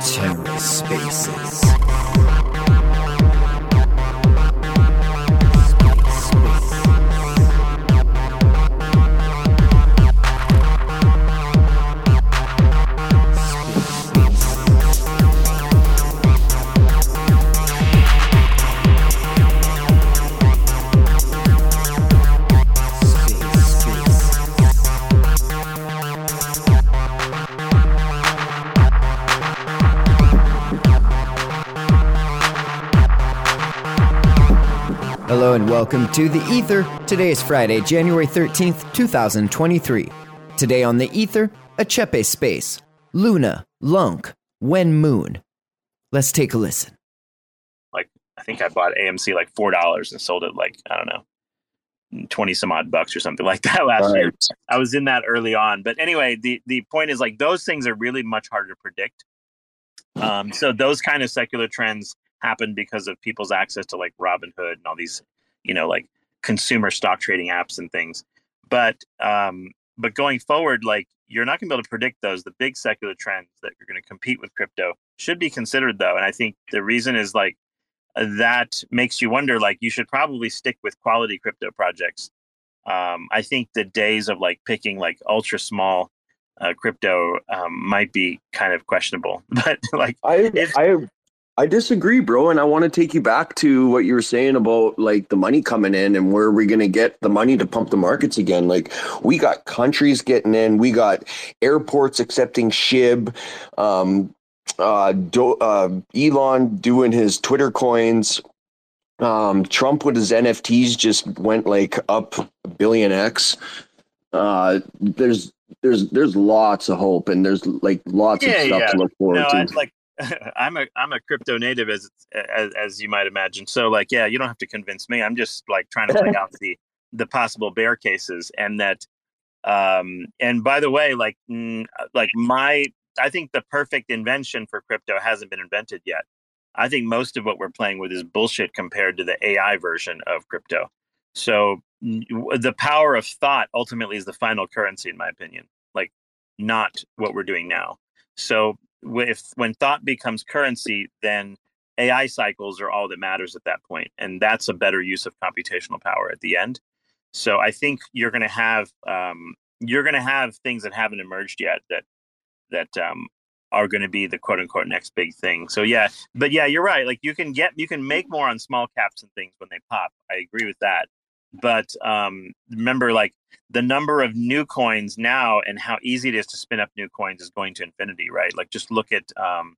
TerraSpaces. Hello and welcome to The Ether. Today is Friday, January 13th, 2023. Today on The Ether, a Cephii Space, Luna, Lunc, When Moon. Let's take a listen. like I think I bought AMC like four dollars and sold it like I don't know twenty some odd bucks or something like that last year. I was in that early on, but anyway, the the point is like those things are really much harder to predict. Um, so those kind of secular trends happen because of people's access to like Robinhood and all these, you know, like consumer stock trading apps and things. But um, but going forward, like you're not going to be able to predict those. The big secular trends that you're going to compete with crypto should be considered though, and I think the reason is like that makes you wonder. Like you should probably stick with quality crypto projects. Um, I think the days of like picking like ultra small uh, crypto um, might be kind of questionable. But like I I I disagree, bro, and I want to take you back to what you were saying about like the money coming in and where we're gonna get the money to pump the markets again. Like we got countries getting in, we got airports accepting SHIB, um, uh, do, uh, Elon doing his Twitter coins. Um, Trump with his NFTs just went like up a billion X. Uh, there's there's there's lots of hope and there's like lots Yeah, of stuff yeah. to look forward no, to. I, like I'm a I'm a crypto native as, as as you might imagine. So like yeah, you don't have to convince me. I'm just like trying to lay out the the possible bear cases and that um and by the way like mm, like my I think the perfect invention for crypto hasn't been invented yet. I think most of what we're playing with is bullshit compared to the AI version of crypto. So the power of thought ultimately is the final currency in my opinion. Like not what we're doing now. So if when thought becomes currency, then AI cycles are all that matters at that point, and that's a better use of computational power at the end. So I think you're going to have um, you're going to have things that haven't emerged yet that that um, are going to be the quote unquote next big thing. So yeah, but yeah, you're right. Like you can get you can make more on small caps and things when they pop. I agree with that. But um, remember, like the number of new coins now and how easy it is to spin up new coins is going to infinity, right? Like just look at um,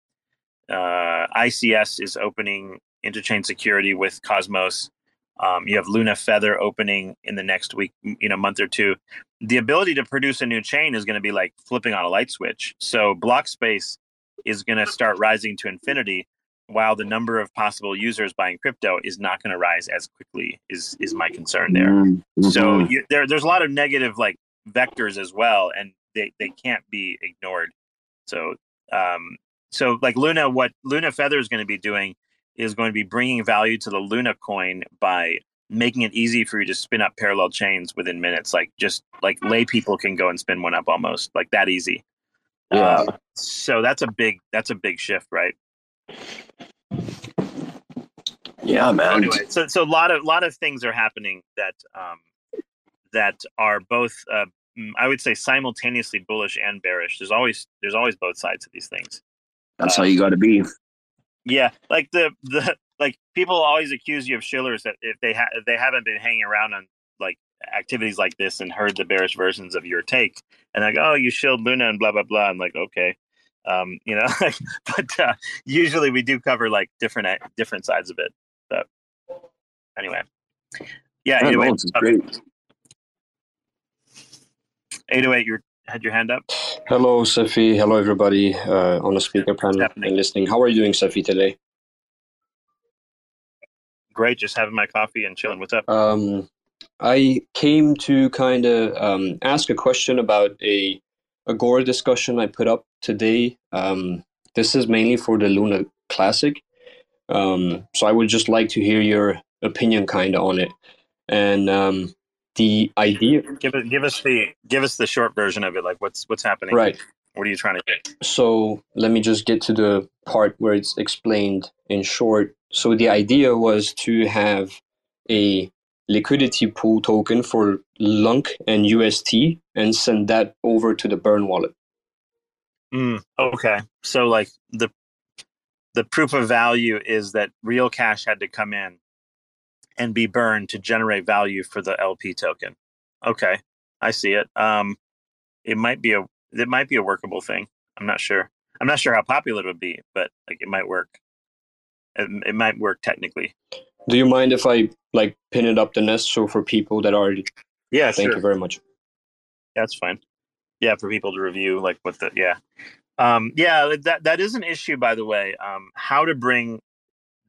uh, ICS is opening interchain security with Cosmos. Um, you have Luna Feather opening in the next week, you know, month or two. The ability to produce a new chain is going to be like flipping on a light switch. So block space is going to start rising to infinity, while the number of possible users buying crypto is not going to rise as quickly. Is is my concern there? Mhm. So you, there, there's a lot of negative like vectors as well, and they, they can't be ignored. So, um, so like Luna, what Luna Feather is going to be doing is going to be bringing value to the Luna coin by making it easy for you to spin up parallel chains within minutes. Like just like lay people can go and spin one up almost like that easy. Yeah. Um, so that's a big that's a big shift, right? Yeah, man. anyway, so so a lot of lot of things are happening that um, that are both uh, mm, I would say simultaneously bullish and bearish. There's always there's always both sides of these things. That's how you got to be. Yeah, like the the like people always accuse you of shillers that if they ha- if they haven't been hanging around on like activities like this and heard the bearish versions of your take and like oh you shilled Luna and blah blah blah. I'm like okay. Um, you know, but uh, usually we do cover like different uh, different sides of it. But anyway, yeah. Yeah, Anyway, no, it's great. 808, you had your hand up. Hello, Cephii. Hello, everybody uh, on the speaker panel happening? and listening. How are you doing, Cephii, today? Great, just having my coffee and chilling. What's up? Um, I came to kind of um, ask a question about a Agora discussion I put up today. Um, this is mainly for the Luna Classic. Um, so I would just like to hear your opinion kind of on it. And um, the idea give it give us the give us the short version of it like what's what's happening right what are you trying to get so let me just get to the part where it's explained in short so the idea was to have a liquidity pool token for LUNC and ust and send that over to the burn wallet mm, okay so like the the proof of value is that real cash had to come in and be burned to generate value for the LP token. Okay, I see it. Um, it might be a it might be a workable thing. I'm not sure. I'm not sure how popular it would be, but like it might work. It, it might work technically. Do you mind if I like pin it up the nest so for people that already? Yeah, thank sure. you very much. That's fine. Yeah, for people to review like what the yeah, um, yeah that that is an issue by the way. Um, how to bring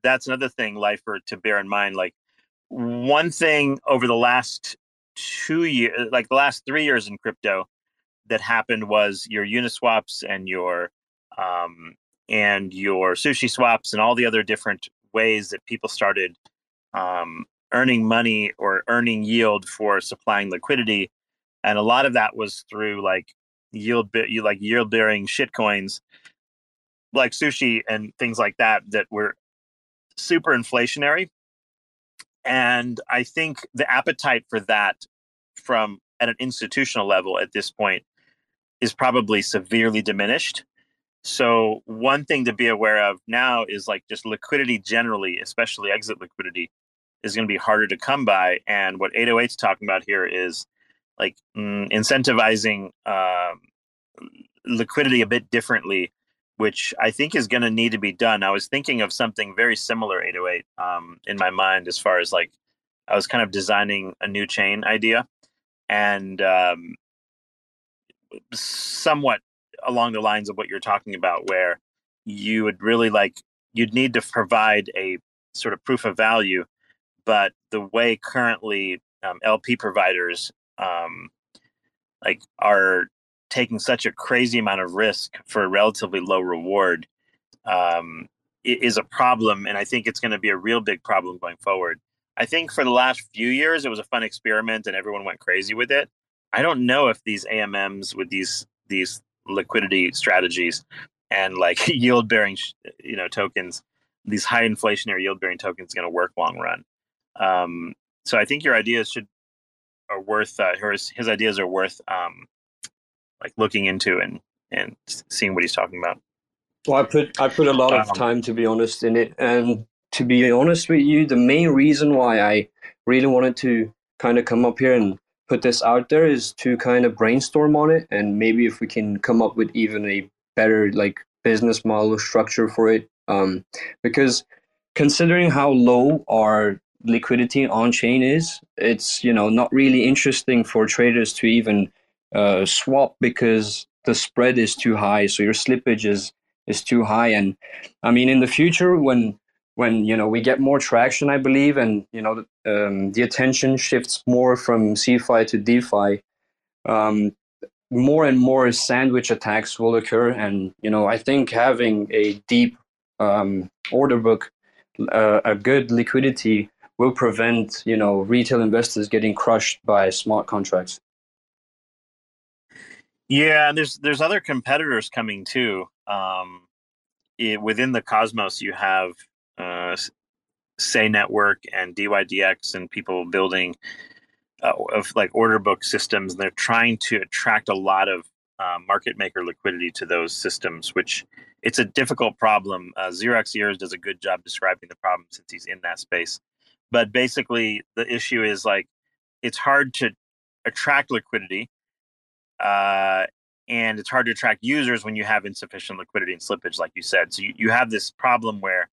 that's another thing, lifer, to bear in mind. Like one thing over the last two years, like the last three years in crypto, that happened was your Uniswaps and your um, and your sushi swaps and all the other different ways that people started um, earning money or earning yield for supplying liquidity, and a lot of that was through like yield you like yield bearing shitcoins like sushi and things like that that were super inflationary and I think the appetite for that from at an institutional level at this point is probably severely diminished. So one thing to be aware of now is like just liquidity generally, especially exit liquidity, is going to be harder to come by. And what 808's talking about here is like mm, incentivizing um, liquidity a bit differently which I think is going to need to be done. I was thinking of something very similar 808 um, in my mind as far as like I was kind of designing a new chain idea and um, somewhat along the lines of what you're talking about, where you would really like you'd need to provide a sort of proof of value, but the way currently um, LP providers um, like are taking such a crazy amount of risk for a relatively low reward um, is a problem, and I think it's going to be a real big problem going forward. I think for the last few years it was a fun experiment, and everyone went crazy with it. I don't know if these AMMs with these these liquidity strategies and like yield bearing, you know, tokens, these high inflationary yield bearing tokens, going to work long run. Um, so I think your ideas should are worth uh, his his ideas are worth um, like looking into and and seeing what he's talking about. Well, I put I put a lot of um, time to be honest in it, and to be honest with you, the main reason why I really wanted to kind of come up here and put this out there is to kind of brainstorm on it, and maybe if we can come up with even a better like business model structure for it, um, because considering how low our liquidity on chain is, it's you know not really interesting for traders to even uh, swap because the spread is too high. So your slippage is is too high. And I mean, in the future, when when you know we get more traction, I believe, and you know um, the attention shifts more from CeFi to DeFi. Um, more and more sandwich attacks will occur, and you know I think having a deep um, order book, uh, a good liquidity, will prevent you know retail investors getting crushed by smart contracts. Yeah, and there's there's other competitors coming too. Um, it, within the Cosmos, you have uh, Sei Network and DYDX and people building uh, of like order book systems, and they're trying to attract a lot of uh, market maker liquidity to those systems, which it's a difficult problem. Uh, Xerox Years does a good job describing the problem since he's in that space. But basically, the issue is like it's hard to attract liquidity uh, and it's hard to attract users when you have insufficient liquidity and slippage, like you said. So you, you have this problem where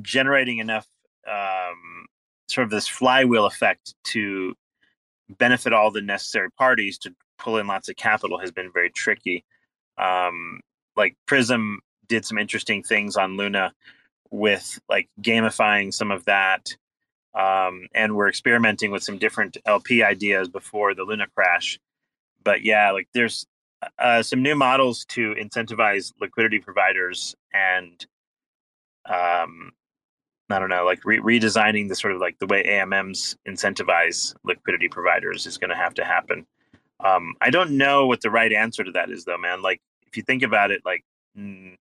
generating enough um, sort of this flywheel effect to benefit all the necessary parties to pull in lots of capital has been very tricky. Um, like Prism did some interesting things on Luna with like gamifying some of that. Um, and we're experimenting with some different LP ideas before the Luna crash but yeah, like there's uh, some new models to incentivize liquidity providers and um, I don't know, like re- redesigning the sort of like the way AMMs incentivize liquidity providers is going to have to happen. Um, I don't know what the right answer to that is, though, man. Like, if you think about it, like, mm,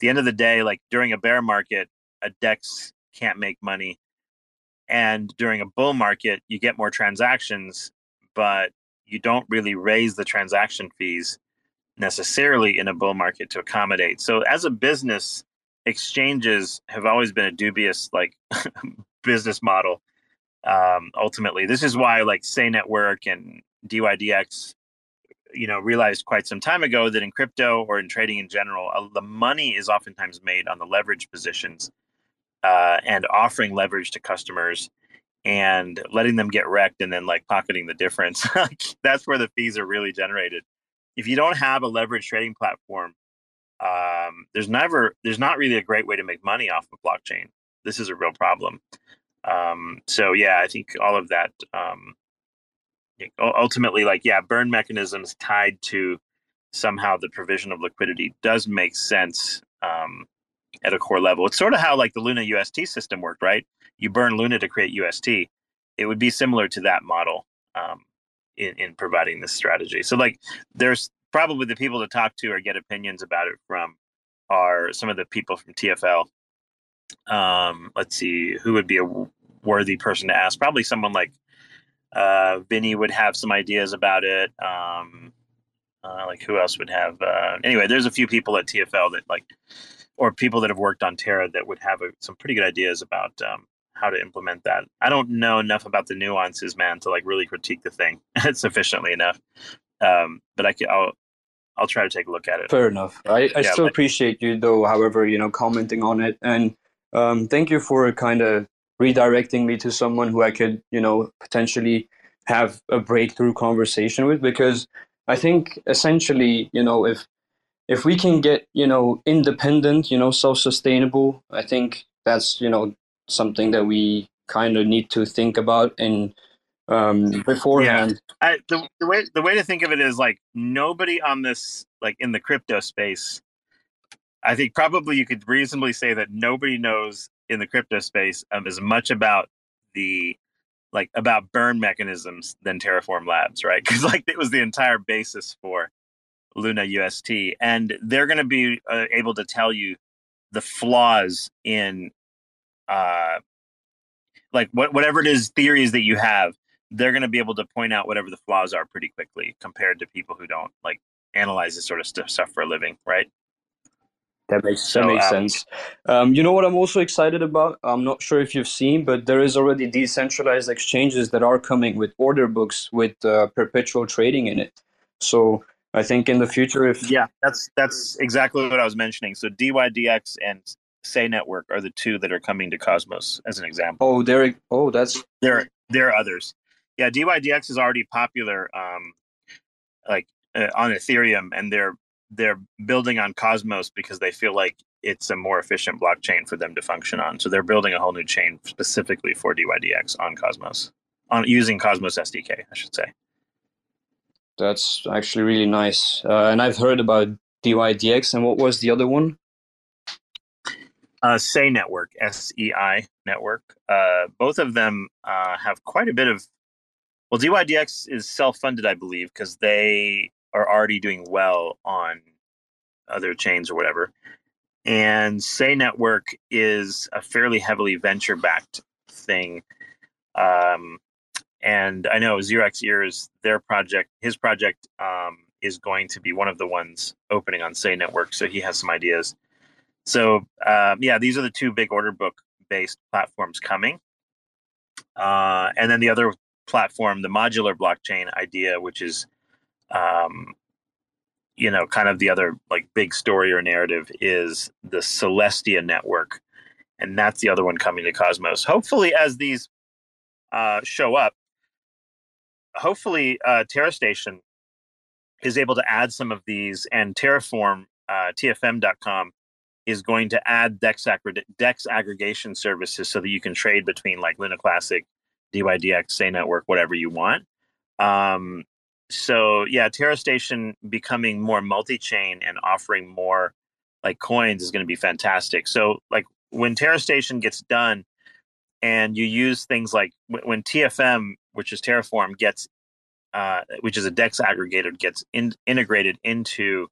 the end of the day, like during a bear market, a DEX can't make money. And during a bull market, you get more transactions, but you don't really raise the transaction fees necessarily in a bull market to accommodate. So, as a business, exchanges have always been a dubious like business model. Um, ultimately, this is why like Sei Network and DYDX, you know, realized quite some time ago that in crypto or in trading in general, uh, the money is oftentimes made on the leverage positions uh, and offering leverage to customers and letting them get wrecked and then like pocketing the difference. That's where the fees are really generated. If you don't have a leverage trading platform, um, there's never there's not really a great way to make money off of blockchain. This is a real problem. Um, so yeah, I think all of that um, ultimately, like yeah, burn mechanisms tied to somehow the provision of liquidity does make sense um, at a core level. It's sort of how like the Luna UST system worked, right? You burn Luna to create UST. It would be similar to that model um, in, in providing this strategy. So like, there's probably the people to talk to or get opinions about it from are some of the people from TFL. Um, let's see, who would be a worthy person to ask? Probably someone like uh, Vinny would have some ideas about it. Um, uh, like who else would have? Uh, anyway, there's a few people at TFL that like, or people that have worked on Terra that would have a, some pretty good ideas about um, how to implement that. I don't know enough about the nuances, man, to like really critique the thing sufficiently enough. Um, but I can, I'll I'll try to take a look at it. Fair enough. I, I yeah, still but... appreciate you though, however, you know, commenting on it. And um, thank you for kind of redirecting me to someone who I could, you know, potentially have a breakthrough conversation with because I think essentially, you know, if if we can get, you know, independent, you know, self-sustainable, I think that's, you know, something that we kind of need to think about and um, beforehand. Yeah. I, the, the way the way to think of it is like nobody on this like in the crypto space. I think probably you could reasonably say that nobody knows in the crypto space um, as much about the like about burn mechanisms than Terraform Labs, right? Because like it was the entire basis for Luna UST, and they're going to be uh, able to tell you the flaws in uh like what whatever it is theories that you have they're going to be able to point out whatever the flaws are pretty quickly compared to people who don't like analyze this sort of stuff for a living, right? That makes so, that makes um, sense. Um, you know what I'm also excited about? I'm not sure if you've seen, but there is already decentralized exchanges that are coming with order books with uh, perpetual trading in it. So I think in the future, if yeah, that's that's exactly what I was mentioning. So DYDX and Sei Network are the two that are coming to Cosmos as an example. Oh, there. Oh, that's there. There are others yeah, DYDX is already popular, um, like uh, on Ethereum, and they're they're building on Cosmos because they feel like it's a more efficient blockchain for them to function on. So they're building a whole new chain specifically for DYDX on Cosmos, on using Cosmos SDK, I should say. That's actually really nice. Uh, and I've heard about DYDX. And what was the other one? Uh, Sei Network, S E I Network. Uh, both of them uh, have quite a bit of well, DYDX is self-funded, I believe, because they are already doing well on other chains or whatever. And Sei Network is a fairly heavily venture-backed thing. Um, and I know Xerox Ears, their project, his project, um, is going to be one of the ones opening on Sei Network. So he has some ideas. So um, yeah, these are the two big order book based platforms coming. Uh, and then the other platform, the modular blockchain idea, which is, um, you know, kind of the other like big story or narrative is the Celestia network, and that's the other one coming to Cosmos. Hopefully, as these uh, show up, hopefully uh, TerraStation is able to add some of these, and Terraform uh, TFM.com is going to add DEX, aggr- DEX aggregation services so that you can trade between like Luna Classic DYDX, Say Network, whatever you want. Um, so yeah, TerraStation becoming more multi-chain and offering more like coins is going to be fantastic. So like when TerraStation gets done, and you use things like when TFM, which is Terraform, gets uh, which is a DEX aggregator, gets in, integrated into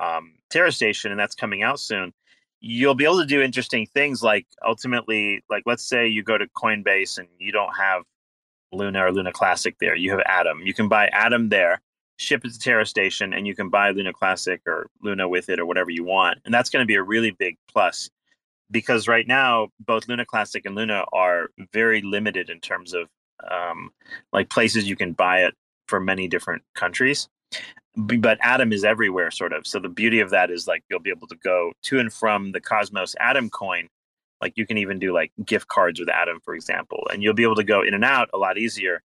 um, TerraStation, and that's coming out soon. You'll be able to do interesting things like ultimately, like let's say you go to Coinbase and you don't have Luna or Luna Classic there. You have Atom. You can buy Atom there, ship it to TerraStation, and you can buy Luna Classic or Luna with it or whatever you want. And that's going to be a really big plus because right now both Luna Classic and Luna are very limited in terms of um, like places you can buy it for many different countries. But Atom is everywhere, sort of. So the beauty of that is like you'll be able to go to and from the Cosmos Atom coin. Like you can even do like gift cards with Atom, for example, and you'll be able to go in and out a lot easier.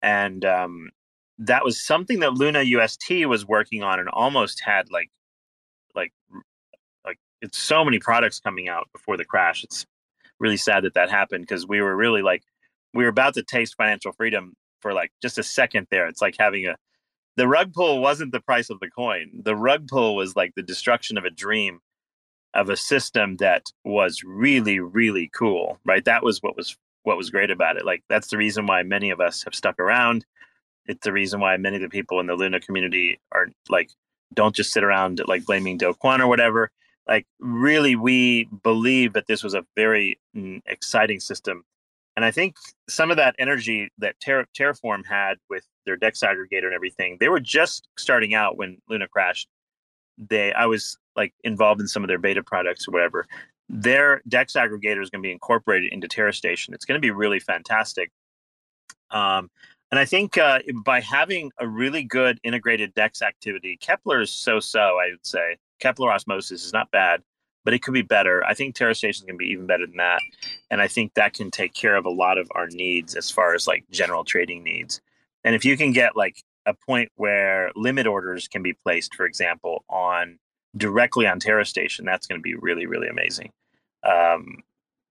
And um, that was something that Luna UST was working on and almost had like like like it's so many products coming out before the crash. It's really sad that that happened because we were really like we were about to taste financial freedom for like just a second there. It's like having a the rug pull wasn't the price of the coin. The rug pull was like the destruction of a dream of a system that was really really cool, right? That was what was what was great about it. Like that's the reason why many of us have stuck around. It's the reason why many of the people in the Luna community are like don't just sit around like blaming Do Kwon or whatever. Like really we believe that this was a very mm, exciting system and I think some of that energy that Terra, Terraform had with their Dex aggregator and everything, they were just starting out when Luna crashed. They, I was like involved in some of their beta products or whatever. Their Dex aggregator is going to be incorporated into TerraStation. It's going to be really fantastic. Um, and I think uh, by having a really good integrated DEX activity, Keplr is so-so. I would say Keplr Osmosis is not bad but it could be better. I think terra TerraStation can be even better than that. And I think that can take care of a lot of our needs as far as like general trading needs. And if you can get like a point where limit orders can be placed, for example, on directly on TerraStation, that's going to be really, really amazing. Um,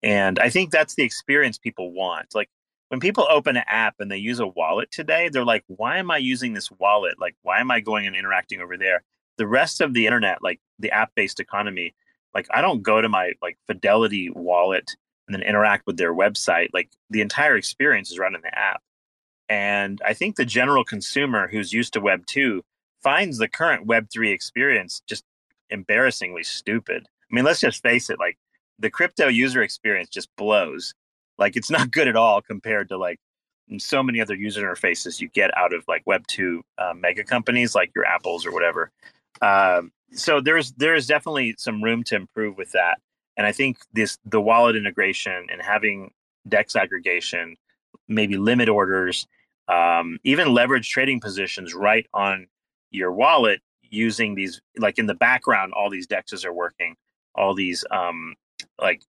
and I think that's the experience people want. Like when people open an app and they use a wallet today, they're like, why am I using this wallet? Like, why am I going and interacting over there? The rest of the internet, like the app based economy, like I don't go to my like Fidelity wallet and then interact with their website. Like the entire experience is run in the app. And I think the general consumer who's used to Web 2 finds the current Web 3 experience just embarrassingly stupid. I mean, let's just face it, like the crypto user experience just blows. Like it's not good at all compared to like so many other user interfaces you get out of like Web 2 uh, mega companies like your Apples or whatever. Um, so there's there's definitely some room to improve with that. And i think this the wallet integration and having dex aggregation maybe limit orders um, even leverage trading positions right on your wallet using these like in the background all these dexes are working all these um like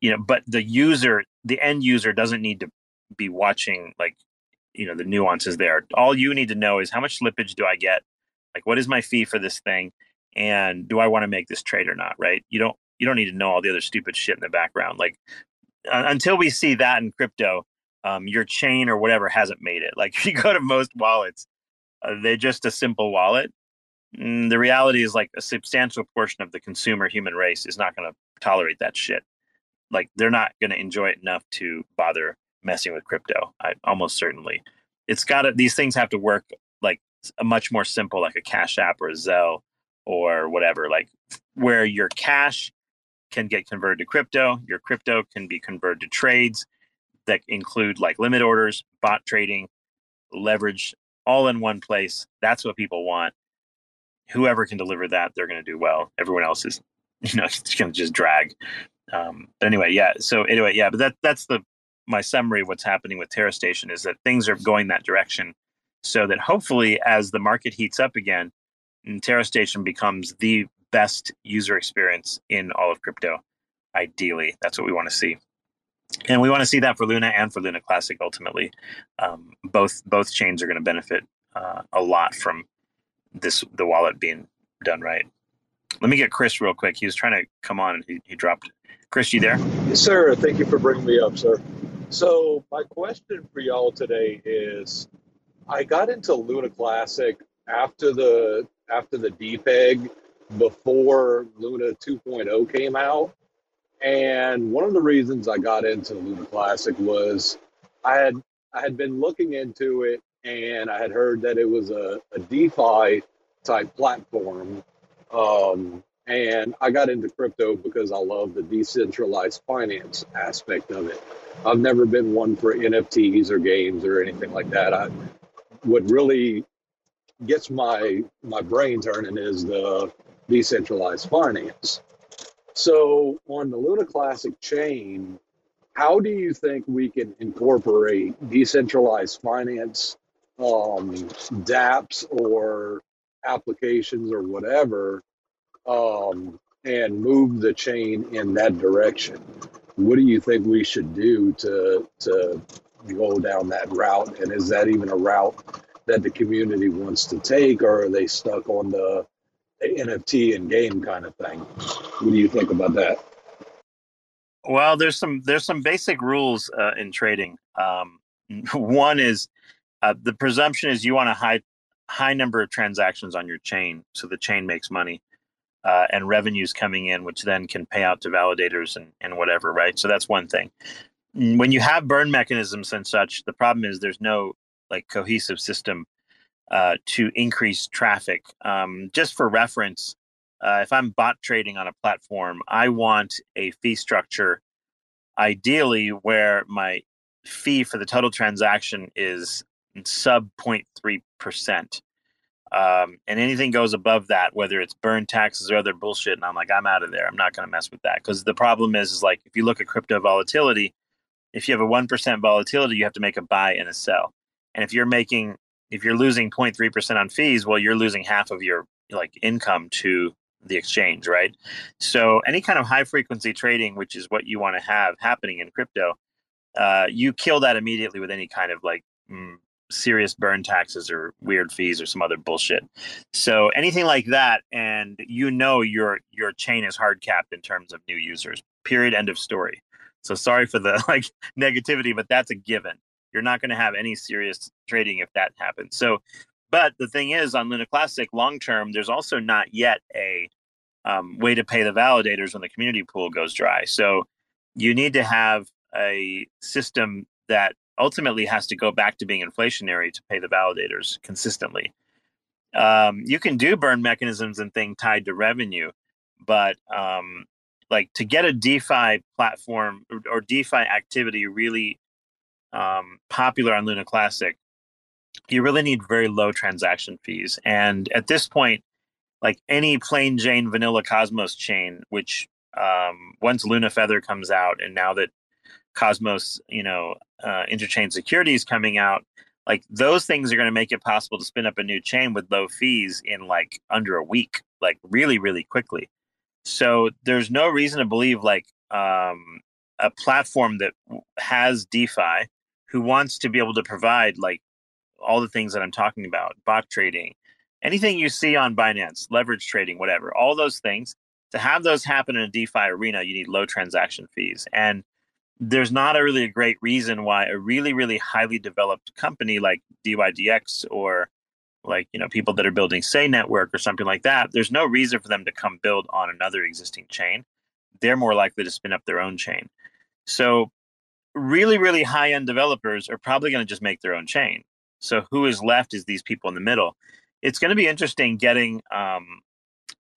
you know but the user the end user doesn't need to be watching like you know the nuances there. All you need to know is how much slippage do i get like what is my fee for this thing and do I want to make this trade or not? Right? You don't you don't need to know all the other stupid shit in the background. Like uh, until we see that in crypto, um, your chain or whatever hasn't made it. Like if you go to most wallets, uh, they're just a simple wallet. Mm, the reality is like a substantial portion of the consumer human race is not going to tolerate that shit. Like they're not going to enjoy it enough to bother messing with crypto. I almost certainly. It's got to. These things have to work like a much more simple, like a Cash App or a Zelle or whatever, like where your cash can get converted to crypto, your crypto can be converted to trades that include like limit orders, bot trading, leverage, all in one place. That's what people want. Whoever can deliver that, they're going to do well. Everyone else is, you know, it's going to just drag. Um, but anyway, yeah. So anyway, yeah. But that that's the my summary of what's happening with Terra Station is that things are going that direction, so that hopefully as the market heats up again, Terra Station becomes the best user experience in all of crypto. Ideally, that's what we want to see, and we want to see that for Luna and for Luna Classic. Ultimately, um, both both chains are going to benefit uh, a lot from this the wallet being done right. Let me get Chris real quick. He was trying to come on and he, he dropped. Chris, you there? Yes, sir. Thank you for bringing me up, sir. So my question for y'all today is, I got into Luna Classic after the after the depeg before Luna 2.0 came out. And one of the reasons I got into Luna Classic was I had I had been looking into it and I had heard that it was a, a DeFi type platform. Um, and I got into crypto because I love the decentralized finance aspect of it. I've never been one for NFTs or games or anything like that. I what really gets my my brain turning is the decentralized finance. So on the Luna Classic chain, how do you think we can incorporate decentralized finance, um, dApps or applications or whatever, um, and move the chain in that direction? What do you think we should do to to go down that route? And is that even a route that the community wants to take, or are they stuck on the NFT and game kind of thing? What do you think about that? Well, there's some there's some basic rules uh, in trading. Um, one is uh, the presumption is you want a high high number of transactions on your chain, so the chain makes money uh, and revenues coming in, which then can pay out to validators and, and whatever, right? So that's one thing. When you have burn mechanisms and such, the problem is there's no like cohesive system uh, to increase traffic. Um, just for reference, uh, if I'm bot trading on a platform, I want a fee structure, ideally where my fee for the total transaction is sub 0.3 percent. Um, and anything goes above that, whether it's burn taxes or other bullshit, and I'm like, I'm out of there. I'm not going to mess with that because the problem is, is like if you look at crypto volatility, if you have a one percent volatility, you have to make a buy and a sell. And if you're making, if you're losing 0.3 percent on fees, well, you're losing half of your like income to the exchange, right? So any kind of high frequency trading, which is what you want to have happening in crypto, uh, you kill that immediately with any kind of like mm, serious burn taxes or weird fees or some other bullshit. So anything like that, and you know your your chain is hard capped in terms of new users. Period. End of story. So sorry for the like negativity, but that's a given. You're not going to have any serious trading if that happens. So, but the thing is, on Luna Classic, long term, there's also not yet a um, way to pay the validators when the community pool goes dry. So you need to have a system that ultimately has to go back to being inflationary to pay the validators consistently. Um, you can do burn mechanisms and things tied to revenue, but um, like to get a DeFi platform or, or DeFi activity really um, popular on Luna Classic, you really need very low transaction fees. And at this point, like any plain Jane vanilla Cosmos chain, which um, once Luna Feather comes out, and now that Cosmos, you know, uh, interchain security is coming out, like those things are going to make it possible to spin up a new chain with low fees in like under a week, like really, really quickly. So there's no reason to believe like um, a platform that has DeFi who wants to be able to provide like all the things that I'm talking about, bot trading, anything you see on Binance, leverage trading, whatever, all those things. To have those happen in a DeFi arena, you need low transaction fees. And there's not a really a great reason why a really really highly developed company like DYDX or like you know people that are building Sei network or something like that there's no reason for them to come build on another existing chain. They're more likely to spin up their own chain. So really really high end developers are probably going to just make their own chain. So who is left is these people in the middle. It's going to be interesting getting um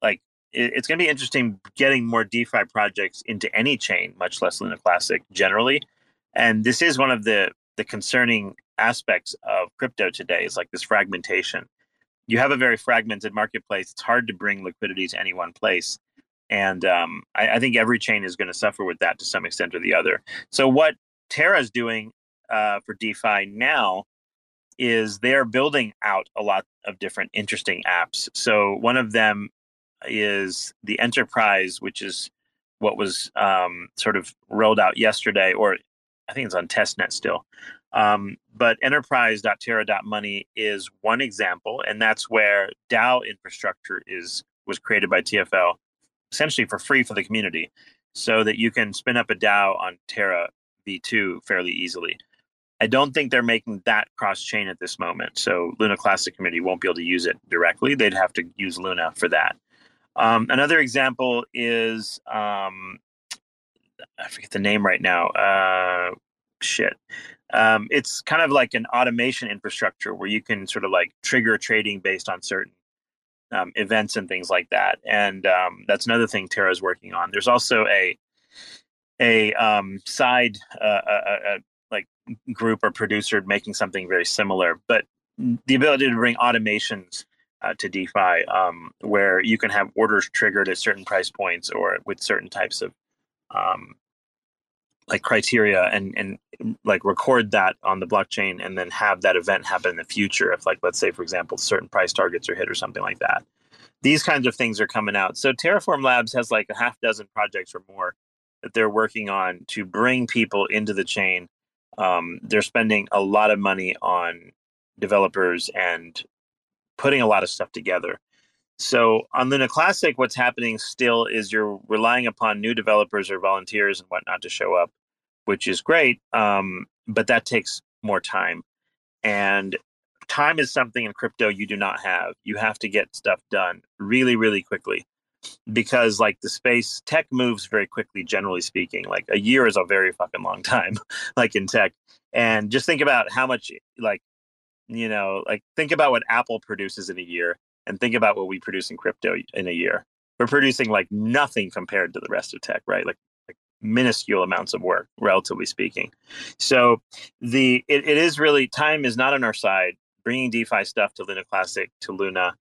like it's going to be interesting getting more DeFi projects into any chain, much less Luna Classic generally. And this is one of the the concerning aspects of crypto today is like this fragmentation. You have a very fragmented marketplace. It's hard to bring liquidity to any one place. And um, I, I, think every chain is going to suffer with that to some extent or the other. So, what Terra is doing uh, for DeFi now is they're building out a lot of different interesting apps. So, one of them is the enterprise, which is what was um, sort of rolled out yesterday, or I think it's on testnet still. Um, but enterprise.terra.money is one example, and that's where DAO infrastructure is was created by TFL, essentially for free for the community, so that you can spin up a DAO on Terra V2 fairly easily. I don't think they're making that cross chain at this moment. So Luna Classic Committee won't be able to use it directly. They'd have to use Luna for that. Um, another example is um, I forget the name right now. Uh, shit. Um, it's kind of like an automation infrastructure where you can sort of like trigger trading based on certain um, events and things like that. And um, that's another thing Terra is working on. There's also a a um, side uh, a, a, like group or producer making something very similar, but the ability to bring automations uh, to DeFi, um, where you can have orders triggered at certain price points or with certain types of um, like criteria and and like record that on the blockchain and then have that event happen in the future if like let's say for example certain price targets are hit or something like that. These kinds of things are coming out. So terraform labs has like a half dozen projects or more that they're working on to bring people into the chain. Um, they're spending a lot of money on developers and putting a lot of stuff together so on Luna Classic, what's happening still is you're relying upon new developers or volunteers and whatnot to show up, which is great. Um, but that takes more time. And time is something in crypto you do not have. You have to get stuff done really, really quickly because like the space tech moves very quickly generally speaking like a year is a very fucking long time like in tech and just think about how much like you know like think about what apple produces in a year and think about what we produce in crypto in a year. We're producing like nothing compared to the rest of tech, right? Like, like minuscule amounts of work, relatively speaking. So the it, it is really time is not on our side. Bringing DeFi stuff to Luna Classic to Luna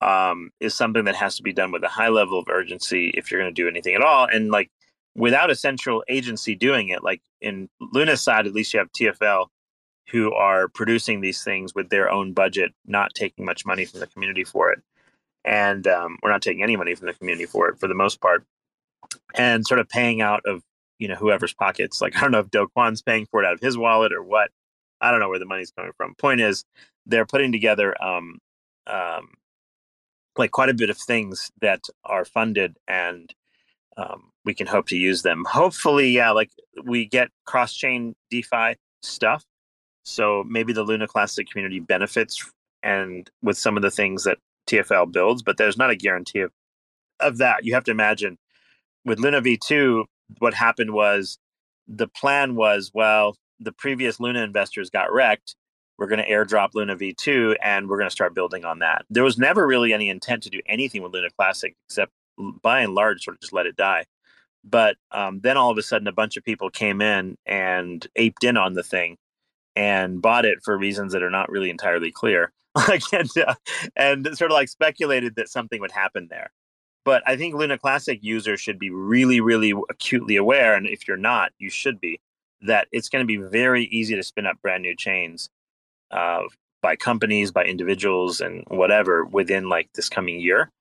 um, is something that has to be done with a high level of urgency if you're going to do anything at all. And like without a central agency doing it, like in Luna's side, at least you have TFL who are producing these things with their own budget, not taking much money from the community for it. And um, we're not taking any money from the community for it for the most part. And sort of paying out of, you know, whoever's pockets. Like, I don't know if Do Kwon's paying for it out of his wallet or what. I don't know where the money's coming from. Point is, they're putting together um, um, like quite a bit of things that are funded and um, we can hope to use them. Hopefully, yeah, like we get cross chain DeFi stuff so maybe the Luna Classic community benefits and with some of the things that TFL builds, but there's not a guarantee of, of that. You have to imagine with Luna V2, what happened was the plan was, well, the previous Luna investors got wrecked. We're going to airdrop Luna V2 and we're going to start building on that. There was never really any intent to do anything with Luna Classic except by and large sort of just let it die. But um, then all of a sudden, a bunch of people came in and aped in on the thing and bought it for reasons that are not really entirely clear. and, uh, and sort of like speculated that something would happen there. But I think Luna Classic users should be really, really acutely aware, and if you're not, you should be, that it's going to be very easy to spin up brand new chains uh, by companies, by individuals, and whatever within like this coming year.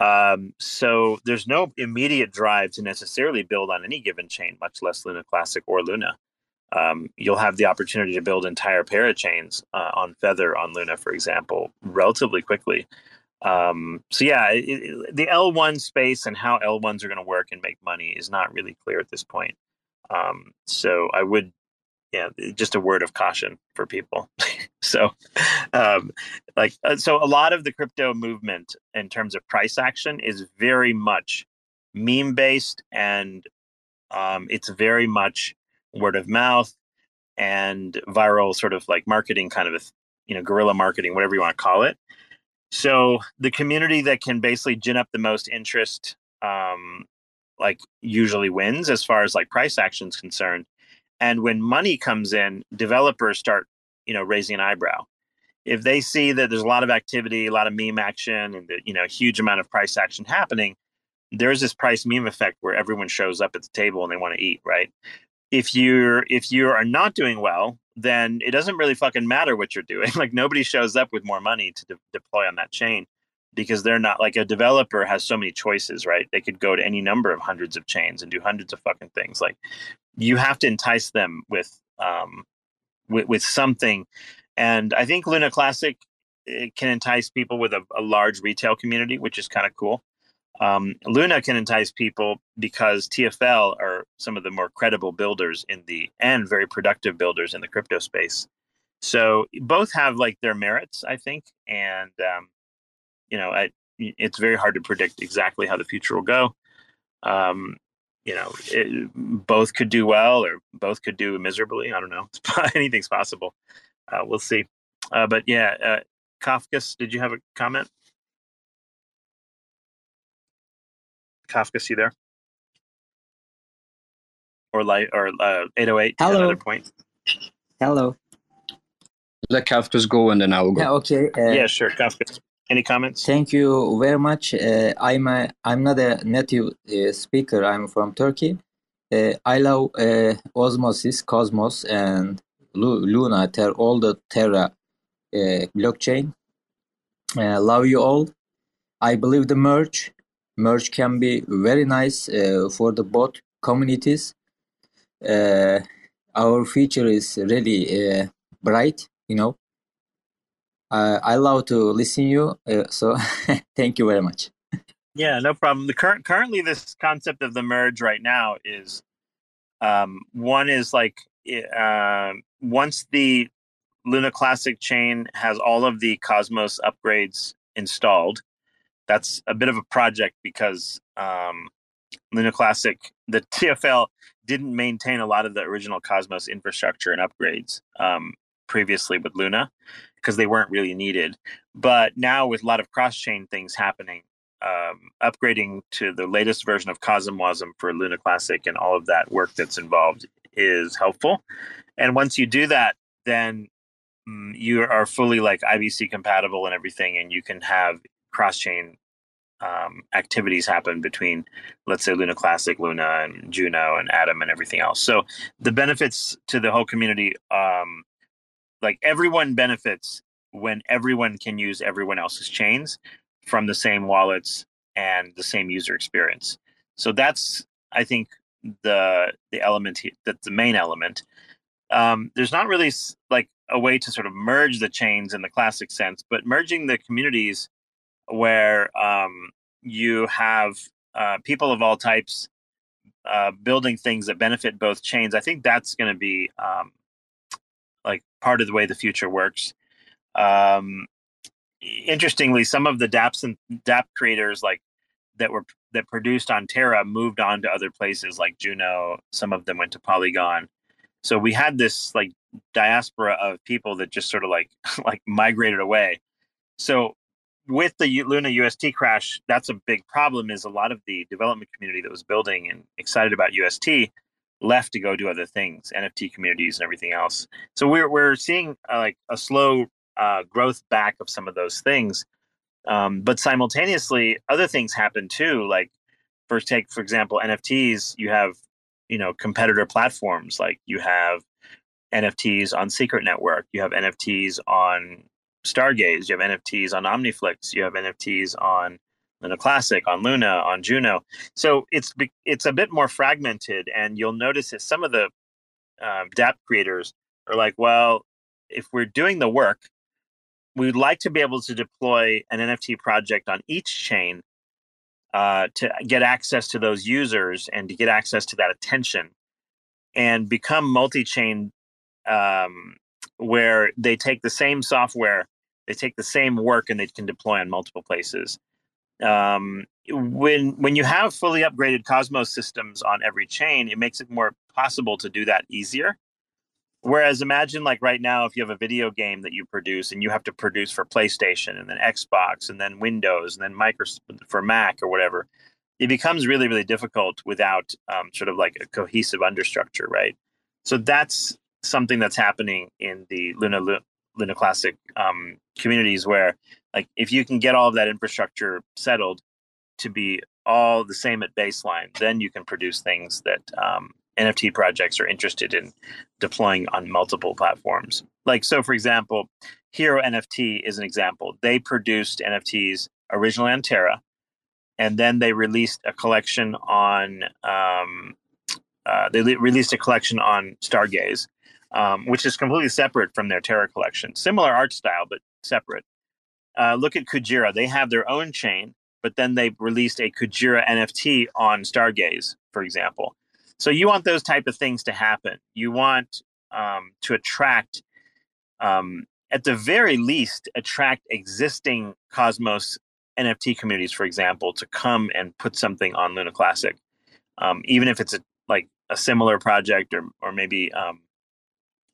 Um, so there's no immediate drive to necessarily build on any given chain, much less Luna Classic or Luna um, you'll have the opportunity to build entire parachains uh, on Feather on Luna, for example, relatively quickly. Um, so yeah, it, it, the L1 space and how L1s are going to work and make money is not really clear at this point. Um, so I would, yeah, just a word of caution for people. so, um, like, uh, so a lot of the crypto movement in terms of price action is very much meme based and um, it's very much word of mouth and viral sort of like marketing kind of a you know guerrilla marketing whatever you want to call it. So the community that can basically gin up the most interest um like usually wins as far as like price action is concerned. And when money comes in developers start you know raising an eyebrow. If they see that there's a lot of activity a lot of meme action and the, you know huge amount of price action happening there's this price meme effect where everyone shows up at the table and they want to eat right if you're if you are not doing well then it doesn't really fucking matter what you're doing. Like nobody shows up with more money to de- deploy on that chain because they're not like a developer has so many choices right? They could go to any number of hundreds of chains and do hundreds of fucking things. Like you have to entice them with um with, with something. And i think luna classic can entice people with a, a large retail community which is kind of cool um, Luna can entice people because TFL are some of the more credible builders in the and very productive builders in the crypto space. So both have like their merits, I think, and um, you know, I, it's very hard to predict exactly how the future will go. Um, you know, it, both could do well or both could do miserably. I don't know. Anything's possible. Uh, we'll see. Uh, but yeah, uh, Kafkas, did you have a comment? Kafkas, see there? Or like or uh, 808? Hello. Another point. Hello. Let Kafkas go and then I will go. Yeah, okay. Uh, yeah, sure. Kafka. Any comments? Thank you very much. Uh, I'm a, I'm not a native uh, speaker. I'm from Turkey. Uh, I love uh, Osmosis, Cosmos, and Lu- Luna, ter- all the Terra uh, blockchain. Uh, love you all. I believe the merge merge can be very nice uh, for the both communities. Uh, our future is really uh, bright, you know. I love to listen you, uh, so thank you very much. Yeah, no problem. The current currently this concept of the merge right now is um, one is like uh, once the Luna Classic chain has all of the Cosmos upgrades installed. That's a bit of a project because um, Luna Classic, the TFL didn't maintain a lot of the original Cosmos infrastructure and upgrades um, previously with Luna because they weren't really needed. But now with a lot of cross chain things happening, um, upgrading to the latest version of CosmWasm for Luna Classic and all of that work that's involved is helpful. And once you do that, then mm, you are fully like IBC compatible and everything, and you can have cross chain um, activities happen between, let's say, Luna Classic, Luna, and Juno, and Atom, and everything else. So the benefits to the whole community, um, like everyone benefits when everyone can use everyone else's chains from the same wallets and the same user experience. So that's, I think, the the element he, that's the main element. Um, there's not really like a way to sort of merge the chains in the classic sense, but merging the communities where um, you have uh, people of all types uh, building things that benefit both chains. I think that's going to be um, like part of the way the future works. Um, interestingly, some of the DApps and DApp creators like that were that produced on Terra moved on to other places like Juno. Some of them went to Polygon. So we had this like diaspora of people that just sort of like like migrated away. So with the Luna UST crash, that's a big problem. Is a lot of the development community that was building and excited about UST left to go do other things, NFT communities and everything else. So we're we're seeing uh, like a slow uh, growth back of some of those things, um, but simultaneously other things happen too. Like first, take for example NFTs. You have you know competitor platforms like you have NFTs on Secret Network. You have NFTs on Stargaze. You have NFTs on OmniFlix. You have NFTs on Luna Classic, on Luna, on Juno. So it's it's a bit more fragmented, and you'll notice that some of the uh, DApp creators are like, well, if we're doing the work, we'd like to be able to deploy an NFT project on each chain uh, to get access to those users and to get access to that attention and become multi-chain um, where they take the same software they take the same work and they can deploy on multiple places. Um, when when you have fully upgraded Cosmos systems on every chain, it makes it more possible to do that easier. Whereas imagine like right now, if you have a video game that you produce and you have to produce for PlayStation and then Xbox and then Windows and then Microsoft for Mac or whatever, it becomes really really difficult without um, sort of like a cohesive understructure, right? So that's something that's happening in the Luna Luna Classic um, communities where, like, if you can get all of that infrastructure settled to be all the same at baseline, then you can produce things that um, NFT projects are interested in deploying on multiple platforms. Like, so for example, Hero NFT is an example. They produced NFTs originally on Terra, and then they released a collection on. Um, uh, they le- released a collection on Stargaze, um, which is completely separate from their Terra collection. Similar art style, but separate. Uh, look at Kujira. They have their own chain, but then they released a Kujira NFT on Stargaze, for example. So you want those type of things to happen. You want um, to attract, um, at the very least, attract existing Cosmos NFT communities, for example, to come and put something on Luna Classic. um, even if it's a like a similar project or or maybe um,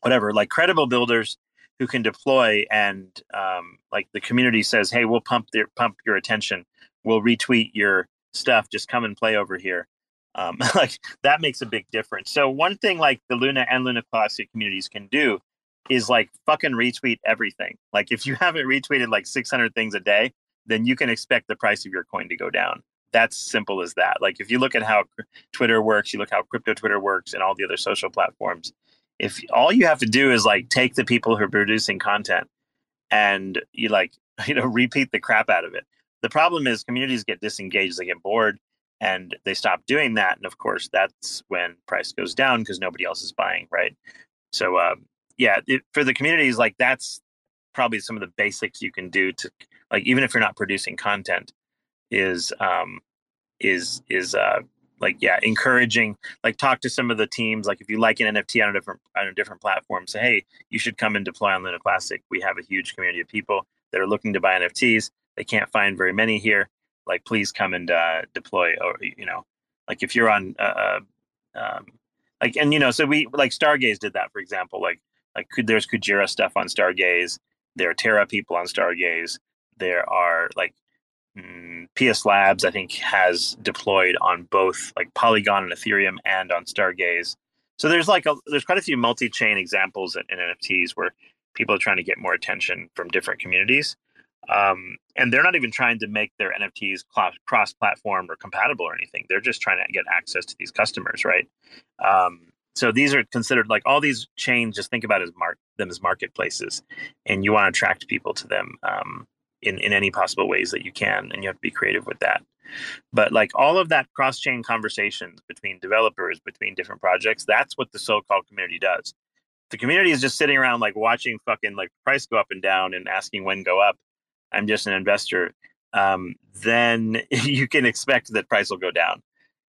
whatever. Like credible builders who can deploy and um, like the community says, hey, we'll pump their pump your attention, we'll retweet your stuff, just come and play over here. Um, like that makes a big difference. So one thing like the Luna and Luna Classic communities can do is like fucking retweet everything. Like if you haven't retweeted like 600 things a day, then you can expect the price of your coin to go down. That's simple as that. Like if you look at how Twitter works, you look how crypto Twitter works and all the other social platforms. If all you have to do is like take the people who are producing content and you like, you know, repeat the crap out of it. The problem is communities get disengaged, they get bored and they stop doing that. And of course, that's when price goes down because nobody else is buying, right? So, uh, yeah, it, for the communities, like that's probably some of the basics you can do to like even if you're not producing content is um is is uh like yeah encouraging like talk to some of the teams like if you like an nft on a different on a different platform say hey you should come and deploy on luna classic we have a huge community of people that are looking to buy nfts they can't find very many here like please come and uh, deploy or you know like if you're on uh, uh um, like and you know so we like stargaze did that for example like like there's Kujira stuff on Stargaze. There are Terra people on Stargaze. There are like PS Labs, I think, has deployed on both like Polygon and Ethereum and on Stargaze. So there's like a, there's quite a few multi-chain examples in, in NFTs where people are trying to get more attention from different communities. Um, and they're not even trying to make their NFTs cross-platform or compatible or anything. They're just trying to get access to these customers, right? Um, so these are considered like all these chains. Just think about as them as marketplaces, and you want to attract people to them um, in in any possible ways that you can, and you have to be creative with that. But like all of that cross chain conversations between developers, between different projects, that's what the so called community does. The community is just sitting around like watching fucking like price go up and down and asking when go up. I'm just an investor. Um, then you can expect that price will go down.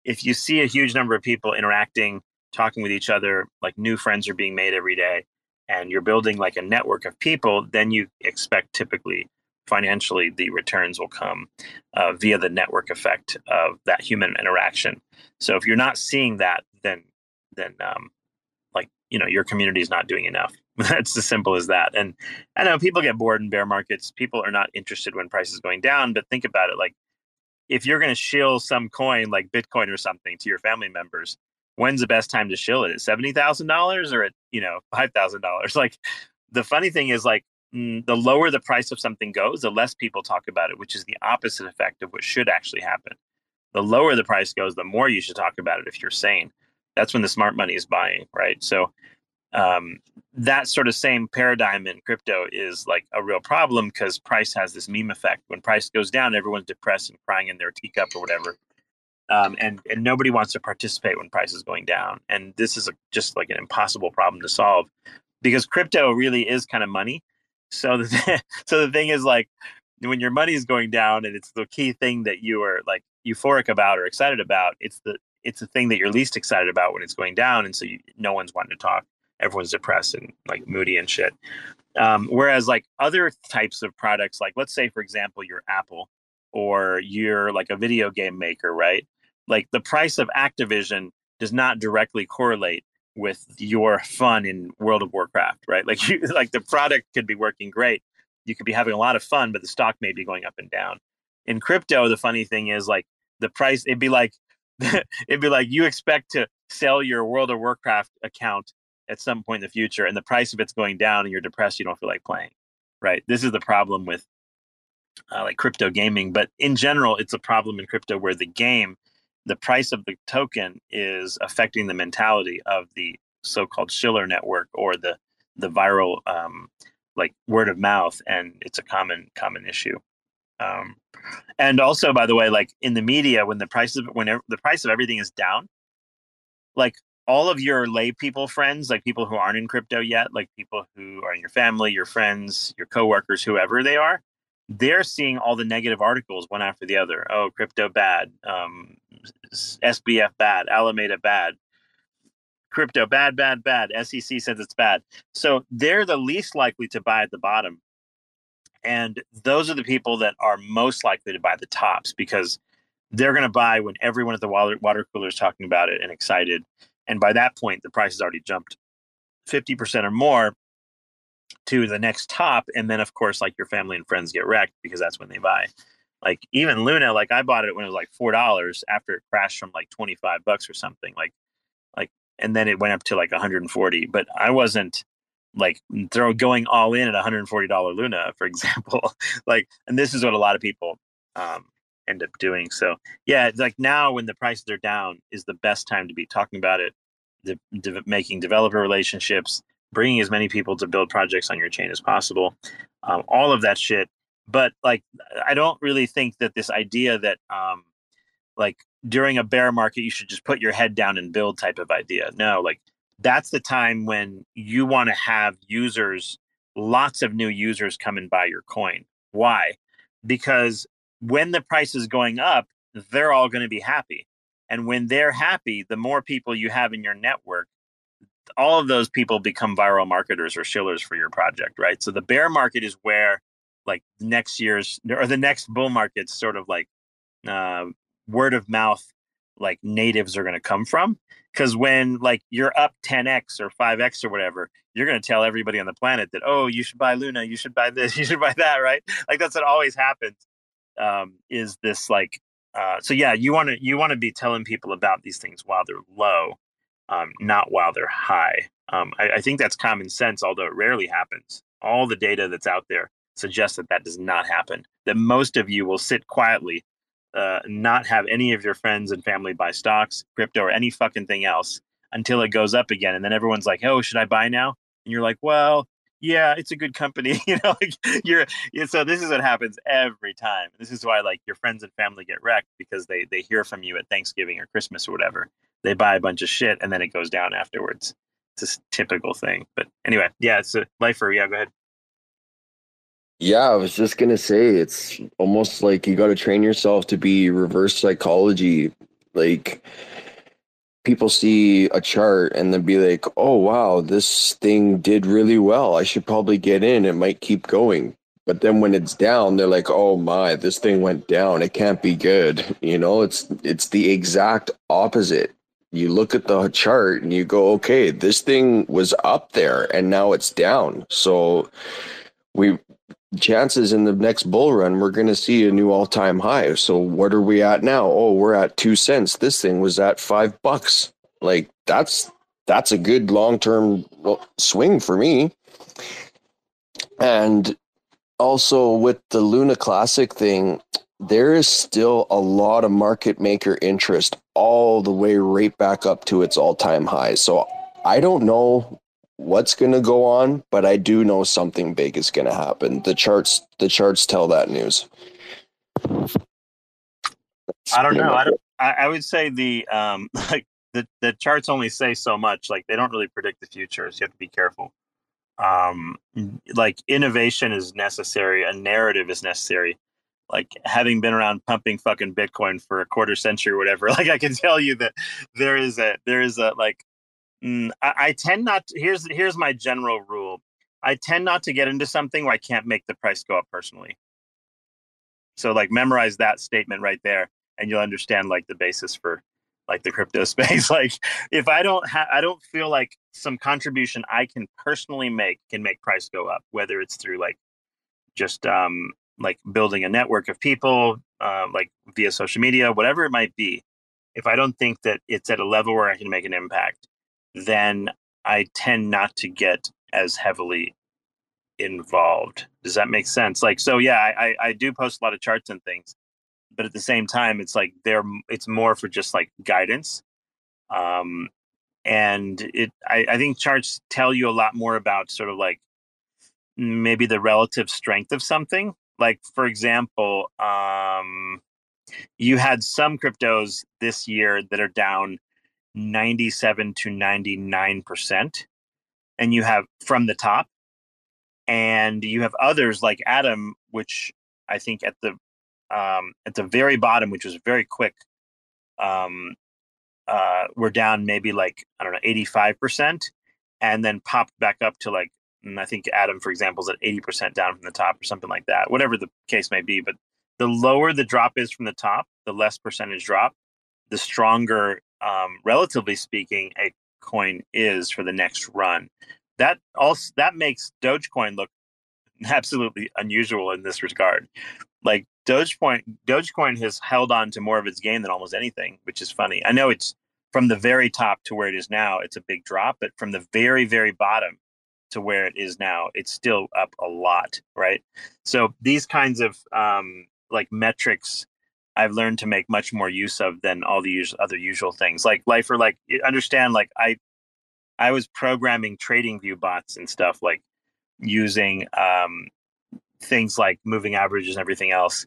If you see a huge number of people interacting talking with each other, like new friends are being made every day, and you're building like a network of people, then you expect typically financially the returns will come uh, via the network effect of that human interaction. So if you're not seeing that, then then um, like you know your community is not doing enough. That's as simple as that. And I know people get bored in bear markets. People are not interested when prices going down. But think about it, like if you're going to shill some coin like Bitcoin or something to your family members, when's the best time to shill it? At seventy thousand dollars or at you know five thousand dollars? Like the funny thing is like the lower the price of something goes, the less people talk about it, which is the opposite effect of what should actually happen. The lower the price goes, the more you should talk about it if you're sane. That's when the smart money is buying, right? So um, that sort of same paradigm in crypto is like a real problem because price has this meme effect. When price goes down, everyone's depressed and crying in their teacup or whatever um, and and nobody wants to participate when price is going down. And this is a, just like an impossible problem to solve because crypto really is kind of money. So the th- so the thing is like when your money is going down and it's the key thing that you are like euphoric about or excited about, it's the it's the thing that you're least excited about when it's going down, and so you, no one's wanting to talk. Everyone's depressed and like moody and shit. Um, whereas like other types of products, like let's say for example, you're Apple or you're like a video game maker, right? like the price of Activision does not directly correlate with your fun in World of Warcraft, right? Like you, like the product could be working great. You could be having a lot of fun, but the stock may be going up and down. In crypto, the funny thing is like the price, it'd be like it'd be like you expect to sell your World of Warcraft account at some point in the future, and the price of it's going down, and you're depressed, you don't feel like playing. Right. This is the problem with uh, like crypto gaming, but in general, it's a problem in crypto where the game the price of the token is affecting the mentality of the so-called Shiller network or the the viral um, like word of mouth, and it's a common common issue. Um, and also, by the way, like in the media, when the price of when the price of everything is down, like all of your lay people friends, like people who aren't in crypto yet, like people who are in your family, your friends, your coworkers, whoever they are, they're seeing all the negative articles one after the other. Oh, crypto bad, um, SBF bad, Alameda bad, crypto bad, bad, bad. SEC says it's bad. So they're the least likely to buy at the bottom. And those are the people that are most likely to buy the tops because they're going to buy when everyone at the water, water cooler is talking about it and excited. And by that point, the price has already jumped 50% or more to the next top. And then, of course, like your family and friends get wrecked because that's when they buy. Like even Luna, like I bought it when it was like $4 after it crashed from like 25 bucks or something. Like, like, and then it went up to like 140. But I wasn't like throw going all in at $140 Luna, for example. like, and this is what a lot of people um, end up doing. So yeah, like now when the prices are down is the best time to be talking about it, de- making developer relationships, bringing as many people to build projects on your chain as possible, um, all of that shit. But like, I don't really think that this idea that um, like during a bear market you should just put your head down and build type of idea. No, like that's the time when you want to have users, lots of new users come and buy your coin. Why? Because when the price is going up, they're all going to be happy. And when they're happy, the more people you have in your network, all of those people become viral marketers or shillers for your project, right? So the bear market is where like next year's or the next bull market's sort of like uh, word of mouth like natives are going to come from. Because when like you're up 10x or 5x or whatever you're going to tell everybody on the planet that oh you should buy luna you should buy this you should buy that right? Like that's what always happens um, is this like uh, so yeah you want to you want to be telling people about these things while they're low um, not while they're high. Um, I, I, think that's common sense although it rarely happens. All the data that's out there suggests that that does not happen that most of you will sit quietly uh, not have any of your friends and family buy stocks crypto or any fucking thing else until it goes up again and then everyone's like oh should i buy now and you're like well yeah, it's a good company. you know, like you're so this is what happens every time. This is why like your friends and family get wrecked because they they hear from you at Thanksgiving or Christmas or whatever. They buy a bunch of shit and then it goes down afterwards. It's a typical thing. But anyway, yeah, it's a lifer. Yeah, go ahead. Yeah, I was just gonna say it's almost like you got to train yourself to be reverse psychology. Like people see a chart and then be like, oh, wow, this thing did really well. I should probably get in. It might keep going. But then when it's down, they're like, oh my, this thing went down. It can't be good. You know, it's it's the exact opposite. You look at the chart and you go, okay, this thing was up there and now it's down. So we chances in the next bull run we're going to see a new all-time high. So what are we at now? Oh we're at two cents. This thing was at five bucks. Like that's that's a good long-term swing for me. And also with the luna classic thing there is still a lot of market maker interest all the way right back up to its all-time high. So i don't know what's going to go on, but I do know something big is going to happen. The charts, the charts tell that news. I don't know. I don't. I, would say the um like the the charts only say so much. Like they don't really predict the future, so you have to be careful. Um, like innovation is necessary. A narrative is necessary. Like having been around pumping fucking Bitcoin for a quarter century or whatever, like I can tell you that there is a there is a like I, I tend not. To, here's here's my general rule. I tend not to get into something where I can't make the price go up personally. So like memorize that statement right there, and you'll understand like the basis for like the crypto space. like if I don't have, I don't feel like some contribution I can personally make can make price go up, whether it's through like just um like building a network of people, uh, like via social media, whatever it might be. If I don't think that it's at a level where I can make an impact, then I tend not to get as heavily involved. Does that make sense? Like, so yeah, I, I do post a lot of charts and things, but at the same time, it's like they're it's more for just like guidance. Um, and it I, I think charts tell you a lot more about sort of like maybe the relative strength of something. Like for example, um, you had some cryptos this year that are down 97 to 99%. And you have from the top. And you have others like Atom, which I think at the um, at the very bottom, which was very quick, um, uh, we're down maybe like I don't know, eighty five percent, and then popped back up to like I think Atom, for example, is at eighty percent down from the top or something like that. Whatever the case may be, but the lower the drop is from the top, the less percentage drop, the stronger, um, relatively speaking, a coin is for the next run. That also that makes Dogecoin look absolutely unusual in this regard. Like Dogecoin, Dogecoin has held on to more of its gain than almost anything, which is funny. I know it's from the very top to where it is now, it's a big drop, but from the very, very bottom to where it is now, it's still up a lot, right? So these kinds of um, like metrics I've learned to make much more use of than all the us- other usual things. Like life or like understand, like I, I was programming TradingView bots and stuff like using um, things like moving averages and everything else.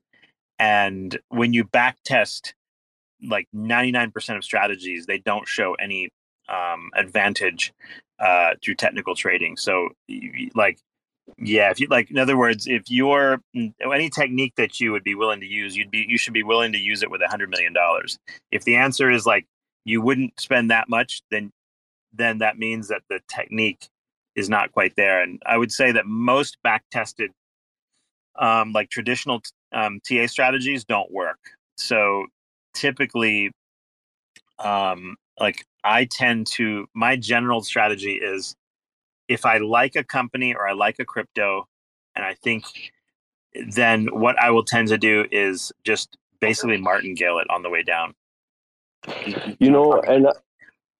And when you back test like 99% of strategies, they don't show any um, advantage uh, through technical trading. So, like, yeah, if you like, in other words, if you're any technique that you would be willing to use, you'd be you should be willing to use it with a hundred million dollars. If the answer is like you wouldn't spend that much, then then that means that the technique is not quite there. And I would say that most back tested, um, like traditional um, TA strategies, don't work. So typically, um, like I tend to, my general strategy is if I like a company or I like a crypto, and I think then what I will tend to do is just basically martingale it on the way down. You know, and uh,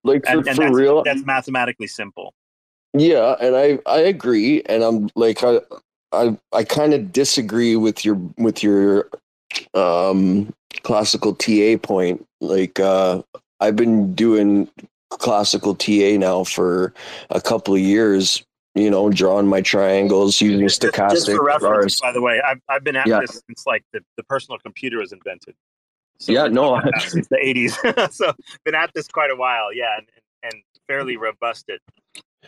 like for, and, and for that's, real, that's mathematically simple. Yeah, and I I agree, and I'm like I I I kind of disagree with your with your um classical TA point. Like uh I've been doing classical TA now for a couple of years. You know, drawing my triangles using stochastic. Just for reference, bars. by the way, I've I've been at Yeah. this since like the, the personal computer was invented. So Yeah, no, since the '80s. so been at this quite a while, yeah, and, and fairly robust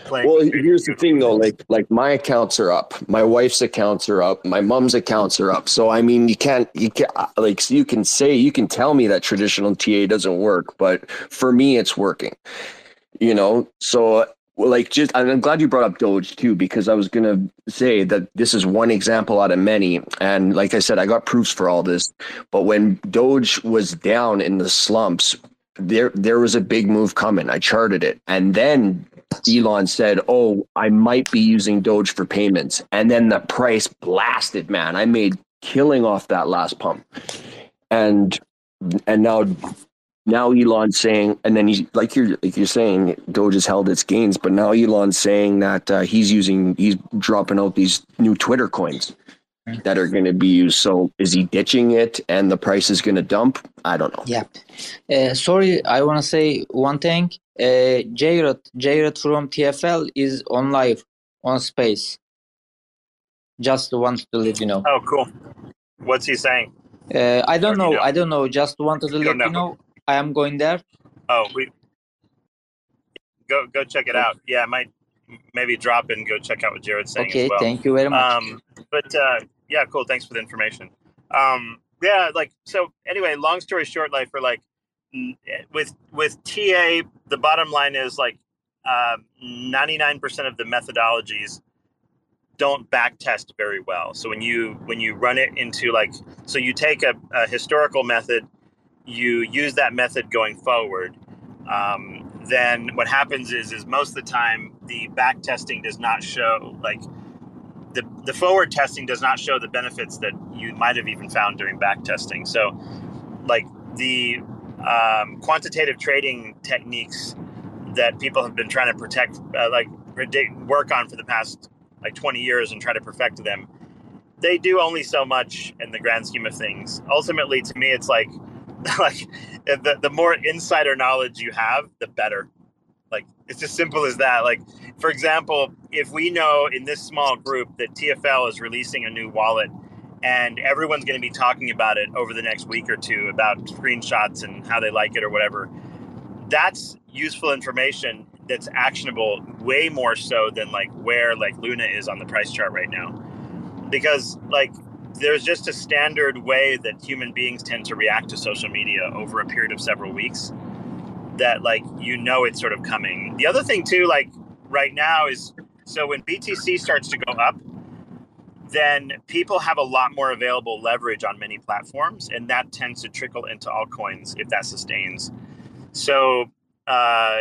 Well, here's the thing though, like like my accounts are up, my wife's accounts are up, my mom's accounts are up. So I mean, you can't you can not uh, like so you can say you can tell me that traditional TA doesn't work, but for me it's working. You know, so uh, like just and I'm glad you brought up Doge too because I was gonna say that this is one example out of many, and like I said, I got proofs for all this. But when Doge was down in the slumps, there there was a big move coming. I charted it, and then Elon said, "Oh, I might be using Doge for payments," and then the price blasted. Man, I made killing off that last pump, and and now now Elon's saying, and then he's like you're like you're saying, Doge has held its gains, but now Elon's saying that uh, he's using he's dropping out these new Twitter coins that are going to be used. So is he ditching it, and the price is going to dump? I don't know. Yeah. Uh, sorry, I want to say one thing. Uh, Jared, Jared from TFL is on live on space. Just wanted to let you know. Oh, cool. What's he saying? Uh, I don't you know. know? I don't know. Just wanted to You let don't you know. know. I am going there. Oh, we go go check it out. Yeah, I might maybe drop and go check out what Jared's saying Okay. as well. Thank you very much. Um, but uh, yeah, cool. Thanks for the information. Um, yeah, like so. Anyway, long story short, like for like with with TA, the bottom line is like ninety nine percent of the methodologies don't back test very well. So when you when you run it into like so you take a, a historical method, you use that method going forward. Um, then what happens is is most of the time the back testing does not show like the, the forward testing does not show the benefits that you might have even found during back testing. So, like the um, quantitative trading techniques that people have been trying to protect, uh, like work on for the past like 20 years and try to perfect them, they do only so much in the grand scheme of things. Ultimately, to me, it's like like the, the more insider knowledge you have, the better. Like it's as simple as that. Like for example, if we know in this small group that TFL is releasing a new wallet and everyone's going to be talking about it over the next week or two about screenshots and how they like it or whatever, that's useful information that's actionable way more so than like where like Luna is on the price chart right now. Because like there's just a standard way that human beings tend to react to social media over a period of several weeks that like you know it's sort of coming. The other thing too, like right now is so when BTC starts to go up, then people have a lot more available leverage on many platforms, and that tends to trickle into altcoins if that sustains. So, uh,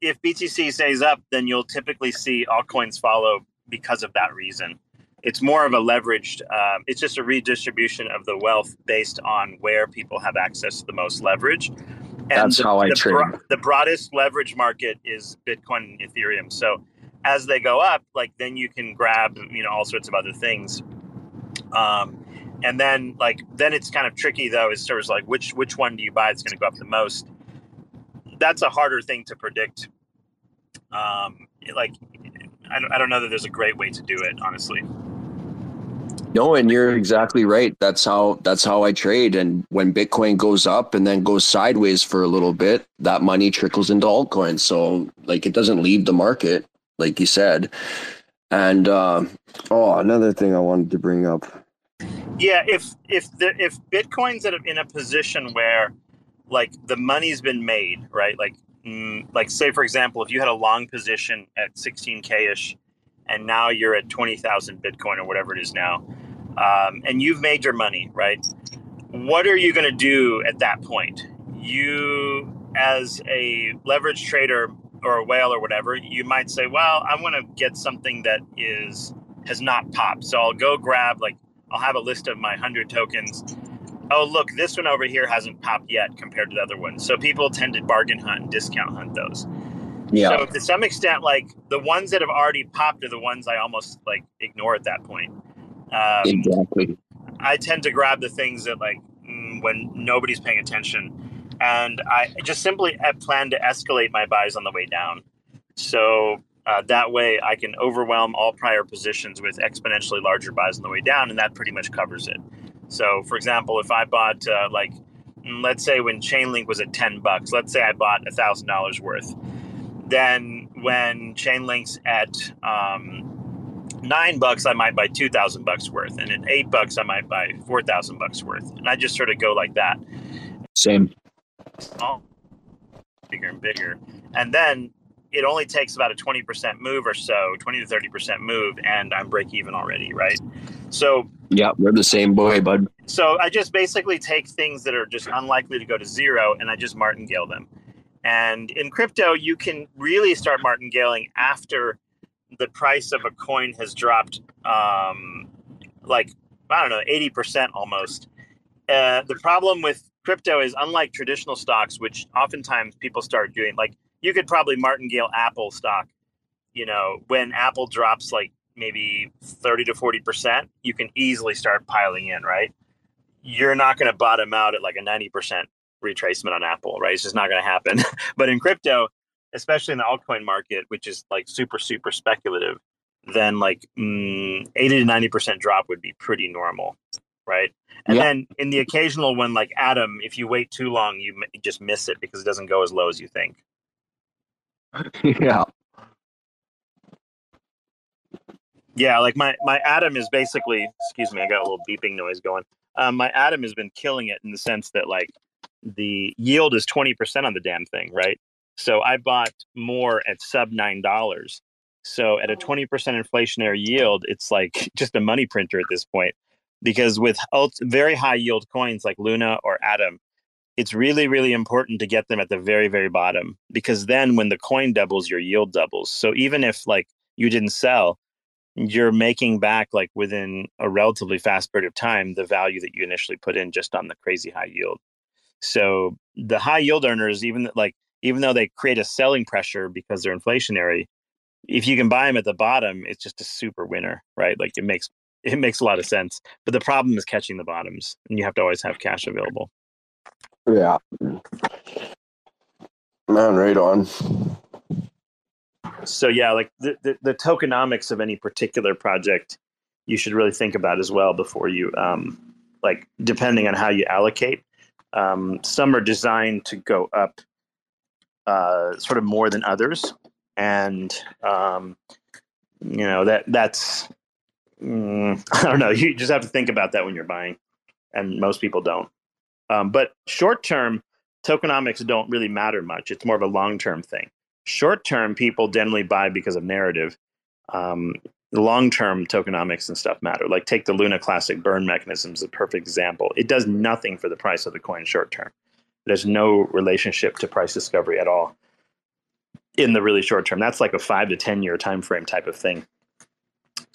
if BTC stays up, then you'll typically see altcoins follow because of that reason. It's more of a leveraged, um, it's just a redistribution of the wealth based on where people have access to the most leverage. And That's the, how I the trade. Bro- the broadest leverage market is Bitcoin and Ethereum. So as they go up, like then you can grab, you know, all sorts of other things. Um, and then like then it's kind of tricky though, as far as like which which one do you buy that's going to go up the most? That's a harder thing to predict. Um, like I don't, I don't know that there's a great way to do it, honestly. No, and you're exactly right. That's how that's how I trade. And when Bitcoin goes up and then goes sideways for a little bit, that money trickles into altcoins. So like it doesn't leave the market, like you said. And uh, oh, another thing I wanted to bring up. Yeah, if if the if Bitcoin's in a position where like the money's been made, right? Like mm, like say for example, if you had a long position at 16k ish, and now you're at 20,000 Bitcoin or whatever it is now um, and you've made your money, right? What are you going to do at that point? You, as a leverage trader or a whale or whatever, you might say, "Well, I want to get something that is has not popped, so I'll go grab like I'll have a list of my hundred tokens." Oh, look, this one over here hasn't popped yet compared to the other ones. So people tend to bargain hunt and discount hunt those. Yeah. So to some extent, like the ones that have already popped are the ones I almost like ignore at that point. Um, exactly. I tend to grab the things that like mm, when nobody's paying attention, and I just simply plan to escalate my buys on the way down. So uh, that way, I can overwhelm all prior positions with exponentially larger buys on the way down, and that pretty much covers it. So, for example, if I bought uh, like, mm, let's say when Chainlink was at ten bucks, let's say I bought a thousand dollars worth, then when Chainlink's at um, nine bucks, I might buy two thousand bucks worth, and at eight bucks, I might buy four thousand bucks worth, and I just sort of go like that. Same. Oh, bigger and bigger, and then it only takes about a twenty percent move or so, twenty to thirty percent move, and I'm break even already, right? So yeah, we're the same boy, bud. So I just basically take things that are just unlikely to go to zero, and I just martingale them. And in crypto, you can really start martingaling after the price of a coin has dropped um, like I don't know, eighty percent almost. Uh, the problem with crypto is unlike traditional stocks, which oftentimes people start doing. Like you could probably martingale Apple stock. You know, when Apple drops like maybe thirty to forty percent, you can easily start piling in. Right? You're not going to bottom out at like a ninety percent retracement on Apple, right? It's just not going to happen. but in crypto, especially in the altcoin market, which is like super, super speculative, then like mm, 80 to 90% drop would be pretty normal. Right. And then in the occasional one, like Atom, if you wait too long, you just miss it because it doesn't go as low as you think. yeah. Yeah. Like my, my Atom is basically, excuse me, I got a little beeping noise going. Um, my Atom has been killing it in the sense that like the yield is 20% on the damn thing. Right. So I bought more at sub nine dollars. So at a twenty percent inflationary yield, it's like just a money printer at this point. Because with very high yield coins like Luna or Atom, it's really really important to get them at the very very bottom because then when the coin doubles, your yield doubles. So even if like you didn't sell, you're making back like within a relatively fast period of time the value that you initially put in just on the crazy high yield. So the high yield earners, even like even though they create a selling pressure because they're inflationary, if you can buy them at the bottom, it's just a super winner, right? Like it makes it makes a lot of sense. But the problem is catching the bottoms, and you have to always have cash available. Yeah, man, right on. So yeah, like the, the, the tokenomics of any particular project, you should really think about as well before you, um, like depending on how you allocate. Um, some are designed to go up uh, sort of more than others, and um, you know that that's mm, I don't know. You just have to think about that when you're buying, and most people don't. Um, but short term tokenomics don't really matter much. It's more of a long term thing. Short term, people generally buy because of narrative. Um, long term tokenomics and stuff matter. Like take the Luna Classic burn mechanism is a perfect example. It does nothing for the price of the coin short term. There's no relationship to price discovery at all in the really short term. That's like a five to ten year time frame type of thing.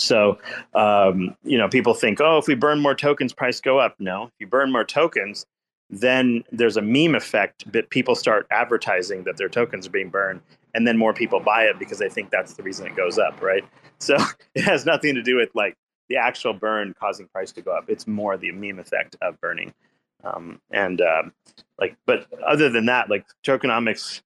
So, um, you know, people think, oh, if we burn more tokens, price go up. No, if you burn more tokens, then there's a meme effect. But people start advertising that their tokens are being burned, and then more people buy it because they think that's the reason it goes up, right? So it has nothing to do with like the actual burn causing price to go up. It's more the meme effect of burning. Um, and um, like, but other than that, like tokenomics,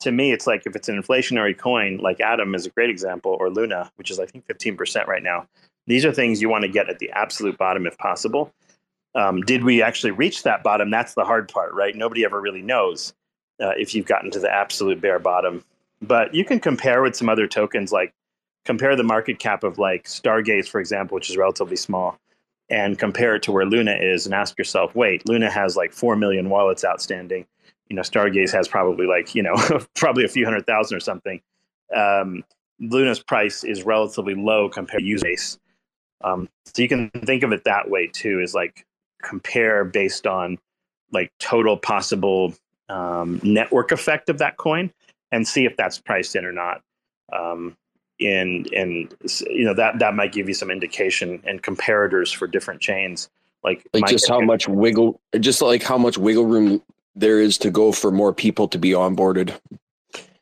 to me, it's like if it's an inflationary coin, like Atom is a great example, or Luna, which is I think 15% right now. These are things you want to get at the absolute bottom if possible. Um, did we actually reach that bottom? That's the hard part, right? Nobody ever really knows uh, if you've gotten to the absolute bare bottom. But you can compare with some other tokens, like compare the market cap of like Stargaze, for example, which is relatively small, and compare it to where Luna is, and ask yourself, wait, Luna has like four million wallets outstanding. You know, Stargaze has probably like you know probably a few hundred thousand or something. Um, Luna's price is relatively low compared to use base. Um, so you can think of it that way too, is like compare based on like total possible um, network effect of that coin and see if that's priced in or not. Um, and and you know that that might give you some indication and comparators for different chains like like just how much wiggle just like how much wiggle room there is to go for more people to be onboarded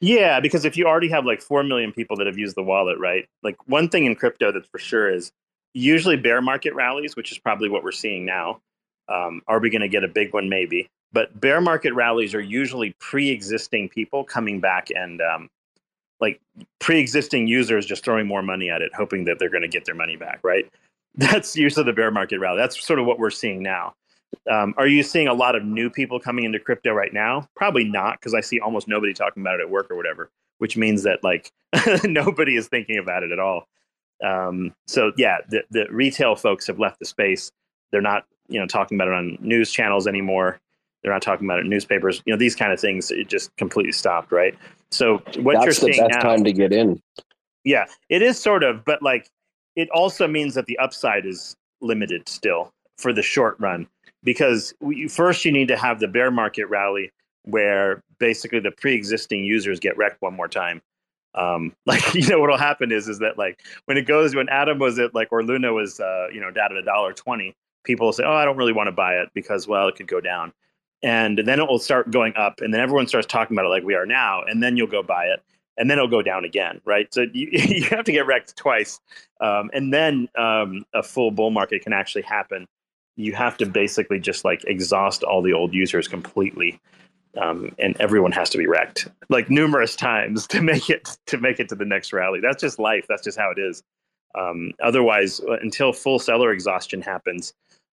yeah because if you already have like 4 million people that have used the wallet right like one thing in crypto that's for sure is usually bear market rallies which is probably what we're seeing now um, are we going to get a big one maybe but bear market rallies are usually pre-existing people coming back and um, like pre-existing users just throwing more money at it, hoping that they're going to get their money back. Right? That's usually the bear market rally. That's sort of what we're seeing now. Um, are you seeing a lot of new people coming into crypto right now? Probably not, because I see almost nobody talking about it at work or whatever, which means that like nobody is thinking about it at all. Um, so yeah, the, the retail folks have left the space. They're not, you know, talking about it on news channels anymore. They're not talking about it in newspapers. You know, these kind of things. It just completely stopped. Right. So what That's you're seeing the best now, time to get in. Yeah, it is sort of, but like it also means that the upside is limited still for the short run because we, first you need to have the bear market rally where basically the pre-existing users get wrecked one more time. Um, like you know what'll happen is is that like when it goes when Atom was at like or Luna was uh, you know down at a dollar twenty, people say, oh I don't really want to buy it because well it could go down and then it will start going up and then everyone starts talking about it like we are now and then you'll go buy it and then it'll go down again right so you, you have to get wrecked twice um, and then um, a full bull market can actually happen you have to basically just like exhaust all the old users completely um, and everyone has to be wrecked like numerous times to make it to make it to the next rally that's just life that's just how it is um, otherwise uh, until full seller exhaustion happens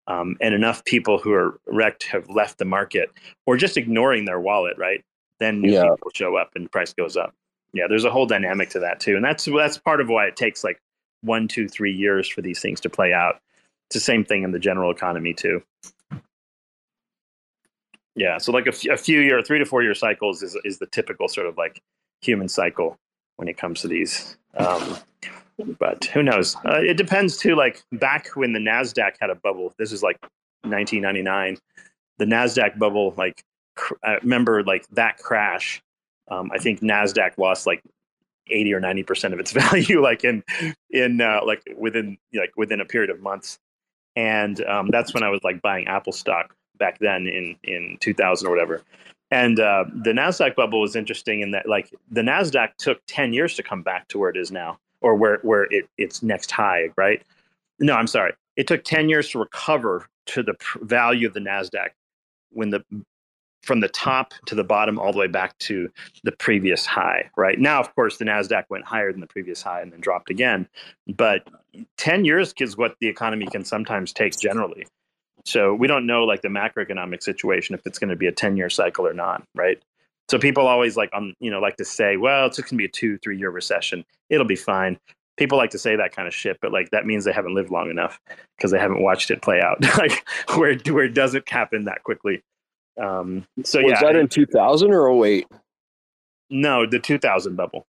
um, and enough people who are wrecked have left the market or just ignoring their wallet, right? Then new yeah. people show up and price goes up. Yeah, there's a whole dynamic to that too, and that's that's part of why it takes like one, two, three years for these things to play out. It's the same thing in the general economy too. Yeah, so like a, f- a few year, three to four year cycles is is the typical sort of like human cycle when it comes to these. Um, but who knows? Uh, it depends too. Like back when the Nasdaq had a bubble, this is like 1999. The Nasdaq bubble, like cr- I remember, like that crash. Um, I think Nasdaq lost like 80 or 90 percent of its value, like in in uh, like within like within a period of months. And um, that's when I was like buying Apple stock back then in in 2000 or whatever. And uh, the Nasdaq bubble was interesting in that like the Nasdaq took 10 years to come back to where it is now or where where it, its next high, right? No, I'm sorry. It took 10 years to recover to the pr- value of the Nasdaq when the from the top to the bottom all the way back to the previous high, right? Now, of course, the Nasdaq went higher than the previous high and then dropped again, but 10 years is what the economy can sometimes take generally. So we don't know like the macroeconomic situation if it's going to be a 10 year cycle or not, right? So people always like um you know like to say, well, it's gonna be a two three year recession. It'll be fine. People like to say that kind of shit, but like that means they haven't lived long enough because they haven't watched it play out. like where where it doesn't happen that quickly. Um, so was yeah, that in two thousand or 08? No, the two thousand bubble,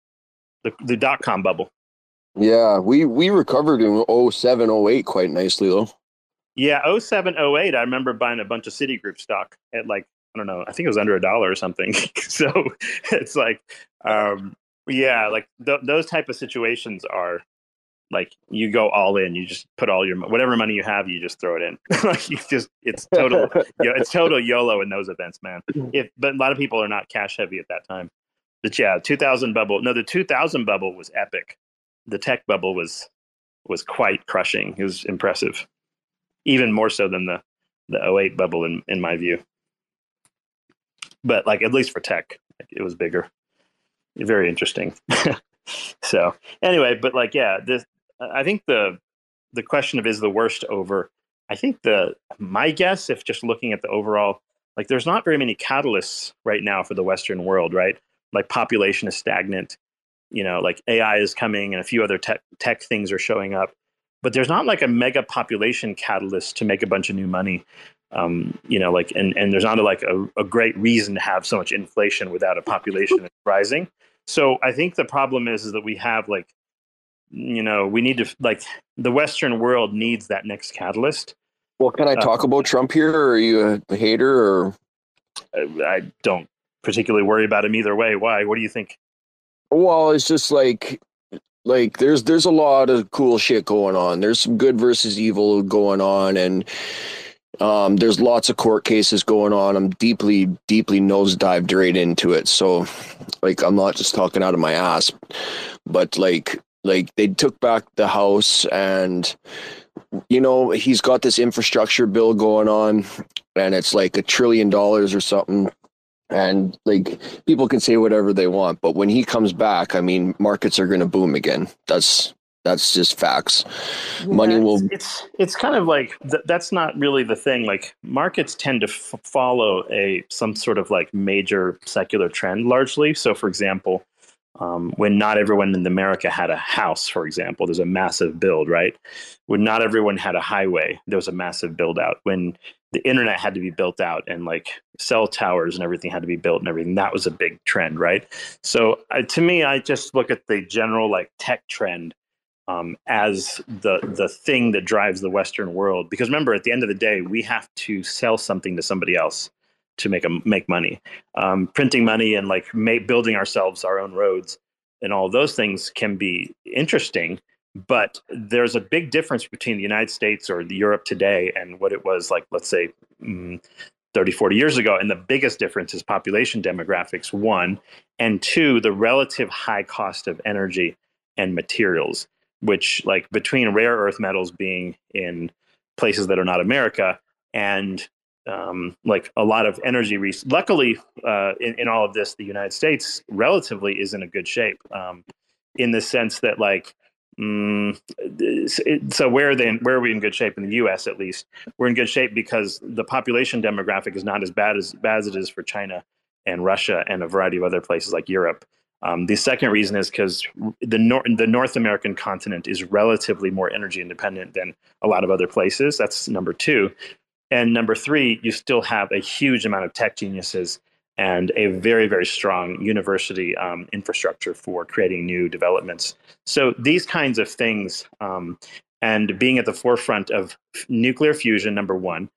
the the dot com bubble. Yeah, we we recovered in 07, 08 quite nicely though. Yeah, 07, 08, I remember buying a bunch of Citigroup stock at like, I don't know, I think it was under a dollar or something. so it's like, um, yeah, like th- those type of situations are like you go all in. You just put all your whatever money you have, you just throw it in. like you just it's total, it's total YOLO in those events, man. If but a lot of people are not cash heavy at that time. But yeah, 2000 bubble. No, the 2000 bubble was epic. The tech bubble was was quite crushing. It was impressive even more so than the the 08 bubble in in my view. But like at least for tech, it was bigger. Very interesting. so anyway, but like yeah, this I think the the question of is the worst over. I think the my guess, if just looking at the overall, like there's not very many catalysts right now for the Western world, right? Like population is stagnant, you know, like AI is coming and a few other tech tech things are showing up but there's not like a mega population catalyst to make a bunch of new money. Um, you know, like, and, and there's not a, like a, a great reason to have so much inflation without a population rising. So I think the problem is, is that we have like, you know, we need to like the Western world needs that next catalyst. Well, can I uh, talk uh, about Trump here? Or are you a hater or? I don't particularly worry about him either way. Why? What do you think? Well, it's just like like there's there's a lot of cool shit going on. There's some good versus evil going on, and um, there's lots of court cases going on. I'm deeply, deeply nosedived right into it. So, like, I'm not just talking out of my ass, but like, like they took back the house, and you know, he's got this infrastructure bill going on, and it's like a trillion dollars or something and like people can say whatever they want but when he comes back i mean markets are going to boom again. That's that's just facts. Yeah, money will it's it's kind of like th- that's not really the thing. Like markets tend to f- follow a some sort of like major secular trend largely. So for example um, when not everyone in America had a house, for example, there's a massive build, right? When not everyone had a highway, there was a massive build out. When the internet had to be built out and like cell towers and everything had to be built and everything, that was a big trend, right? So uh, to me, I just look at the general like tech trend um, as the the thing that drives the Western world. Because remember, at the end of the day, we have to sell something to somebody else to make a, make money. Um, printing money and like building ourselves our own roads and all those things can be interesting. But there's a big difference between the United States or the Europe today and what it was like, let's say, mm, 30, 40 years ago. And the biggest difference is population demographics, one, and two, the relative high cost of energy and materials, which, like, between rare earth metals being in places that are not America and um, like a lot of energy. Luckily, uh, in, in, all of this, the United States relatively is in a good shape um, in the sense that like. Mm, so where are they? Where are we in good shape in the U.S. At least we're in good shape because the population demographic is not as bad as bad as it is for China and Russia and a variety of other places like Europe. Um, the second reason is because the, nor- the North American continent is relatively more energy independent than a lot of other places. That's number two. And number three, you still have a huge amount of tech geniuses and a very, very strong university um, infrastructure for creating new developments. So these kinds of things um, and being at the forefront of nuclear fusion, number one,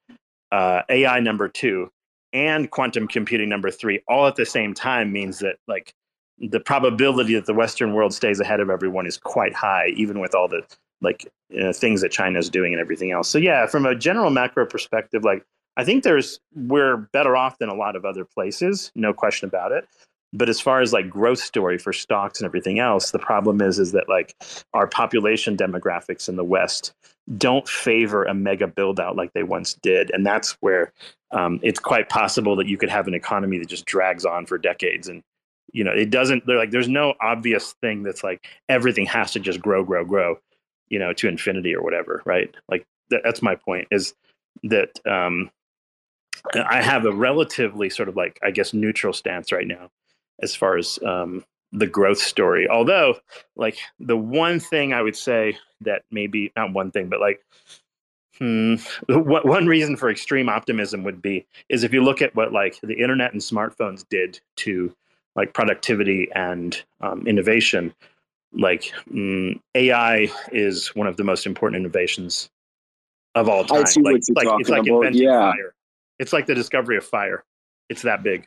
uh, AI, number two, and quantum computing, number three, all at the same time means that like the probability that the Western world stays ahead of everyone is quite high, even with all the like you know, things that China is doing and everything else. So yeah, from a general macro perspective, like I think there's we're better off than a lot of other places, no question about it. But as far as like growth story for stocks and everything else, the problem is is that like our population demographics in the West don't favor a mega build out like they once did, and that's where um, it's quite possible that you could have an economy that just drags on for decades and you know it doesn't they're like there's no obvious thing that's like everything has to just grow grow grow you know to infinity or whatever right? Like that, that's my point is that um i have a relatively sort of like i guess neutral stance right now as far as um the growth story. Although like the one thing i would say that maybe not one thing but like hmm, one reason for extreme optimism would be is if you look at what like the internet and smartphones did to like productivity and um, innovation like mm, AI is one of the most important innovations of all time. Like, like it's like about. inventing Yeah. fire. It's like the discovery of fire. It's that big.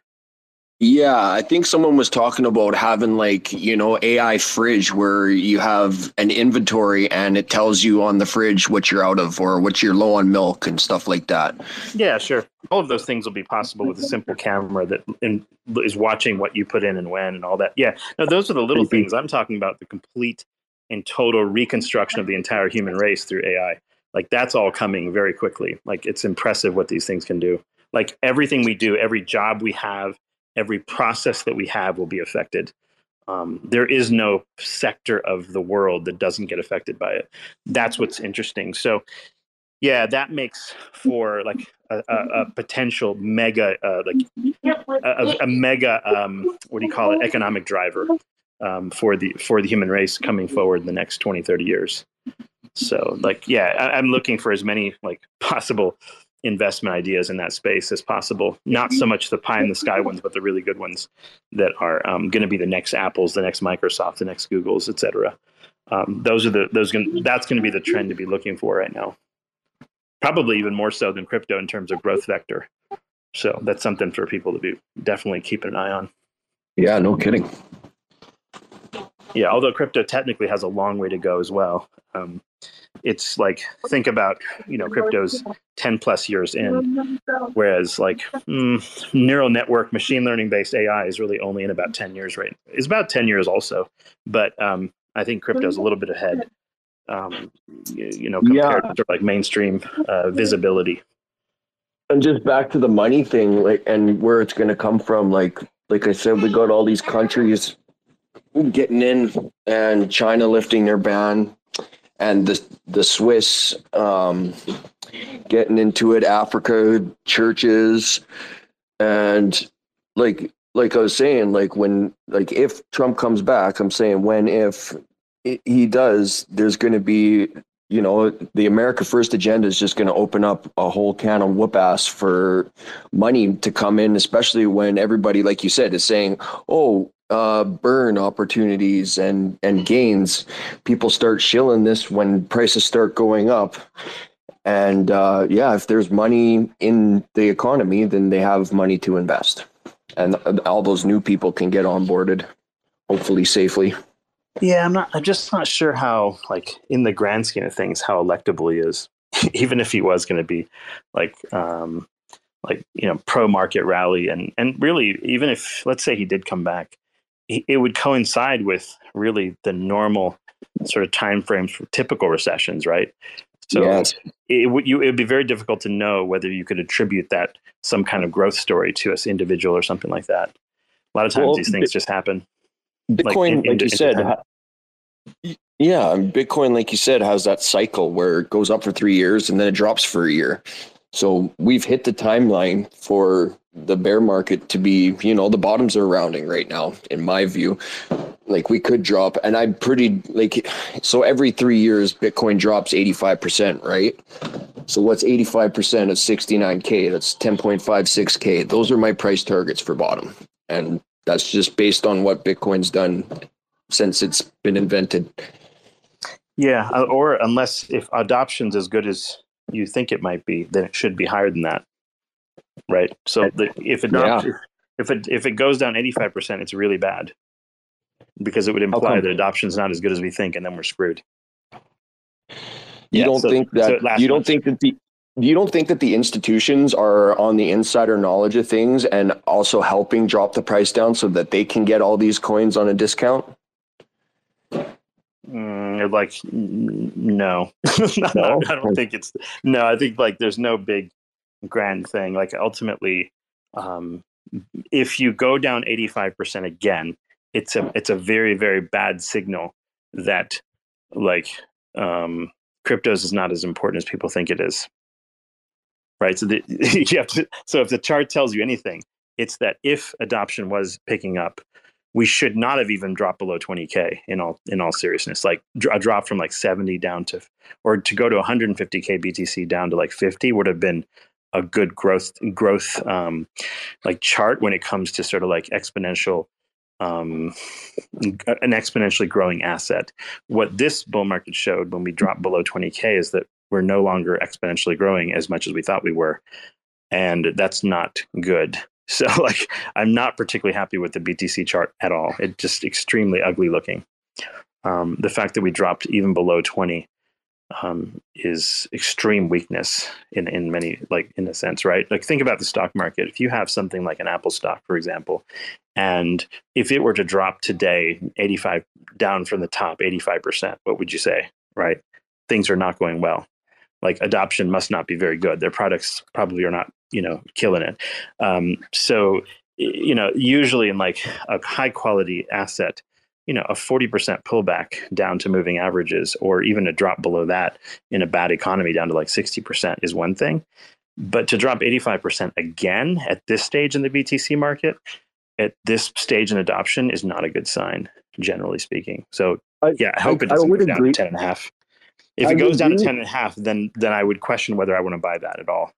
Yeah, I think someone was talking about having like, you know, AI fridge where you have an inventory and it tells you on the fridge what you're out of or what you're low on milk and stuff like that. Yeah, sure. All of those things will be possible with a simple camera that in, is watching what you put in and when and all that. Yeah, no, those are the little things. I'm talking about the complete and total reconstruction of the entire human race through AI. Like that's all coming very quickly. Like it's impressive what these things can do. Like everything we do, every job we have, every process that we have will be affected. Um, there is no sector of the world that doesn't get affected by it. That's what's interesting. So, yeah, that makes for like a, a, a potential mega, uh, like a, a mega, um, what do you call it, economic driver um, for the for the human race coming forward in the next 20, 30 years. So, like, yeah, I, I'm looking for as many like possible investment ideas in that space as possible. Not so much the pie in the sky ones, but the really good ones that are um, going to be the next Apples, the next Microsoft, the next Googles, et cetera. Um, those are the those going that's going to be the trend to be looking for right now. Probably even more so than crypto in terms of growth vector. So that's something for people to be definitely keeping an eye on. Yeah, no kidding. Yeah, although crypto technically has a long way to go as well. Um, it's like think about you know crypto's 10 plus years in whereas like mm, neural network machine learning based ai is really only in about 10 years right it's about 10 years also but um, i think crypto's a little bit ahead um, you, you know compared Yeah. to like mainstream uh, visibility And just back to the money thing, like, and where it's going to come from. Like, like I said, we got all these countries getting in, and China lifting their ban, and the the Swiss um, getting into it. Africa churches, and like like I was saying, like when like if Trump comes back, I'm saying when if he does, there's going to be you know, the America First agenda is just going to open up a whole can of whoop ass for money to come in, especially when everybody, like you said, is saying, "Oh, uh, burn opportunities and and gains." People start shilling this when prices start going up, and uh, yeah, if there's money in the economy, then they have money to invest, and all those new people can get onboarded, hopefully safely. Yeah, I'm not. I'm just not sure how, like, in the grand scheme of things, how electable he is. Even if he was going to be, like, um, like you know, pro market rally, and and really, even if let's say he did come back, it would coincide with really the normal sort of time frames for typical recessions, right? So yes, it would you it would be very difficult to know whether you could attribute that some kind of growth story to us individual or something like that. A lot of times Well, these things just happen. Bitcoin, in- like, you in- said, in- yeah, Bitcoin, like you said, has that cycle where it goes up for three years and then it drops for a year. So we've hit the timeline for the bear market to be, you know, the bottoms are rounding right now, in my view. Like we could drop, and I'm pretty like, so every three years, Bitcoin drops 85%, right? So what's 85% of 69K? That's 10.56K. Those are my price targets for bottom. And that's just based on what Bitcoin's done since it's been invented. Yeah, uh, or unless if adoption's as good as you think it might be, then it should be higher than that, right? So the, if it Yeah. if it if it goes down eighty five percent, it's really bad because it would imply that adoption's not as good as we think, and then we're screwed. You Yeah, don't so- think that last you don't month- think that the you don't think that the institutions are on the insider knowledge of things and also helping drop the price down so that they can get all these coins on a discount? Mm, like no, No? I don't think it's no. I think like there's no big grand thing. Like ultimately, um, if you go down 85 percent again, it's a it's a very very bad signal that like um, cryptos is not as important as people think it is. Right. So the, you have to, so if the chart tells you anything, it's that if adoption was picking up, we should not have even dropped below 20k in all in all seriousness like a drop from like 70 down to or to go to 150k btc down to like 50 would have been a good growth growth um, like chart when it comes to sort of like exponential um, an exponentially growing asset. What this bull market showed when we dropped below 20K is that we're no longer exponentially growing as much as we thought we were. And that's not good. So, like, I'm not particularly happy with the BTC chart at all. It's just extremely ugly looking. Um, the fact that we dropped even below 20 um, is extreme weakness in, in many like in a sense right? Like think about the stock market. If you have something like an apple stock for example and if it were to drop today 85 down from the top 85% what would you say right? Things are not going well. Like adoption must not be very good. Their products probably are not you know killing it. Um, so you know usually in like a high quality asset you know a 40% pullback down to moving averages or even a drop below that in a bad economy down to like 60% is one thing. But to drop 85% again at this stage in the btc market at this stage in adoption is not a good sign generally speaking. So I, yeah i hope I, it doesn't go down agree. to 10 and a half. If it goes down to 10 and a half then then i would question whether i want to buy that at all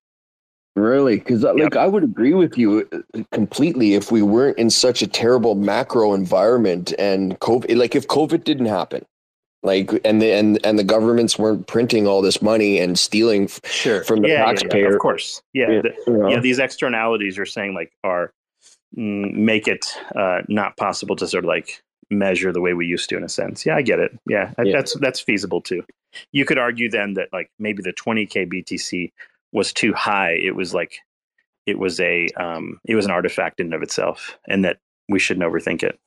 Really? Because yep. like I would agree with you uh, completely if we weren't in such a terrible macro environment and COVID. Like if COVID didn't happen, like and the and and the governments weren't printing all this money and stealing sure. from the yeah, taxpayer. Yeah, yeah, of course, yeah, yeah, the, you know. These externalities are saying like are mm, make it uh, not possible to sort of like measure the way we used to in a sense. Yeah, I get it. Yeah, yeah, that's that's feasible too. You could argue then that like maybe the 20k BTC was too high. It was like it was a um, it was an artifact in and of itself, and that we shouldn't overthink it.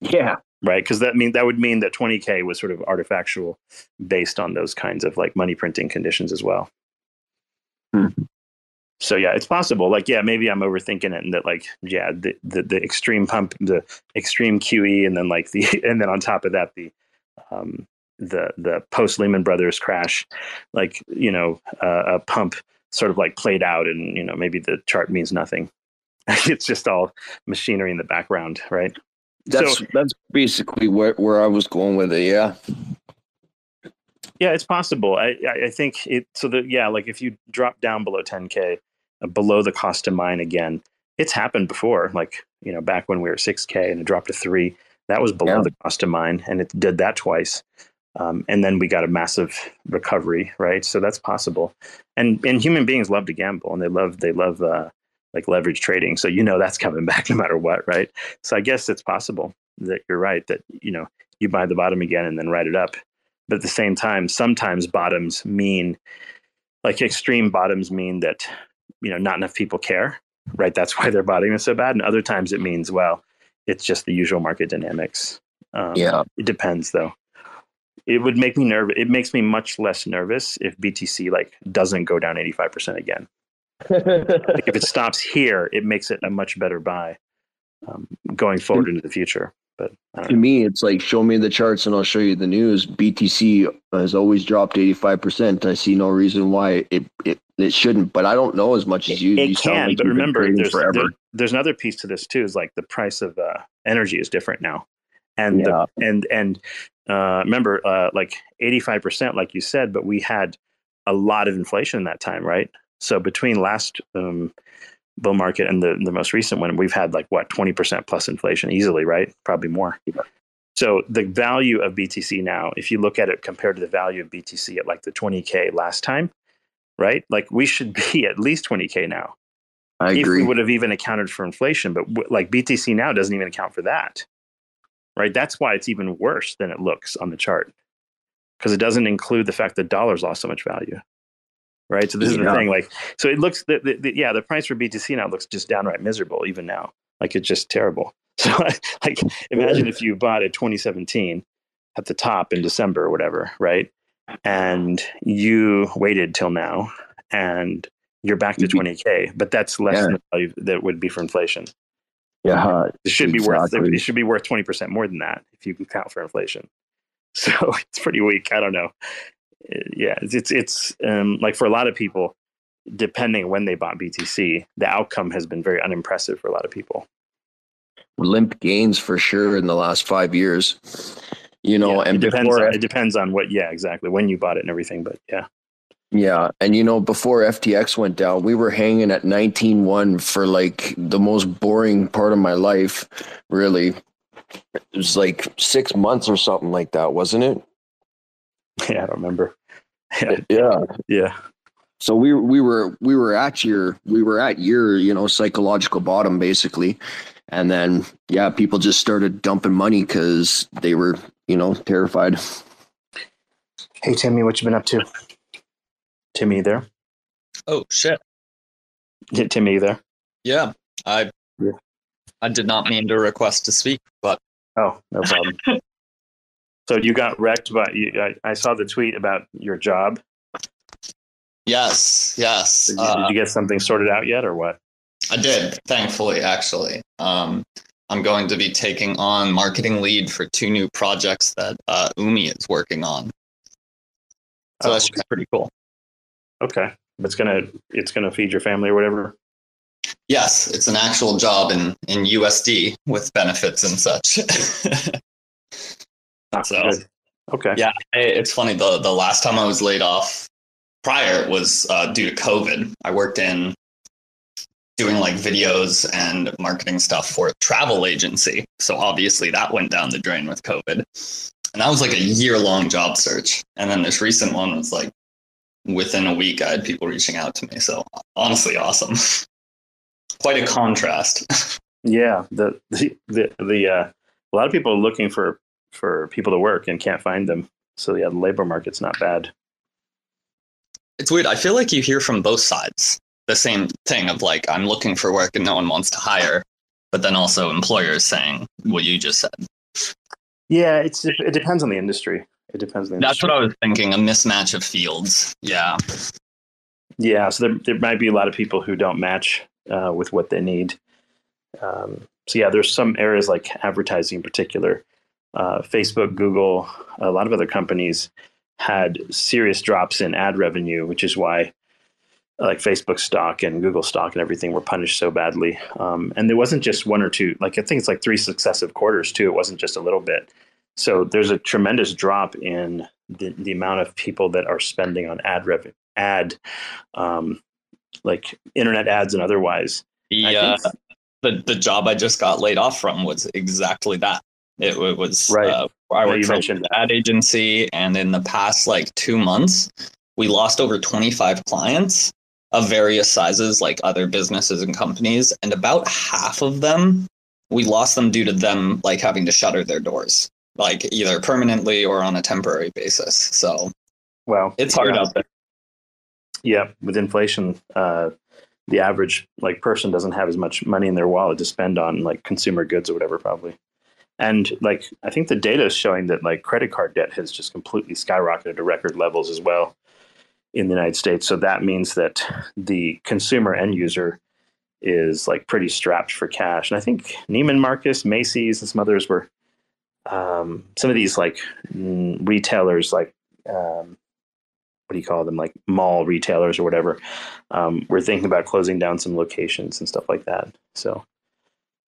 Yeah, right. Because that mean that would mean that 20k was sort of artifactual based on those kinds of like money printing conditions as well. Hmm. So yeah, it's possible. Like yeah, maybe I'm overthinking it, and that like yeah, the, the the extreme pump, the extreme QE, and then like the and then on top of that the um, the the post Lehman Brothers crash, like you know, uh, a pump sort of like played out, and you know, maybe the chart means nothing. it's just all machinery in the background, right? That's so, that's basically where where I was going with it. Yeah. Yeah, it's possible. I I think it. So that yeah, like if you drop down below 10k, uh, below the cost to mine again, it's happened before. Like you know, back when we were 6k and it dropped to three, that was below yeah. the cost to mine, and it did that twice. Um, and then we got a massive recovery, right? So that's possible. And and human beings love to gamble, and they love they love uh, like leverage trading. So you know that's coming back no matter what, right? So I guess it's possible that you're right that you know you buy the bottom again and then ride it up. But at the same time, sometimes bottoms mean like extreme bottoms mean that you know not enough people care, right? That's why they're bottoming is so bad. And other times it means well, it's just the usual market dynamics. Um, yeah, it depends though it would make me nervous. It makes me much less nervous if BTC like doesn't go down 85% again. like if it stops here, it makes it a much better buy um, going forward into the future. But to know. me, it's like show me the charts and I'll show you the news. BTC has always dropped 85%. I see no reason why it, it, it shouldn't, but I don't know as much as you. It you can, like but remember, there's, there, there's another piece to this too. Is like the price of uh, energy is different now and yeah. the, and and uh, remember uh, like 85% like you said but we had a lot of inflation in that time right so between last um, bull market and the, the most recent one we've had like what 20% plus inflation easily right probably more yeah. so the value of btc now if you look at it compared to the value of btc at like the 20k last time right like we should be at least 20k now I if agree. we would have even accounted for inflation but w- like btc now doesn't even account for that right? That's why it's even worse than it looks on the chart because it doesn't include the fact that dollars lost so much value, right? So this yeah. is the thing. Like, so it looks, the, the, the, yeah, the price for BTC now looks just downright miserable even now. Like it's just terrible. So like, imagine if you bought it 2017 at the top in December or whatever, right? And you waited till now and you're back to mm-hmm. 20k, but that's less yeah. than the value that would be for inflation. Yeah, it should exactly. be worth it should be worth twenty percent more than that if you can count for inflation. So it's pretty weak. I don't know. Uh, yeah, it's it's, it's um, like for a lot of people, depending when they bought BTC, the outcome has been very unimpressive for a lot of people. Limp gains for sure in the last five years. You know, yeah, and it depends. On, it depends on what. Yeah, exactly. When you bought it and everything, but yeah. Yeah, and you know, before FTX went down, we were hanging at 19-1 for like the most boring part of my life, really. it was like six months or something like that, wasn't it? Yeah, I don't remember. Yeah, Yeah. yeah, So we we were we were at your we were at your you know psychological bottom basically, and then yeah, people just started dumping money because they were you know terrified. Hey Timmy, what you been up to? Timmy, there? Oh shit. Yeah, Timmy, there? Yeah. I Yeah. I did not mean to request to speak, but Oh, no problem. so you got wrecked by you, I, I saw the tweet about your job. yes, yes. Did you, Uh, did you get something sorted out yet, or what? I did, thankfully, actually. Um, I'm going to be taking on marketing lead for two new projects that uh, Umi is working on. So Oh, that should be okay. pretty cool. Okay, it's gonna it's gonna feed your family or whatever. Yes, it's an actual job in, in USD with benefits and such. Ah, So- good. Okay. Yeah, it's funny. The the last time I was laid off prior was uh, due to COVID. I worked in doing like videos and marketing stuff for a travel agency. So obviously that went down the drain with COVID. And that was like a year long job search. And then this recent one was like within a week I had people reaching out to me. So honestly awesome. Quite a contrast. Yeah, the the the, the uh, a lot of people are looking for for people to work and can't find them. So yeah, the labor market's not bad. It's weird. I feel like you hear from both sides the same thing of like, I'm looking for work and no one wants to hire. But then also employers saying what you just said. Yeah, it's it depends on the industry. It depends on the That's what I was thinking. A mismatch of fields. Yeah. Yeah, so there, there might be a lot of people who don't match uh, with what they need. Um, so yeah, there's some areas like advertising in particular, uh, Facebook, Google, a lot of other companies had serious drops in ad revenue, which is why like Facebook stock and Google stock and everything were punished so badly. Um, and there wasn't just one or two, like I think it's like three successive quarters too. It wasn't just a little bit. So there's a tremendous drop in the, the amount of people that are spending on ad revenue, ad, um, like internet ads and otherwise. The, I uh, the the job I just got laid off from was exactly that. It, it was Right. uh, I worked you for an ad agency, and in the past like two months, we lost over 25 clients of various sizes, like other businesses and companies, and about half of them we lost them due to them like having to shutter their doors, like either permanently or on a temporary basis. So Well, it's hard yeah. out there. Yeah, with inflation, uh, the average like person doesn't have as much money in their wallet to spend on like consumer goods or whatever, probably. And like I think the data is showing that like credit card debt has just completely skyrocketed to record levels as well in the United States. So that means that the consumer end user is like pretty strapped for cash. And I think Neiman Marcus, Macy's, and some others were um, some of these like mm, retailers like um, what do you call them? Like mall retailers or whatever um, we're thinking about closing down some locations and stuff like that. So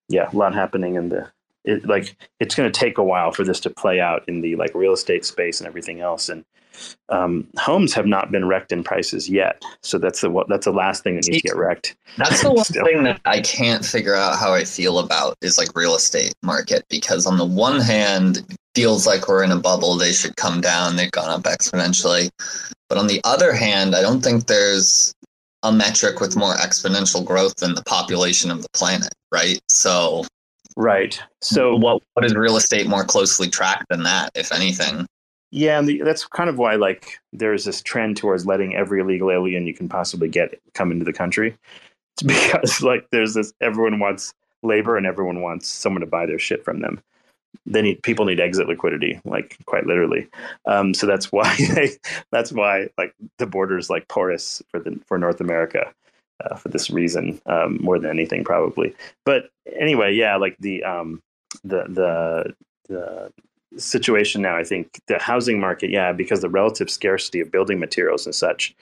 yeah a lot happening in the it like it's going to take a while for this to play out in the like real estate space and everything else. And um, homes have not been wrecked in prices yet so that's the that's the last thing that needs to get wrecked That's the one thing that I can't figure out how I feel about is like real estate market because on the one hand, feels like we're in a bubble. They should come down. They've gone up exponentially. But on the other hand, I don't think there's a metric with more exponential growth than the population of the planet, right? So right so what what is real estate more closely tracked than that, if anything? Yeah, and the, that's kind of why like there's this trend towards letting every illegal alien you can possibly get come into the country. It's because like there's this everyone wants labor and everyone wants someone to buy their shit from them. They need people need exit liquidity, like quite literally. Um, so that's why they, that's why like the border is like porous for the for North America uh, for this reason um, more than anything probably. But anyway, yeah, like the um, the the situation now, I think the housing market, yeah, because the relative scarcity of building materials and such,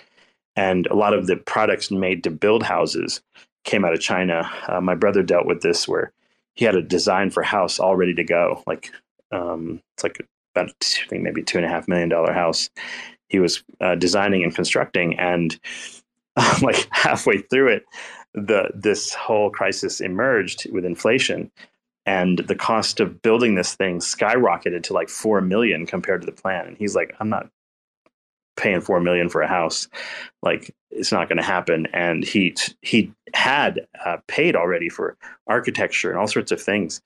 and a lot of the products made to build houses came out of China. Uh, my brother dealt with this where he had a design for a house all ready to go. Like um, it's like about I think maybe two and a half million dollar house. He was uh, designing and constructing, and like halfway through it, the this whole crisis emerged with inflation, and the cost of building this thing skyrocketed to like four million compared to the plan. And he's like, I'm not paying four million for a house. Like it's not going to happen. And he he had uh, paid already for architecture and all sorts of things,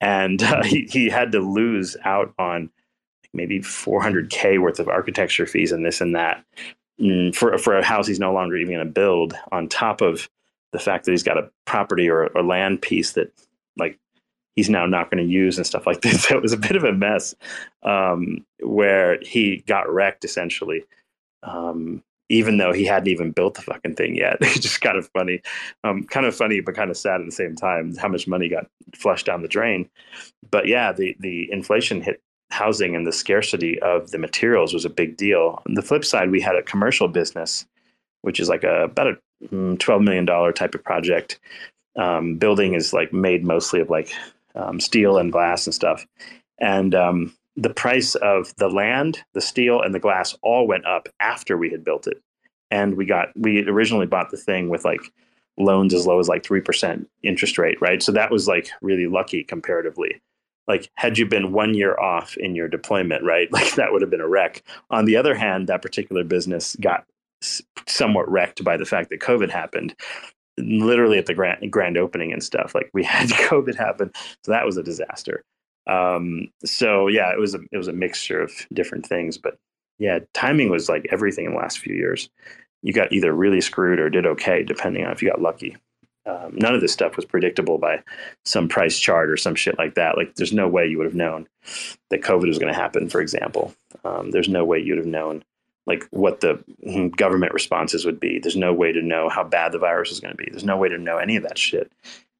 and uh, he he had to lose out on maybe 400k worth of architecture fees and this and that mm, for for a house he's no longer even going to build. On top of the fact that he's got a property or, a land piece that like he's now not going to use and stuff like this. So it was a bit of a mess um, where he got wrecked essentially. Um, even though he hadn't even built the fucking thing yet. It's just kind of funny, um, kind of funny, but kind of sad at the same time. How much money got flushed down the drain. But yeah, the the inflation hit housing and the scarcity of the materials was a big deal. On the flip side, we had a commercial business, which is like a about a mm, twelve million dollar type of project. Um, building is like made mostly of like um, steel and glass and stuff, and um, the price of the land, the steel, and the glass all went up after we had built it. And we got we originally bought the thing with like loans as low as like three percent interest rate, right? So that was like really lucky comparatively. Like had you been one year off in your deployment, right? Like that would have been a wreck. On the other hand, that particular business got somewhat wrecked by the fact that COVID happened literally at the grand grand opening and stuff. Like we had COVID happen, so that was a disaster. Um, so yeah, it was a it was a mixture of different things, but yeah, timing was like everything in the last few years. You got either really screwed or did okay, depending on if you got lucky. Um, none of this stuff was predictable by some price chart or some shit like that. Like, there's no way you would have known that COVID was going to happen. For example, um, there's no way you'd have known like what the government responses would be. There's no way to know how bad the virus is going to be. There's no way to know any of that shit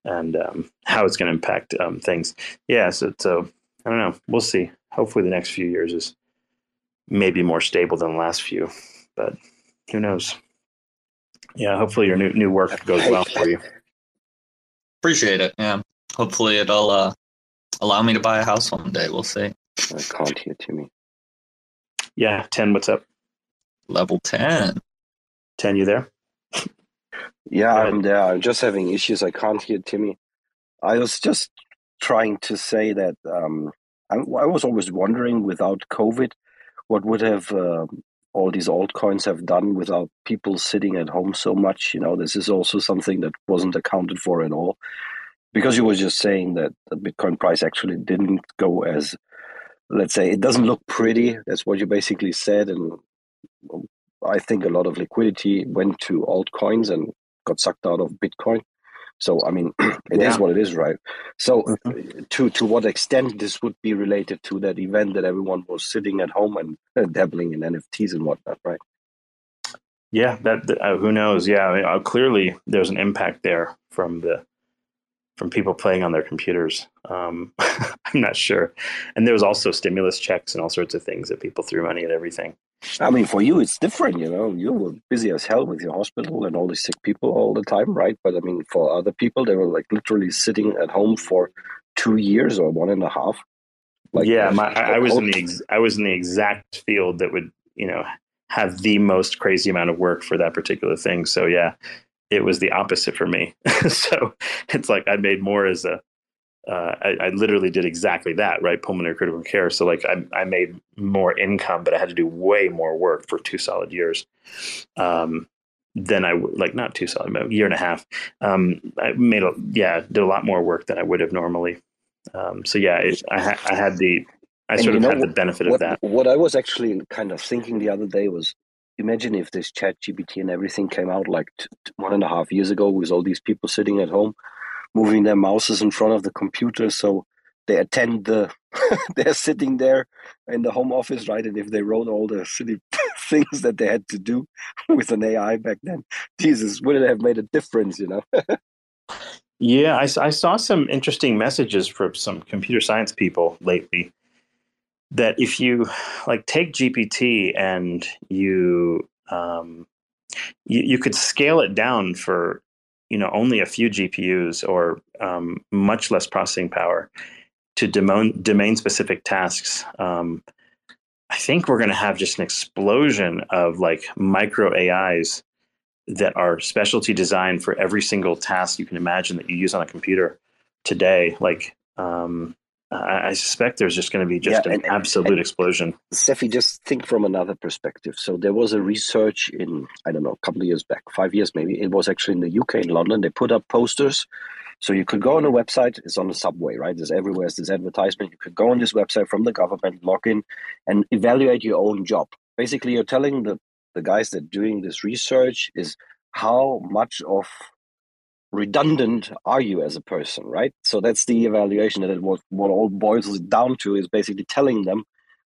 and um, how it's going to impact um, things. Yeah, so, so I don't know. We'll see. Hopefully, the next few years is maybe more stable than the last few, but who knows? Yeah, hopefully your new new work goes well for you. Appreciate it. Yeah, hopefully it'll uh, allow me to buy a house one day. We'll see. I can't hear Timmy. Yeah, ten. What's up? Level ten. Ten, you there? Yeah, I'm there. I'm just having issues. I can't hear Timmy. I was just trying to say that um, I, I, was always wondering without COVID, what would have uh, all these altcoins have done without people sitting at home so much? You know, this is also something that wasn't accounted for at all. Because you were just saying that the Bitcoin price actually didn't go as, let's say, it doesn't look pretty. That's what you basically said. And I think a lot of liquidity went to altcoins and got sucked out of Bitcoin. So I mean, it yeah. is what it is, right? So mm-hmm. to to what extent this would be related to that event that everyone was sitting at home and uh, dabbling in NFTs and whatnot, right? Yeah, that uh, who knows? Yeah, I mean, uh, clearly there's an impact there from the from people playing on their computers. Um, I'm not sure, and there was also stimulus checks and all sorts of things that people threw money at everything. I mean, for you, it's different, you know. You were busy as hell with your hospital and all these sick people all the time, right? But I mean, for other people, they were like literally sitting at home for two years or one and a half. Like, yeah, my, I, I was in the ex, I was in the exact field that would, you know, have the most crazy amount of work for that particular thing. So yeah, it was the opposite for me. so it's like I made more as a uh, I, I, literally did exactly that, right? Pulmonary critical care. So like I, I made more income, but I had to do way more work for two solid years. Um, than I like not two solid, but a year and a half. Um, I made a yeah, did a lot more work than I would have normally. Um, so yeah, it, I, ha- I had the I and sort of had the benefit what, of that. What I was actually kind of thinking the other day was, imagine if this Chat GPT and everything came out like t- t- one and a half years ago with all these people sitting at home moving their mouses in front of the computer so they attend the they're sitting there in the home office right and if they wrote all the silly things that they had to do with an ai back then jesus would it have made a difference you know? Yeah I, I saw some interesting messages from some computer science people lately that if you like take gpt and you um, you, you could scale it down for you know only a few GPUs or um, much less processing power to domain domain specific tasks. Um, I think we're going to have just an explosion of like micro AIs that are specialty designed for every single task you can imagine that you use on a computer today. Like um, I, I suspect there's just going to be just Yeah, an and- absolute and- explosion. Cephii, just think from another perspective. So there was a research in, I don't know, a couple of years back, five years maybe. It was actually in the UK, in London. They put up posters. So you could go on a website, it's on the subway, right? There's everywhere, there's this advertisement. You could go on this website from the government, log in, and evaluate your own job. Basically, you're telling the, the guys that doing this research is how much of redundant are you as a person, right? So that's the evaluation that it what what all boils down to is basically telling them,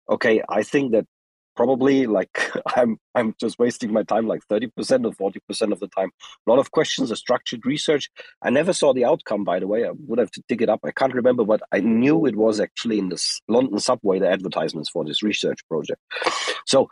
okay, I think that probably like I'm I'm just wasting my time like 30% or 40% of the time. A lot of questions, a structured research. I never saw the outcome, by the way. I would have to dig it up. I can't remember, but I knew it was actually in the s- London subway, the advertisements for this research project. So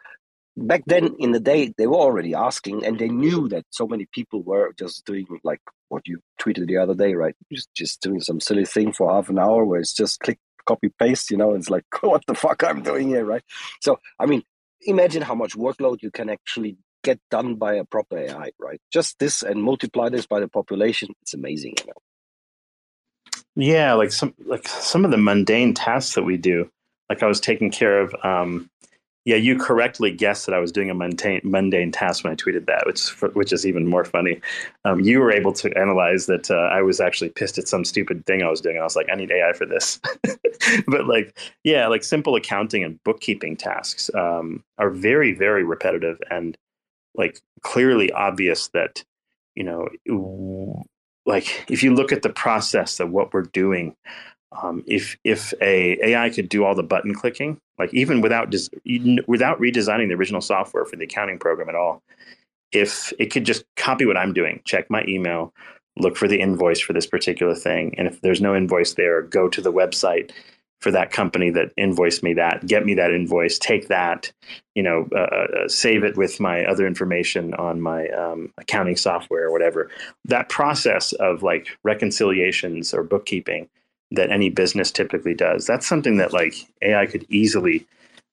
back then in the day they were already asking and they knew that so many people were just doing like what you tweeted the other day right just, just doing some silly thing for half an hour where it's just click copy paste you know it's like what the fuck i'm doing here right so i mean imagine how much workload you can actually get done by a proper ai right just this and multiply this by the population it's amazing you know Yeah, like some like some of the mundane tasks that we do. Like I was taking care of. Um, yeah, you correctly guessed that I was doing a mundane mundane task when I tweeted that, which which is even more funny. Um, you were able to analyze that uh, I was actually pissed at some stupid thing I was doing. and I was like, I need AI for this. but like, yeah, like simple accounting and bookkeeping tasks um, are very very repetitive and like clearly obvious that you know like if you look at the process of what we're doing um, if if a AI could do all the button clicking, like even without des- without redesigning the original software for the accounting program at all, if it could just copy what I'm doing, check my email, look for the invoice for this particular thing, and if there's no invoice there, go to the website for that company that invoiced me that, get me that invoice, take that, you know, uh, uh, save it with my other information on my um, accounting software or whatever. That process of like reconciliations or bookkeeping that any business typically does. That's something that like AI could easily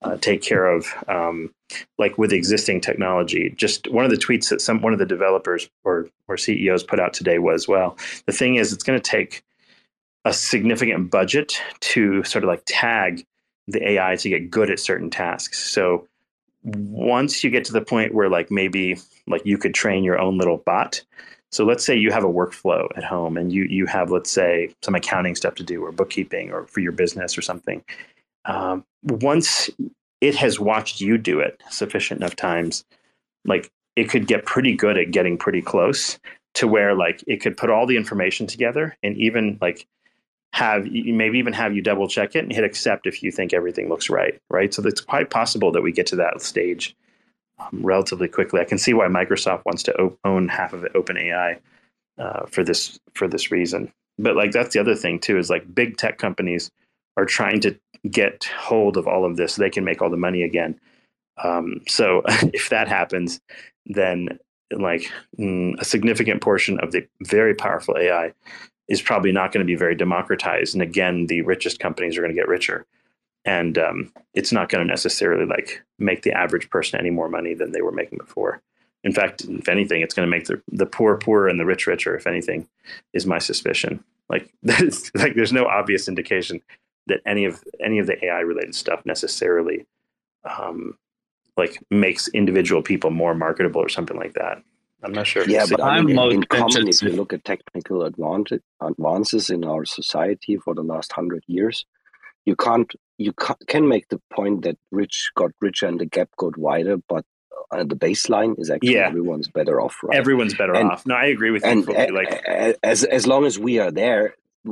uh, take care of, um, like with existing technology. Just one of the tweets that some one of the developers or or CEOs put out today was, well, the thing is, it's going to take a significant budget to sort of like tag the AI to get good at certain tasks. So once you get to the point where like maybe like you could train your own little bot so let's say you have a workflow at home and you you have let's say some accounting stuff to do or bookkeeping or for your business or something. Um, once it has watched you do it sufficient enough times, like it could get pretty good at getting pretty close to where like it could put all the information together and even like have maybe even have you double check it and hit accept if you think everything looks right right so it's quite possible that we get to that stage relatively quickly. I can see why Microsoft wants to own half of it, OpenAI, uh, for this for this reason. But like that's the other thing too is like big tech companies are trying to get hold of all of this so they can make all the money again. Um, so if that happens, then like mm, a significant portion of the very powerful AI is probably not going to be very democratized. And again, the richest companies are going to get richer and um, it's not going to necessarily like make the average person any more money than they were making before. In fact, if anything, it's going to make the the poor poorer and the rich richer. If anything, is my suspicion. Like, like there's no obvious indication that any of any of the AI related stuff necessarily um, like makes individual people more marketable or something like that. I'm not sure. Yeah, but I I'm mean, in, in common, if you look at technical advantage, advances in our society for the last hundred years, you can't you ca can make the point that rich got richer and the gap got wider, but uh, the baseline is actually Yeah. everyone's better off, right? everyone's better And- off. No, I agree with you and. Like, as as long as we are there,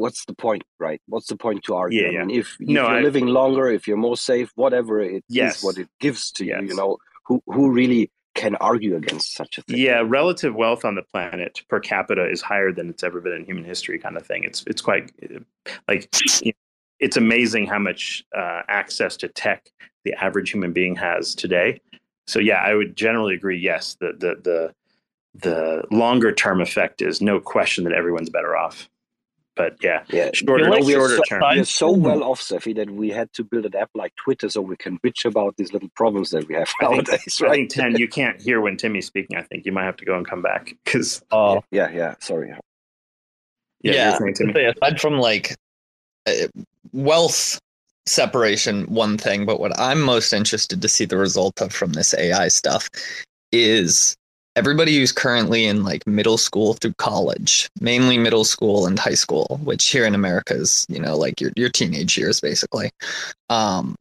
what's the point, right? What's the point to argue? Yeah, I yeah. mean, if, if No, you're I- living longer, if you're more safe, whatever it is, Yes. what it gives to you, Yes. you know, who who really can argue against such a thing? Yeah, relative wealth on the planet per capita is higher than it's ever been in human history, kind of thing. It's it's quite uh, like you it's amazing how much uh, access to tech the average human being has today. So yeah, I would generally agree. Yes, the the the the longer term effect is no question that everyone's better off. But yeah, Yeah, shorter you know, shorter so, term. we are so well off, Cephii, that we had to build an app like Twitter so we can bitch about these little problems that we have I think, nowadays, I right? think ten. You can't hear when Timmy's speaking. I think you might have to go and come back because Oh, Yeah, yeah. Sorry. yeah, yeah. you're saying Timmy. I'd say aside from like uh, wealth separation one thing, but what I'm most interested to see the result of from this AI stuff is everybody who's currently in like middle school through college, mainly middle school and high school, which here in America is, you know, like your your teenage years basically. Um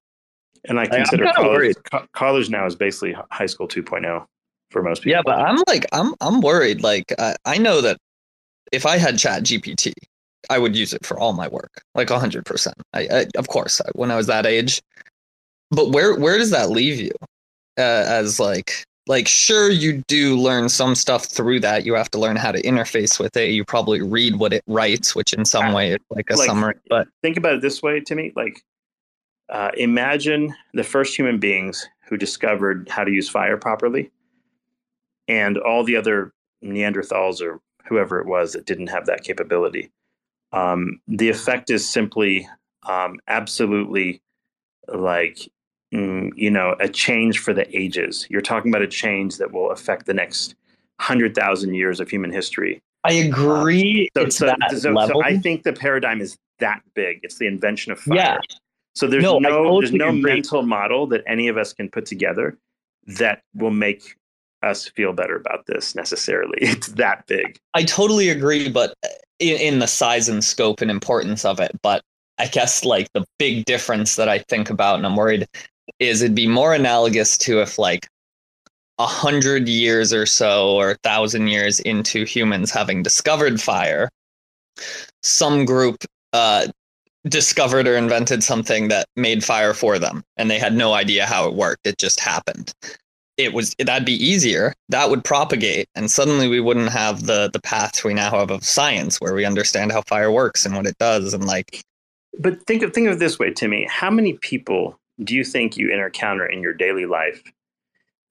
and I consider college, co- college now is basically high school 2.0 for most people. Yeah, but I'm like I'm I'm worried like I, I know that if I had Chat GPT, I would use it for all my work, like hundred percent. I, I, of course, when I was that age. But where where does that leave you? Uh, as like like sure you do learn some stuff through that. You have to learn how to interface with it. You probably read what it writes, which in some way is like a like, summary. But think about it this way, Timmy. Like, uh, imagine the first human beings who discovered how to use fire properly, and all the other Neanderthals or whoever it was that didn't have that capability um, the effect is simply um, absolutely like mm, you know a change for the ages. You're talking about a change that will affect the next hundred thousand years of human history. I agree. Um, so, so, so, so, I think the paradigm is that big. It's the invention of fire. Yeah. So there's no, no totally there's no agree. mental model that any of us can put together that will make us feel better about this necessarily. It's that big. I totally agree, but in, in the size and scope and importance of it. But I guess like the big difference that I think about and I'm worried is it'd be more analogous to if like a hundred years or so or a thousand years into humans having discovered fire, some group uh, discovered or invented something that made fire for them and they had no idea how it worked. It just happened it was that'd be easier that would propagate and suddenly we wouldn't have the the path we now have of science where we understand how fire works and what it does and like but think of think of it this way timmy how many people do you think you encounter in your daily life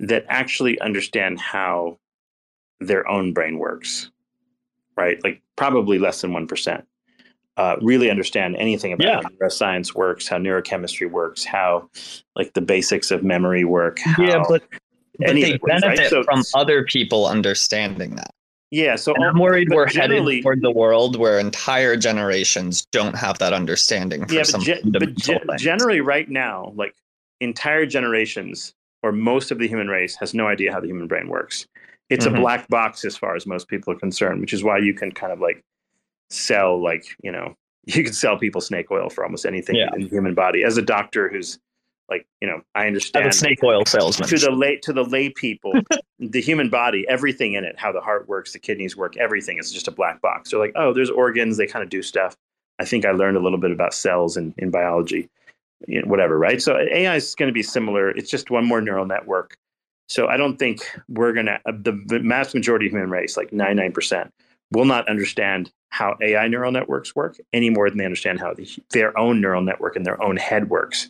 that actually understand how their own brain works right like probably less than 1% uh, really understand anything about yeah. how neuroscience works, how neurochemistry works, how like the basics of memory work. How, yeah, but but they benefit right? so, from other people understanding that. Yeah, so and I'm worried we're headed toward the world where entire generations don't have that understanding. yeah, but, ge- but ge- generally, right now, like entire generations or most of the human race has no idea how the human brain works. It's mm-hmm. a black box as far as most people are concerned, which is why you can kind of like sell like you know you can sell people snake oil for almost anything yeah. in the human body. As a doctor who's like you know i understand snake oil salesman. to the lay to the lay people the human body everything in it how the heart works the kidneys work everything is just a black box. They're like oh there's organs they kind of do stuff. I think i learned a little bit about cells in, in biology you know, whatever right? So ai is going to be similar it's just one more neural network. So i don't think we're going to uh, the, the mass majority of human race like 99% will not understand how AI neural networks work any more than they understand how the, their own neural network in their own head works.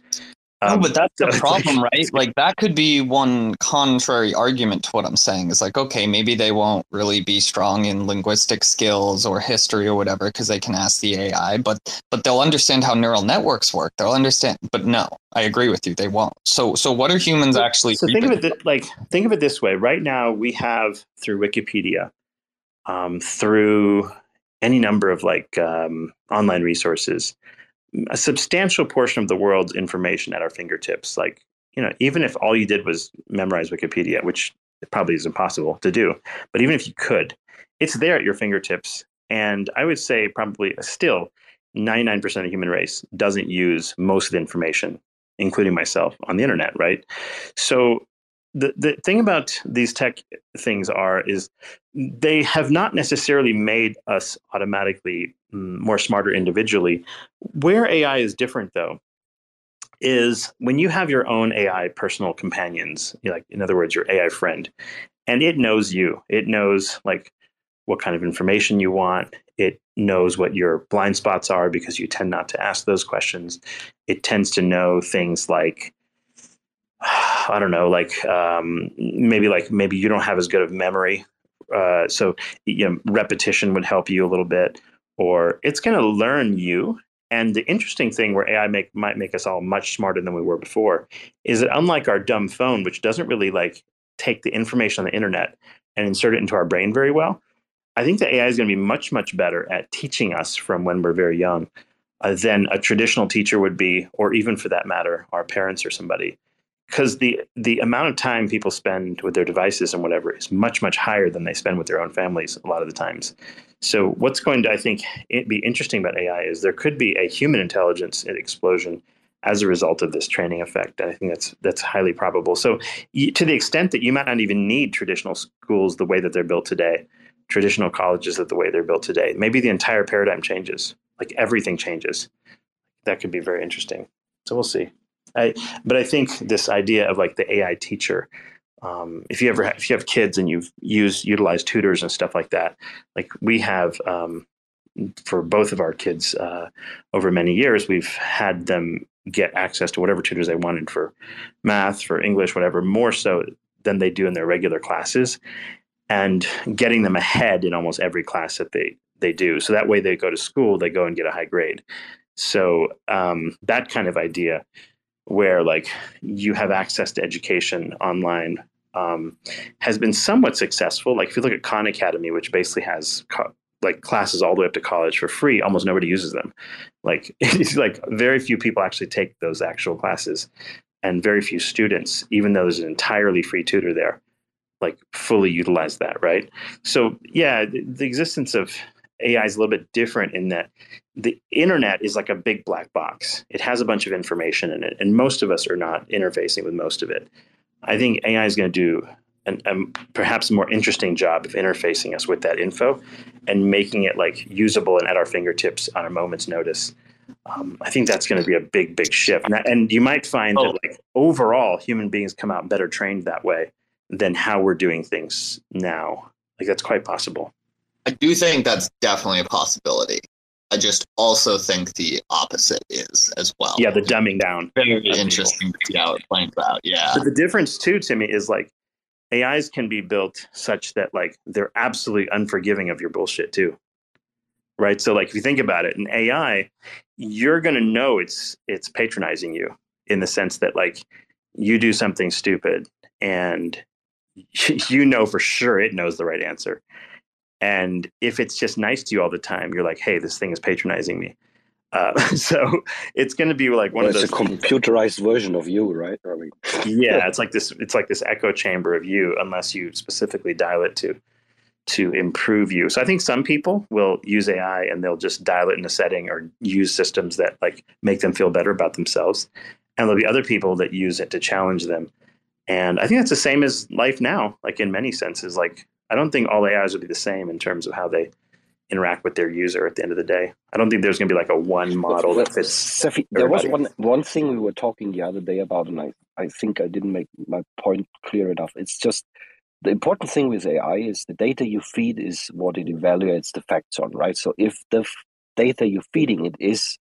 Um, no, but that's the problem, like, right? Like that could be one contrary argument to what I'm saying. Is like, okay, maybe they won't really be strong in linguistic skills or history or whatever because they can ask the AI, but but they'll understand how neural networks work. They'll understand. But no, I agree with you. They won't. So so what are humans actually? So think of it th- like think of it this way. Right now, we have through Wikipedia, um, through any number of like um, online resources a substantial portion of the world's information at our fingertips. Like, you know, even if all you did was memorize Wikipedia, which probably is impossible to do, but even if you could, it's there at your fingertips. And I would say probably still 99% of the human race doesn't use most of the information, including myself, on the internet, right? So the, the thing about these tech things are is they have not necessarily made us automatically mm, more smarter individually. Where AI is different, though, is when you have your own AI personal companions, like in other words, your AI friend, and it knows you. It knows like what kind of information you want. It knows what your blind spots are because you tend not to ask those questions. It tends to know things like I don't know, like um, maybe like maybe you don't have as good of memory, uh, so you know repetition would help you a little bit, or it's going to learn you. And the interesting thing where AI make, might make us all much smarter than we were before is that unlike our dumb phone, which doesn't really like take the information on the internet and insert it into our brain very well, I think the AI is going to be much much better at teaching us from when we're very young uh, than a traditional teacher would be, or even for that matter, our parents or somebody. Because the the amount of time people spend with their devices and whatever is much much higher than they spend with their own families a lot of the times. So what's going to I think be interesting about AI is there could be a human intelligence explosion as a result of this training effect. And I think that's that's highly probable. So to the extent that you might not even need traditional schools the way that they're built today, traditional colleges that the way they're built today, maybe the entire paradigm changes like everything changes. That could be very interesting. So we'll see. I, but I think this idea of like the AI teacher, um, if you ever have, if you have kids and you've used utilized tutors and stuff like that, like we have um, for both of our kids uh, over many years, we've had them get access to whatever tutors they wanted for math, for English, whatever, more so than they do in their regular classes, and getting them ahead in almost every class that they they do. So that way they go to school, they go and get a high grade. So um, that kind of idea where like you have access to education online um, has been somewhat successful. Like if you look at Khan Academy, which basically has co- like classes all the way up to college for free, almost nobody uses them. Like it's like very few people actually take those actual classes, and very few students, even though there's an entirely free tutor there, like fully utilize that. Right. So yeah, the, the existence of AI is a little bit different in that the internet is like a big black box. It has a bunch of information in it, and most of us are not interfacing with most of it. I think AI is going to do an, a perhaps a more interesting job of interfacing us with that info and making it like usable and at our fingertips on a moment's notice. Um, I think that's going to be a big, big shift. And, and you might find oh. that like overall, human beings come out better trained that way than how we're doing things now. Like that's quite possible. I do think that's definitely a possibility. I just also think the opposite is as well. Yeah, the dumbing down. Very interesting to see how it plays out. Yeah. But the difference too, Timmy, is like AIs can be built such that like they're absolutely unforgiving of your bullshit too. Right. So like if you think about it, an AI, you're gonna know it's it's patronizing you in the sense that like you do something stupid and you know for sure it knows the right answer and if it's just nice to you all the time, you're like, hey, this thing is patronizing me. Uh, so it's going to be like one well, of those. It's a computerized version of you, right? I mean, yeah, it's like this. It's like this echo chamber of you, unless you specifically dial it to to improve you. So I think some people will use AI and they'll just dial it in a setting or use systems that like make them feel better about themselves. And there'll be other people that use it to challenge them. And I think that's the same as life now, like in many senses. Like I don't think all AIs will be the same in terms of how they interact with their user at the end of the day. I don't think there's going to be like a one model that fits. Cephii, there was one one thing we were talking the other day about, and I, I think I didn't make my point clear enough. It's just the important thing with AI is the data you feed is what it evaluates the facts on, right? So if the f- data you're feeding it is,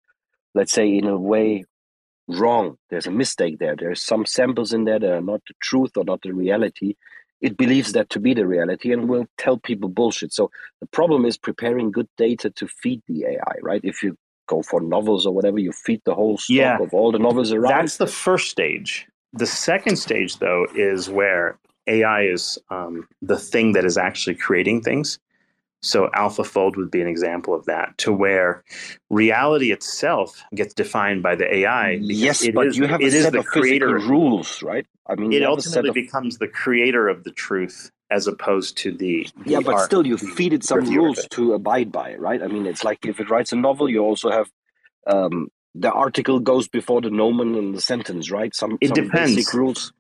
let's say, in a way wrong, there's a mistake there. There's some samples in there that are not the truth or not the reality it believes that to be the reality and will tell people bullshit. So the problem is preparing good data to feed the AI, right? If you go for novels or whatever, you feed the whole stock yeah, of all the novels around. That's the first stage. The second stage, though, is where AI is um, the thing that is actually creating things. So AlphaFold would be an example of that, to where reality itself gets defined by the AI. Yes, but is, you have a set of creator rules, right? I mean, it ultimately of... becomes the creator of the truth as opposed to the, the yeah. But still, you feed it some rules to abide by, right? I mean, it's like if it writes a novel, you also have um, the article goes before the nomen and the sentence, right? Some it some depends. basic rules.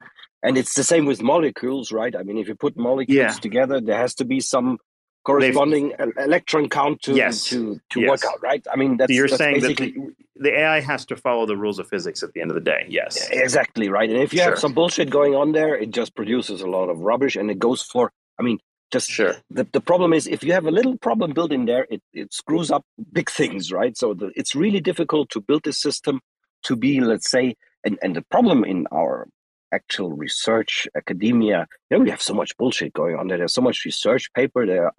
And it's the same with molecules, right? I mean, if you put molecules yeah. together, there has to be some corresponding They've, electron count to yes, to to yes. work out, right? I mean, that's so you're that's saying that the, the, AI has to follow the rules of physics at the end of the day. Yes, exactly right. And if you sure. have some bullshit going on there, it just produces a lot of rubbish, and it goes for. I mean, just sure. The the problem is if you have a little problem built in there, it it screws up big things, right? So the, it's really difficult to build this system to be, let's say, and and the problem in our actual research academia you know we have so much bullshit going on there there's so much research paper there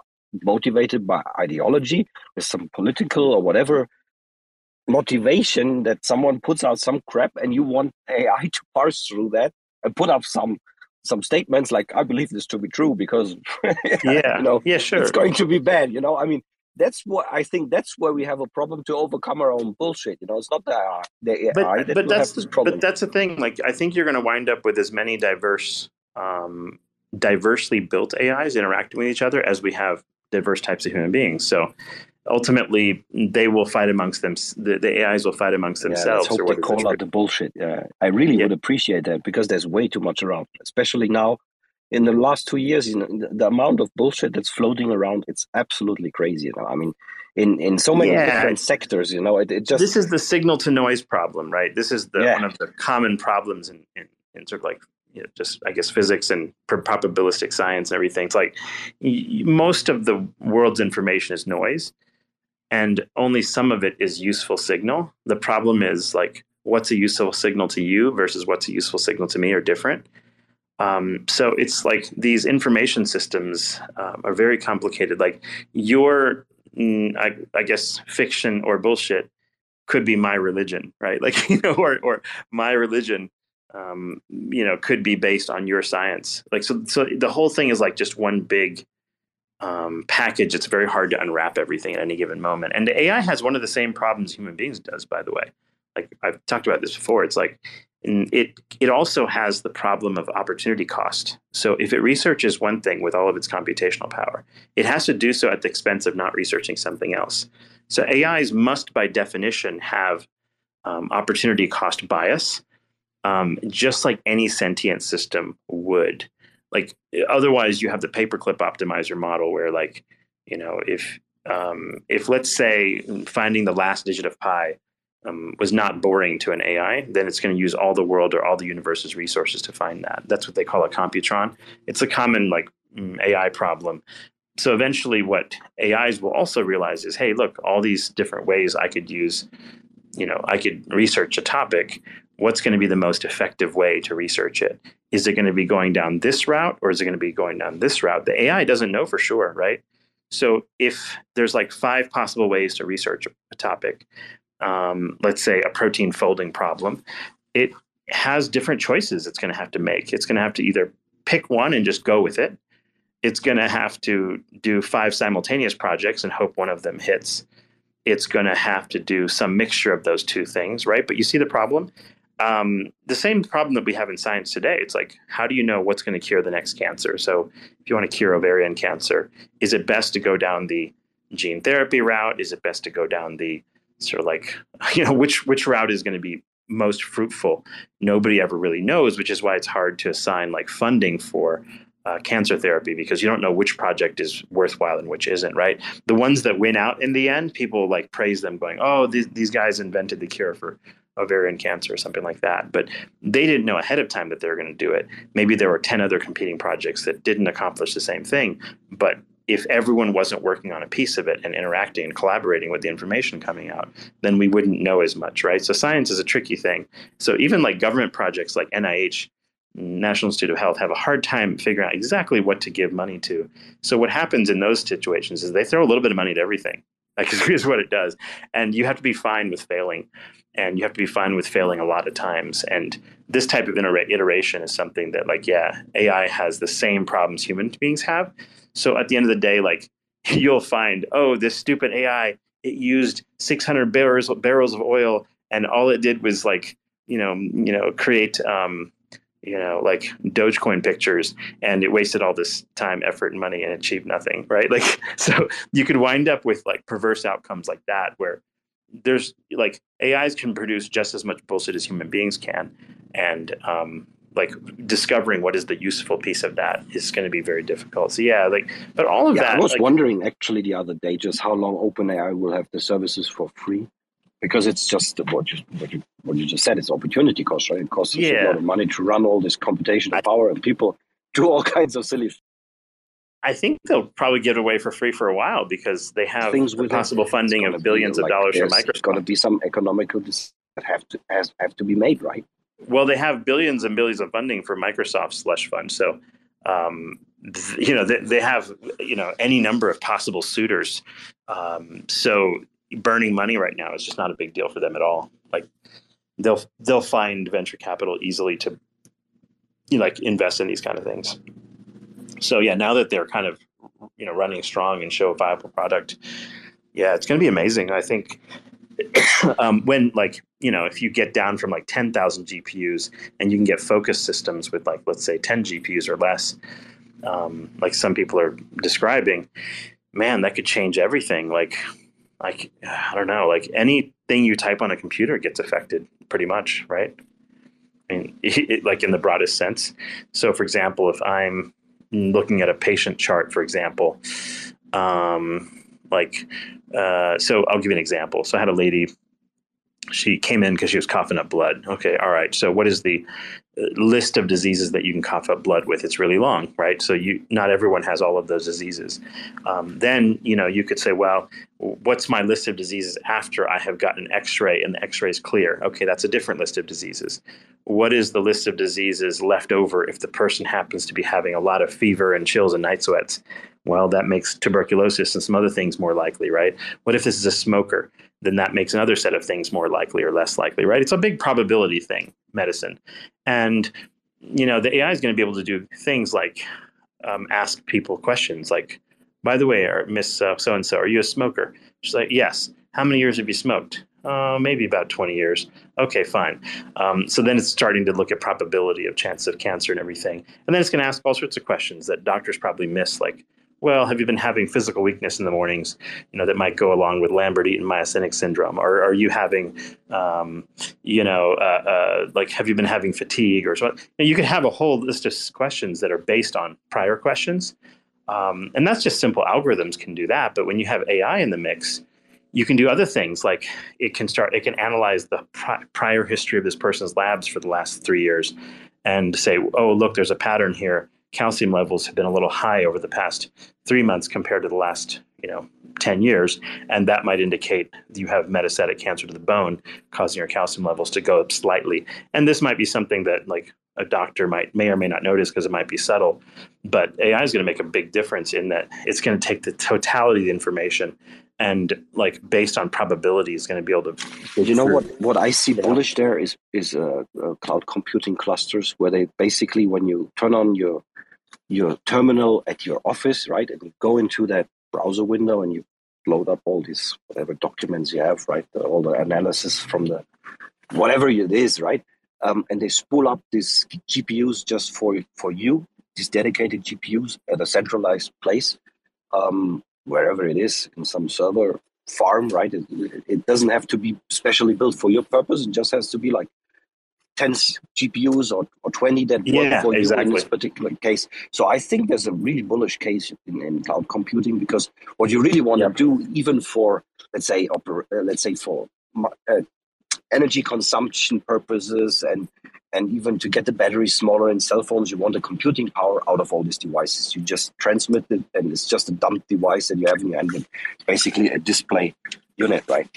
motivated by ideology, with some political or whatever motivation that someone puts out some crap and you want AI to parse through that and put up some some statements like I believe this to be true because yeah, you know, yeah, sure, it's going to be bad. You know, I mean, that's what I think. That's where we have a problem to overcome our own bullshit. You know, it's not the, the AI but, that but that's the, problem. but that's the thing. Like, I think you're going to wind up with as many diverse, um, diversely built AIs interacting with each other as we have diverse types of human beings. So ultimately, they will fight amongst them. The, the AIs will fight amongst yeah, themselves. let's hope they call out the bullshit. Yeah, I really Yeah. would appreciate that because there's way too much around, especially now. In the last two years, you know, the, the amount of bullshit that's floating around, it's absolutely crazy. You know, I mean, in in so many Yeah. different sectors, you know, it, it just this is the signal to noise problem, right? This is the Yeah. one of the common problems in, in, in sort of like you know, just I guess physics and probabilistic science and everything. It's like most of the world's information is noise, and only some of it is useful signal. The problem is like what's a useful signal to you versus what's a useful signal to me are different. Um, so it's like these information systems um, are very complicated. Like your, mm, I, I guess, fiction or bullshit could be my religion, right? Like you know, or or my religion, um, you know, could be based on your science. Like so, so the whole thing is like just one big um, package. It's very hard to unwrap everything at any given moment. And AI has one of the same problems human beings does, by the way. Like I've talked about this before. It's like it it also has the problem of opportunity cost. So if it researches one thing with all of its computational power, it has to do so at the expense of not researching something else. So AIs must, by definition, have um, opportunity cost bias, um, just like any sentient system would. Like otherwise, you have the paperclip optimizer model, where like you know if um, if let's say finding the last digit of pi um, was not boring to an AI, then it's going to use all the world or all the universe's resources to find that. That's what they call a computron. It's a common like mm, AI problem. So eventually, what AIs will also realize is, hey, look, all these different ways I could use, you know, I could research a topic. What's going to be the most effective way to research it? Is it going to be going down this route or is it going to be going down this route? The AI doesn't know for sure, right? So if there's like five possible ways to research a topic, um, let's say a protein folding problem, it has different choices it's going to have to make. It's going to have to either pick one and just go with it. It's going to have to do five simultaneous projects and hope one of them hits. It's going to have to do some mixture of those two things, right? But you see the problem? Um, the same problem that we have in science today. It's like, how do you know what's going to cure the next cancer? So, if you want to cure ovarian cancer, is it best to go down the gene therapy route? Is it best to go down the sort of like you know which which route is going to be most fruitful nobody ever really knows which is why it's hard to assign like funding for uh, cancer therapy because you don't know which project is worthwhile and which isn't right the ones that win out in the end people like praise them going oh these, these guys invented the cure for ovarian cancer or something like that but they didn't know ahead of time that they were going to do it maybe there were 10 other competing projects that didn't accomplish the same thing but if everyone wasn't working on a piece of it and interacting and collaborating with the information coming out, then we wouldn't know as much, right? So science is a tricky thing. So even like government projects like NIH, National Institute of Health, have a hard time figuring out exactly what to give money to. So what happens in those situations is they throw a little bit of money to everything. Like here's what it does, and you have to be fine with failing, and you have to be fine with failing a lot of times. And this type of iteration is something that, like, yeah, AI has the same problems human beings have. So at the end of the day, like you'll find, oh, this stupid AI, it used 600 barrels barrels of oil, and all it did was like, you know, you know, create, um, you know, like Dogecoin pictures, and it wasted all this time, effort, and money, and achieved nothing, right? Like, so you could wind up with like perverse outcomes like that, where there's like AIs can produce just as much bullshit as human beings can, and um, like discovering what is the useful piece of that is going to be very difficult. So yeah, like, but all of yeah, that. I was like, wondering actually the other day just how long OpenAI will have the services for free, because it's just what you what you what you just said. It's opportunity cost, right? It costs us a lot of money to run all this computational power, and people do all kinds of silly I think they'll probably give it away for free for a while because they have things the possible funding of billions of dollars from Microsoft. there's going to be some economical decisions that have to has, have to be made, right? well, they have billions and billions of funding for Microsoft slush fund. So, um, you know, they, they have you know any number of possible suitors. Um, so burning money right now is just not a big deal for them at all. Like they'll they'll find venture capital easily to you know, like invest in these kind of things. So yeah, now that they're kind of you know running strong and show a viable product, Yeah, it's going to be amazing. I think um, when like you know if you get down from like 10,000 GPUs and you can get focus systems with like let's say 10 GPUs or less, um, like some people are describing, man, that could change everything. Like like I don't know, like anything you type on a computer gets affected pretty much, right? I mean, it, like in the broadest sense. So, for example, if I'm looking at a patient chart, for example, um, like, uh, so I'll give you an example. So I had a lady she came in because she was coughing up blood. Okay, all right. So what is the uh, list of diseases that you can cough up blood with? It's really long, right? So you not everyone has all of those diseases. Um, then you know you could say, well, what's my list of diseases after I have gotten an X-ray and the X-ray is clear? Okay, that's a different list of diseases. What is the list of diseases left over if the person happens to be having a lot of fever and chills and night sweats? Well, that makes tuberculosis and some other things more likely, right? What if this is a smoker? Then that makes another set of things more likely or less likely, right? It's a big probability thing, medicine. And, you know, the AI is going to be able to do things like um, ask people questions like, by the way, Miss so and so, are you a smoker? She's like, yes. How many years have you smoked? Uh, maybe about 20 years. Okay, fine. Um, so then it's starting to look at probability of chance of cancer and everything. And then it's going to ask all sorts of questions that doctors probably miss, like, well, have you been having physical weakness in the mornings, you know, that might go along with Lambert-Eaton myasthenic syndrome? Or are you having, um, you know, uh, uh, like, have you been having fatigue or so? You can have a whole list of questions that are based on prior questions. Um, and that's just simple algorithms can do that. But when you have AI in the mix, you can do other things like it can start, it can analyze the pri- prior history of this person's labs for the last three years and say, oh, look, there's a pattern here calcium levels have been a little high over the past three months compared to the last you know 10 years and that might indicate you have metastatic cancer to the bone causing your calcium levels to go up slightly. And this might be something that like a doctor might may or may not notice because it might be subtle but ai is going to make a big difference in that it's going to take the totality of the information and like based on probability is going to be able to you know what what i see bullish there is is uh, uh, cloud computing clusters where they basically when you turn on your your terminal at your office, right? And you go into that browser window and you load up all these whatever documents you have, right? All the analysis from the whatever it is, right? Um, and they spool up these GPUs just for for you, these dedicated GPUs at a centralized place, um, wherever it is in some server farm, right? It, it doesn't have to be specially built for your purpose. It just has to be like 10 GPUs or, or 20 that yeah, work for exactly. you in this particular case. So I think there's a really bullish case in, in cloud computing because what you really want to do, even for let's say oper- uh, let's say for uh, energy consumption purposes and and even to get the battery smaller in cell phones, you want the computing power out of all these devices. You just transmit it, and it's just a dumb device that you have in your hand, basically a display unit, right?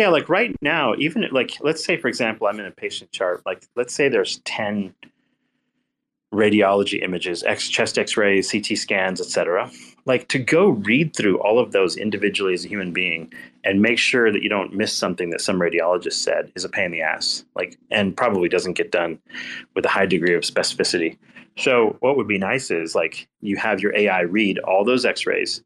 Yeah, like right now, even like let's say for example, I'm in a patient chart. Like let's say there's ten radiology images, X chest X-rays, CT scans, etc. Like to go read through all of those individually as a human being and make sure that you don't miss something that some radiologist said is a pain in the ass. Like and probably doesn't get done with a high degree of specificity. So what would be nice is like you have your AI read all those X-rays,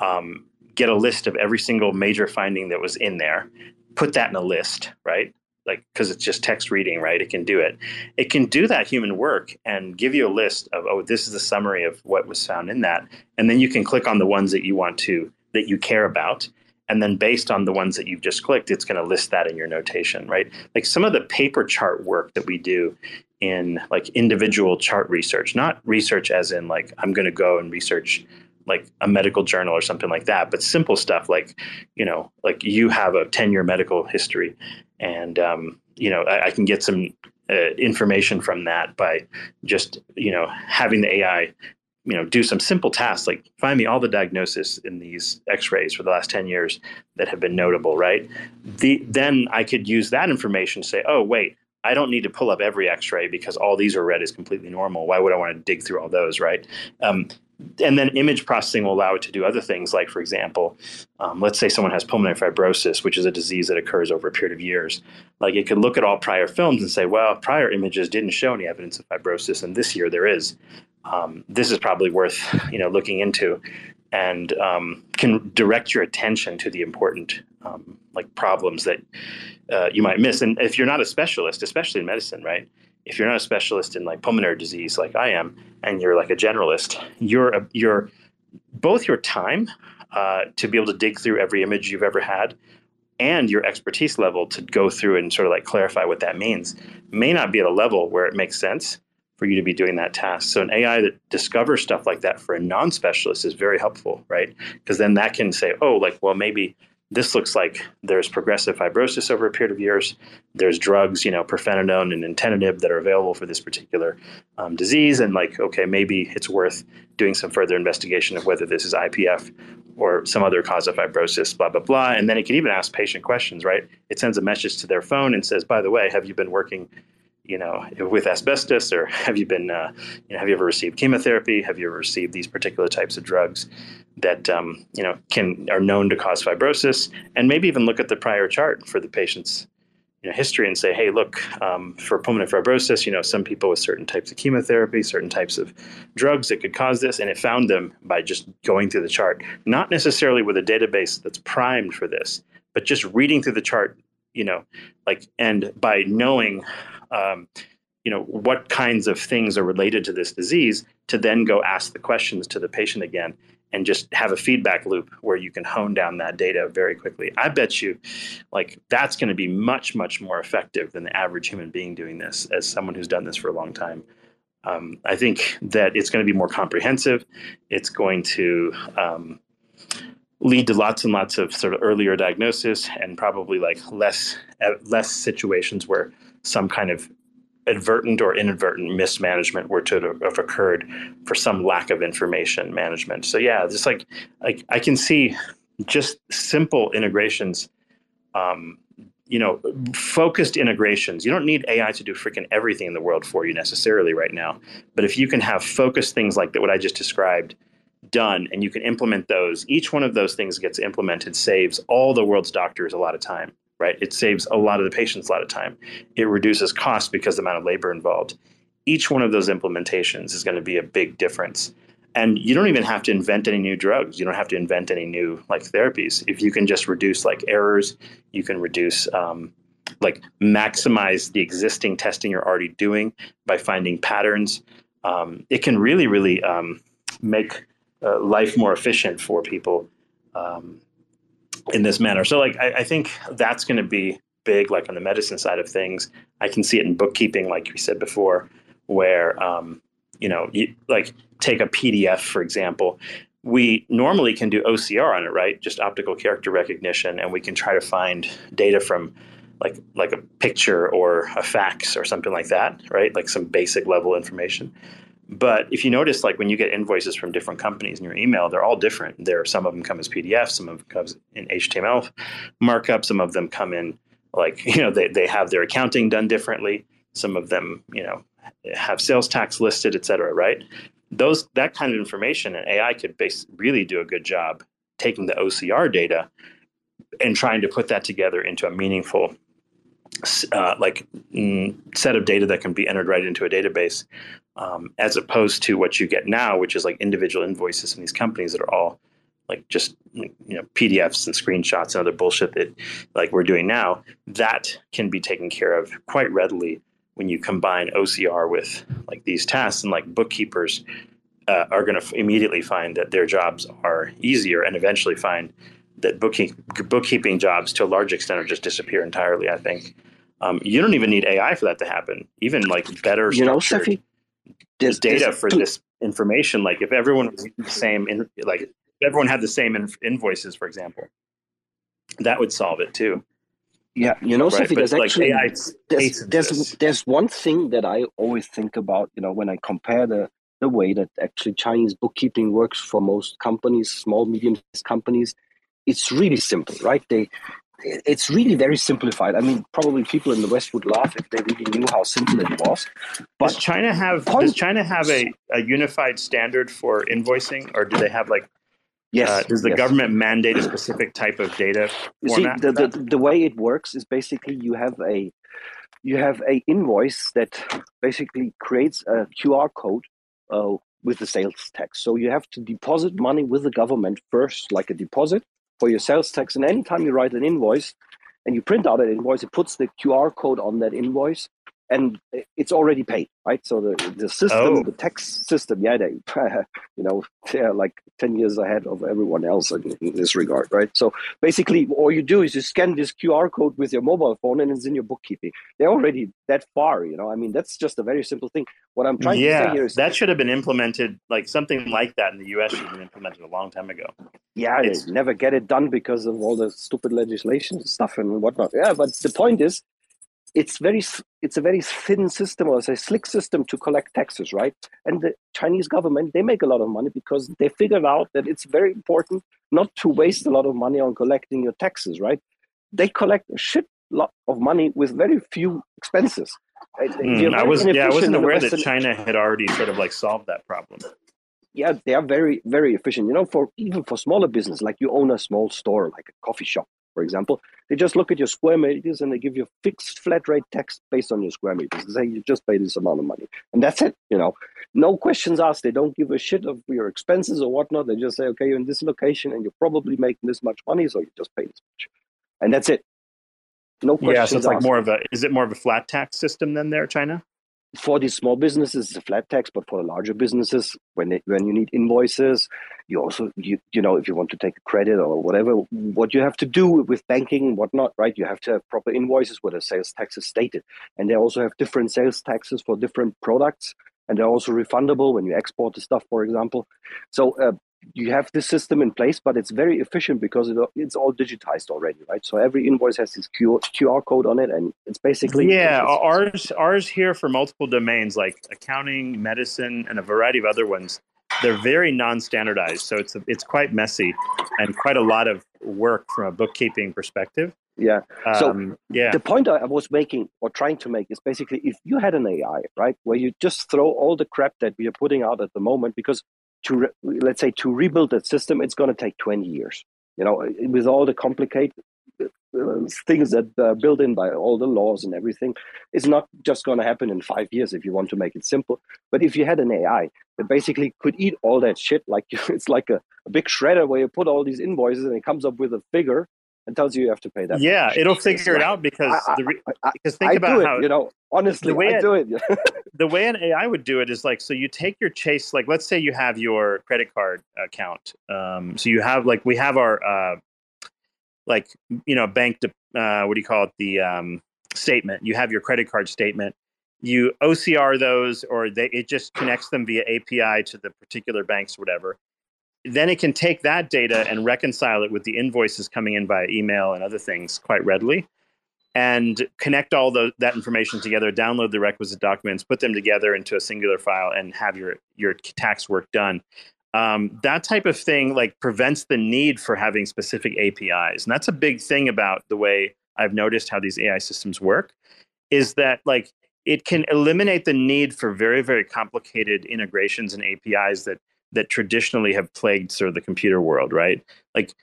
um, get a list of every single major finding that was in there, put that in a list, right? Like, because it's just text reading, right? It can do it. It can do that human work and give you a list of, oh, this is the summary of what was found in that. And then you can click on the ones that you want to, that you care about. And then based on the ones that you've just clicked, it's going to list that in your notation, right? Like some of the paper chart work that we do in like individual chart research, not research as in like, I'm going to go and research like a medical journal or something like that, but simple stuff like, you know, like you have a 10 year medical history and, um, you know, I, I, can get some uh, information from that by just, you know, having the AI, you know, do some simple tasks like find me all the diagnosis in these x-rays for the last 10 years that have been notable, right? The, then I could use that information to say, oh, wait, I don't need to pull up every X-ray because all these are read as completely normal. Why would I want to dig through all those, right? Um, and then image processing will allow it to do other things like for example um, let's say someone has pulmonary fibrosis which is a disease that occurs over a period of years like it could look at all prior films and say well prior images didn't show any evidence of fibrosis and this year there is um, this is probably worth you know looking into and um, can direct your attention to the important um, like problems that uh, you might miss. And if you're not a specialist, especially in medicine, right? If you're not a specialist in like pulmonary disease, like I am, and you're like a generalist, you're you're both your time uh, to be able to dig through every image you've ever had and your expertise level to go through and sort of like clarify what that means may not be at a level where it makes sense for you to be doing that task. So an AI that discovers stuff like that for a non-specialist is very helpful, right? Because then that can say, oh, like, well, maybe this looks like there's progressive fibrosis over a period of years. There's drugs, you know, pirfenidone and nintedanib that are available for this particular um, disease, and like, okay, maybe it's worth doing some further investigation of whether this is IPF or some other cause of fibrosis, blah blah blah. And then it can even ask patient questions, right? It sends a message to their phone and says, by the way, have you been working you know, with asbestos, or have you been, uh, you know, have you ever received chemotherapy? Have you ever received these particular types of drugs that, um, you know, can are known to cause fibrosis? And maybe even look at the prior chart for the patient's, you know, history and say, hey, look, um, for pulmonary fibrosis, you know, some people with certain types of chemotherapy, certain types of drugs that could cause this, and it found them by just going through the chart, not necessarily with a database that's primed for this, but just reading through the chart you know like and by knowing um, you know what kinds of things are related to this disease to then go ask the questions to the patient again and just have a feedback loop where you can hone down that data very quickly. I bet you like that's going to be much much more effective than the average human being doing this as someone who's done this for a long time. Um, i think that it's going to be more comprehensive. It's going to um, lead to lots and lots of sort of earlier diagnosis and probably like less uh, less situations where some kind of advertent or inadvertent mismanagement were to have occurred for some lack of information management. So yeah, just like I can see just simple integrations, um, you know, focused integrations. You don't need AI to do freaking everything in the world for you necessarily right now. But if you can have focused things like that, what I just described done and you can implement those, each one of those things gets implemented saves all the world's doctors a lot of time right? It saves a lot of the patients a lot of time. It reduces costs because the amount of labor involved. Each one of those implementations is going to be a big difference. And you don't even have to invent any new drugs. You don't have to invent any new like therapies. If you can just reduce like errors, you can reduce um, like maximize the existing testing you're already doing by finding patterns. Um, it can really, really um, make uh, life more efficient for people. Um, in this manner. So like I, I think that's going to be big, like on the medicine side of things. I can see it in bookkeeping, like you said before, where um, you know, you, like take a PDF for example. We normally can do OCR on it, right? Just optical character recognition, and we can try to find data from like like a picture or a fax or something like that, right? Like some basic level information. But if you notice, like when you get invoices from different companies in your email, they're all different. There, some of them come as PDFs, some of them come in HTML markup, some of them come in like you know they they have their accounting done differently. Some of them, you know, have sales tax listed, et cetera. Right? Those that kind of information, and AI could base, really do a good job taking the OCR data and trying to put that together into a meaningful uh, like mm, set of data that can be entered right into a database, um, as opposed to what you get now, which is like individual invoices from these companies that are all like just you know PDFs and screenshots and other bullshit that like we're doing now. That can be taken care of quite readily when you combine OCR with like these tasks and like bookkeepers uh, are going to f- immediately find that their jobs are easier and eventually find that bookkeeping, bookkeeping jobs to a large extent are just disappear entirely. I think um, you don't even need AI for that to happen. Even like better you know, Cephii, there's, data for this information. Like if everyone was the same, in, like if everyone had the same in, invoices, for example, that would solve it too. Yeah, you know, right? Cephii, there's like actually there's there's, there's one thing that I always think about. You know, when I compare the the way that actually Chinese bookkeeping works for most companies, small medium companies it's really simple, right? They it's really very simplified. I mean, probably people in the West would laugh if they really knew how simple it was. But does China have point, does China have a, a unified standard for invoicing, or do they have like? Yes. Uh, does the yes. government mandate a specific type of data? format? See, the, the, the way it works is basically you have a you have a invoice that basically creates a QR code uh, with the sales tax. So you have to deposit money with the government first, like a deposit for your sales tax. And anytime you write an invoice and you print out an invoice, it puts the QR code on that invoice and it's already paid, right? So the, the system, oh. the tax system, yeah, they, you know, they're like 10 years ahead of everyone else in, in, this regard, right? So basically, all you do is you scan this QR code with your mobile phone and it's in your bookkeeping. They're already that far, you know. I mean, that's just a very simple thing. What I'm trying yeah, to say here is that should have been implemented, like something like that in the US should have been implemented a long time ago. Yeah, it's, they never get it done because of all the stupid legislation stuff and whatnot. Yeah, but the point is, it's very it's a very thin system or a slick system to collect taxes right? And the chinese government they make a lot of money because they figured out that it's very important not to waste a lot of money on collecting your taxes right? They collect a shit lot of money with very few expenses. Mm, i was yeah i wasn't aware that china had already sort of like solved that problem. Yeah they are very very efficient. You know for even for smaller business like you own a small store like a coffee shop for example, they just look at your square meters and they give you a fixed flat rate tax based on your square meters. They say you just pay this amount of money, and that's it. You know, no questions asked. They don't give a shit of your expenses or whatnot. They just say, okay, you're in this location and you're probably making this much money, so you just pay this much, and that's it. No questions. Yeah, so it's like asked. more of a. Is it more of a flat tax system than there, China? For these small businesses it's a flat tax but for the larger businesses when they, when you need invoices you also you, you know if you want to take a credit or whatever what you have to do with banking and whatnot right? You have to have proper invoices where the sales tax is stated. And they also have different sales taxes for different products. And they're also refundable when you export the stuff for example. So uh, you have this system in place, but it's very efficient because it, it's all digitized already, right? So every invoice has this QR code on it, and it's basically yeah. Ours ours here for multiple domains like accounting, medicine, and a variety of other ones. They're very non-standardized, so it's it's quite messy and quite a lot of work from a bookkeeping perspective. Yeah. So um, yeah. the point I was making or trying to make is basically if you had an AI, right, where you just throw all the crap that we are putting out at the moment, because to re- let's say to rebuild that system, it's going to take 20 years. You know, with all the complicated uh, things that are built in by all the laws and everything, it's not just going to happen in five years if you want to make it simple. But if you had an AI that basically could eat all that shit, like it's like a, a big shredder where you put all these invoices and it comes up with a figure and tells you you have to pay that. Yeah, much. it'll figure it out because I, the re- I, because think I about it, how you know honestly the way I do it. the way an AI would do it is like so you take your chase like let's say you have your credit card account. Um, so you have like we have our uh, like you know bank uh, what do you call it the um, statement. You have your credit card statement. You OCR those, or they, it just connects them via API to the particular banks, whatever then it can take that data and reconcile it with the invoices coming in by email and other things quite readily and connect all the, that information together download the requisite documents put them together into a singular file and have your your tax work done. Um, that type of thing like prevents the need for having specific apis and that's a big thing about the way i've noticed how these ai systems work is that like it can eliminate the need for very very complicated integrations and apis that that traditionally have plagued sort of the computer world, right? Like,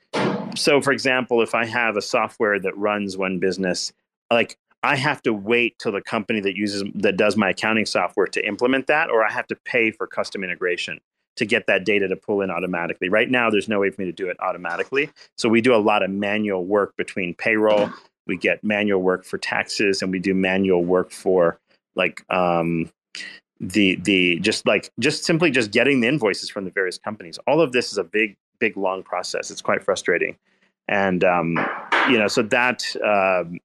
so for example, if I have a software that runs one business, like I have to wait till the company that uses that does my accounting software to implement that, or I have to pay for custom integration to get that data to pull in automatically. Right now, there's no way for me to do it automatically. So we do a lot of manual work between payroll. We get manual work for taxes, and we do manual work for like um, the the just like just simply just getting the invoices from the various companies. All of this is a big big long process. It's quite frustrating. And um you know so that um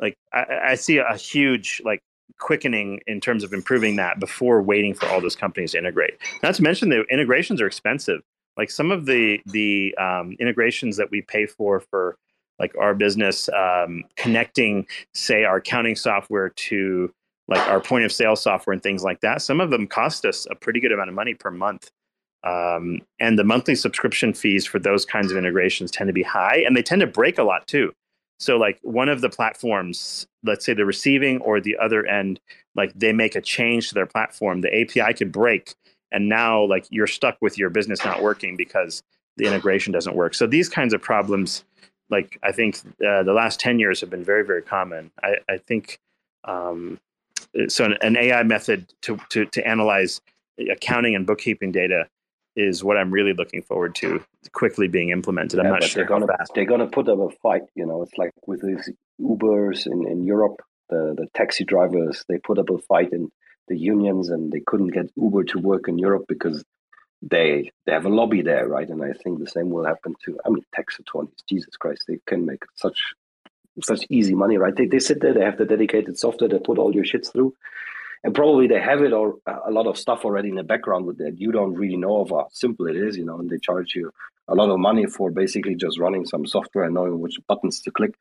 like I, I see a huge like quickening in terms of improving that before waiting for all those companies to integrate. Not to mention the integrations are expensive. Like some of the the um, integrations that we pay for for like our business um, connecting say our accounting software to like our point of sale software and things like that, some of them cost us a pretty good amount of money per month. Um, and the monthly subscription fees for those kinds of integrations tend to be high and they tend to break a lot too. So, like one of the platforms, let's say the receiving or the other end, like they make a change to their platform, the API could break. And now, like you're stuck with your business not working because the integration doesn't work. So, these kinds of problems, like I think uh, the last 10 years have been very, very common. I, I think um, so an, an, AI method to, to, to analyze accounting and bookkeeping data is what I'm really looking forward to quickly being implemented. I'm Yeah, not sure they're gonna they're gonna put up a fight. You know, it's like with these Ubers in, in Europe, the the taxi drivers they put up a fight in the unions, and they couldn't get Uber to work in Europe because they they have a lobby there, right? And I think the same will happen to I mean tax attorneys. Jesus Christ, they can make such such easy money, right? They they sit there, they have the dedicated software, they put all your shits through, and probably they have it or a lot of stuff already in the background with that you don't really know of how simple it is, you know, and they charge you a lot of money for basically just running some software and knowing which buttons to click.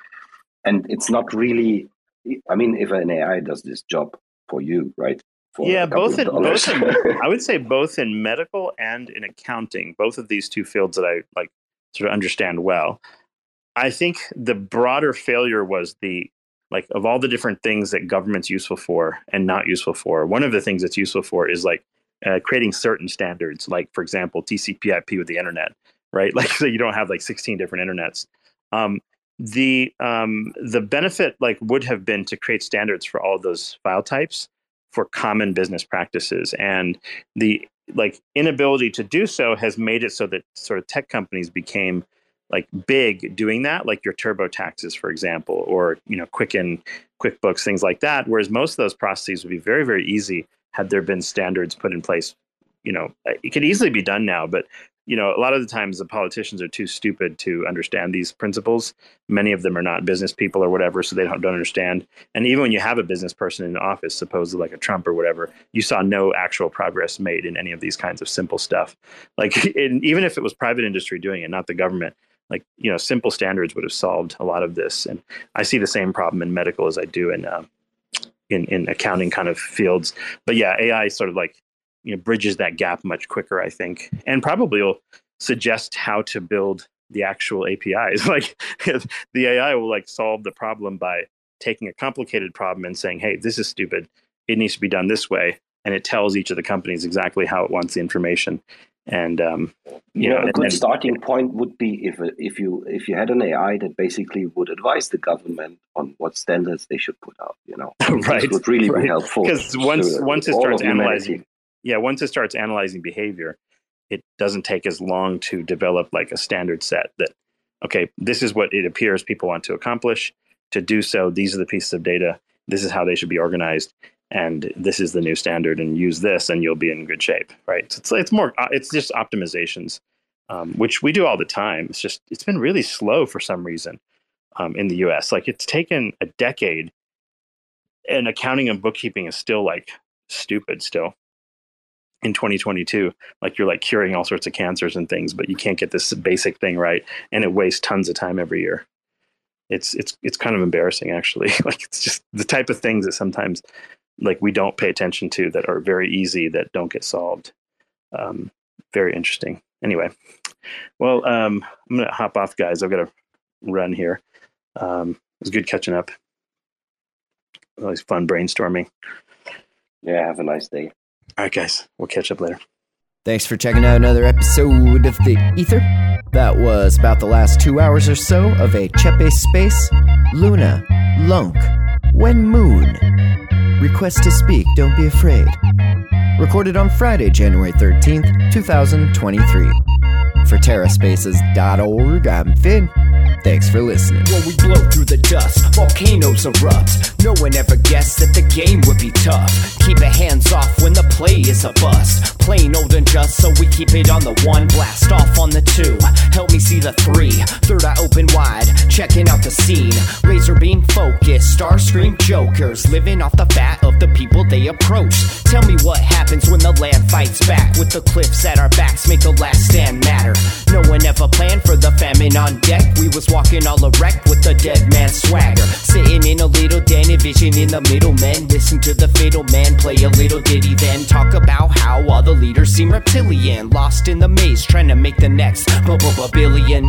And it's not really I mean, if an AI does this job for you, right? For yeah, both in, both in, I would say both in medical and in accounting, both of these two fields that I like sort of understand well. I think the broader failure was the like of all the different things that government's useful for and not useful for. One of the things it's useful for is like uh, creating certain standards, like for example TCP/IP with the internet, right? Like so you don't have like 16 different internets. Um, the um, the benefit like would have been to create standards for all of those file types for common business practices and the like inability to do so has made it so that sort of tech companies became like big doing that like your turbotaxes for example or you know quicken quickbooks things like that. Whereas most of those processes would be very very easy had there been standards put in place. You know uh, it could easily be done now but you know a lot of the times the politicians are too stupid to understand these principles. Many of them are not business people or whatever so they don't, don't understand. And even when you have a business person in office supposedly like a trump or whatever you saw no actual progress made in any of these kinds of simple stuff. Like in, even if it was private industry doing it not the government like you know simple standards would have solved a lot of this. And i see the same problem in medical as i do in uh, in, in accounting kind of fields. But yeah ai sort of like you know bridges that gap much quicker i think and probably will suggest how to build the actual apis like the ai will like solve the problem by taking a complicated problem and saying hey this is stupid. It needs to be done this way and it tells each of the companies exactly how it wants the information and um, you know a good then- starting point would be if if you if you had an AI that basically would advise the government on what standards they should put out. You know, right this would really right. be helpful because once to once it starts humanity. analyzing yeah once it starts analyzing behavior it doesn't take as long to develop like a standard set that okay this is what it appears people want to accomplish to do so these are the pieces of data this is how they should be organized and this is the new standard and use this and you'll be in good shape right? So it's, it's more uh, it's just optimizations um, which we do all the time. It's just it's been really slow for some reason um, in the us like it's taken a decade and accounting and bookkeeping is still like stupid still. In 2022 like you're like curing all sorts of cancers and things but you can't get this basic thing right and it wastes tons of time every year. It's it's it's kind of embarrassing actually. Like it's just the type of things that sometimes like we don't pay attention to that are very easy that don't get solved. Um, very interesting. Anyway well um, i'm gonna hop off guys. I've got to run here. Um, it was good catching up. Always fun brainstorming. Yeah, have a nice day. all right guys. We'll catch up later. Thanks for checking out another episode of The Ether. That was about the last two hours or so of a Cephii Space, Luna, Lunc, When Moon. Request to speak, don't be afraid. Recorded on Friday, January 13th, 2023. For TerraSpaces.org, I'm Finn. Thanks for listening. When we blow through the dust, volcanoes erupt. No one ever guessed that the game would be tough. Keep it hands off when the play is a bust. Plain old and just, so we keep it on the one. Blast off on the two. Help me see the three. Third eye open wide, checking out the scene. Razor beam focus, star scream jokers. Living off the fat of the people they approach. Tell me what happens when the land fights back. With the cliffs at our backs, make the last stand matter. No one ever planned for the famine on deck. We was walking all erect with a dead man swagger. Sitting in a little den, envision in the middle men. Listen to the fiddle man play a little ditty, then talk about how all the leaders seem reptilian. Lost in the maze, trying to make the next billion.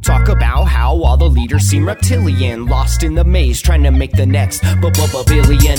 Talk about how all the leaders seem reptilian. Lost in the maze, trying to make the next billion.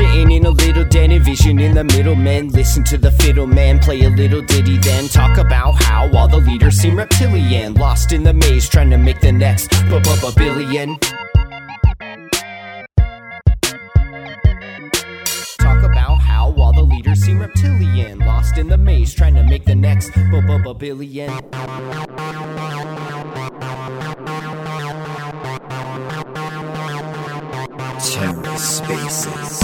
Sitting in a little den, envisioning the middlemen. Listen to the fiddle man play a little ditty, then talk about how all the leaders seem reptilian. Lost in the maze, trying to make the next billion. Talk about how all the leaders seem reptilian. Lost in the maze, trying to make the next billion. TerraSpaces.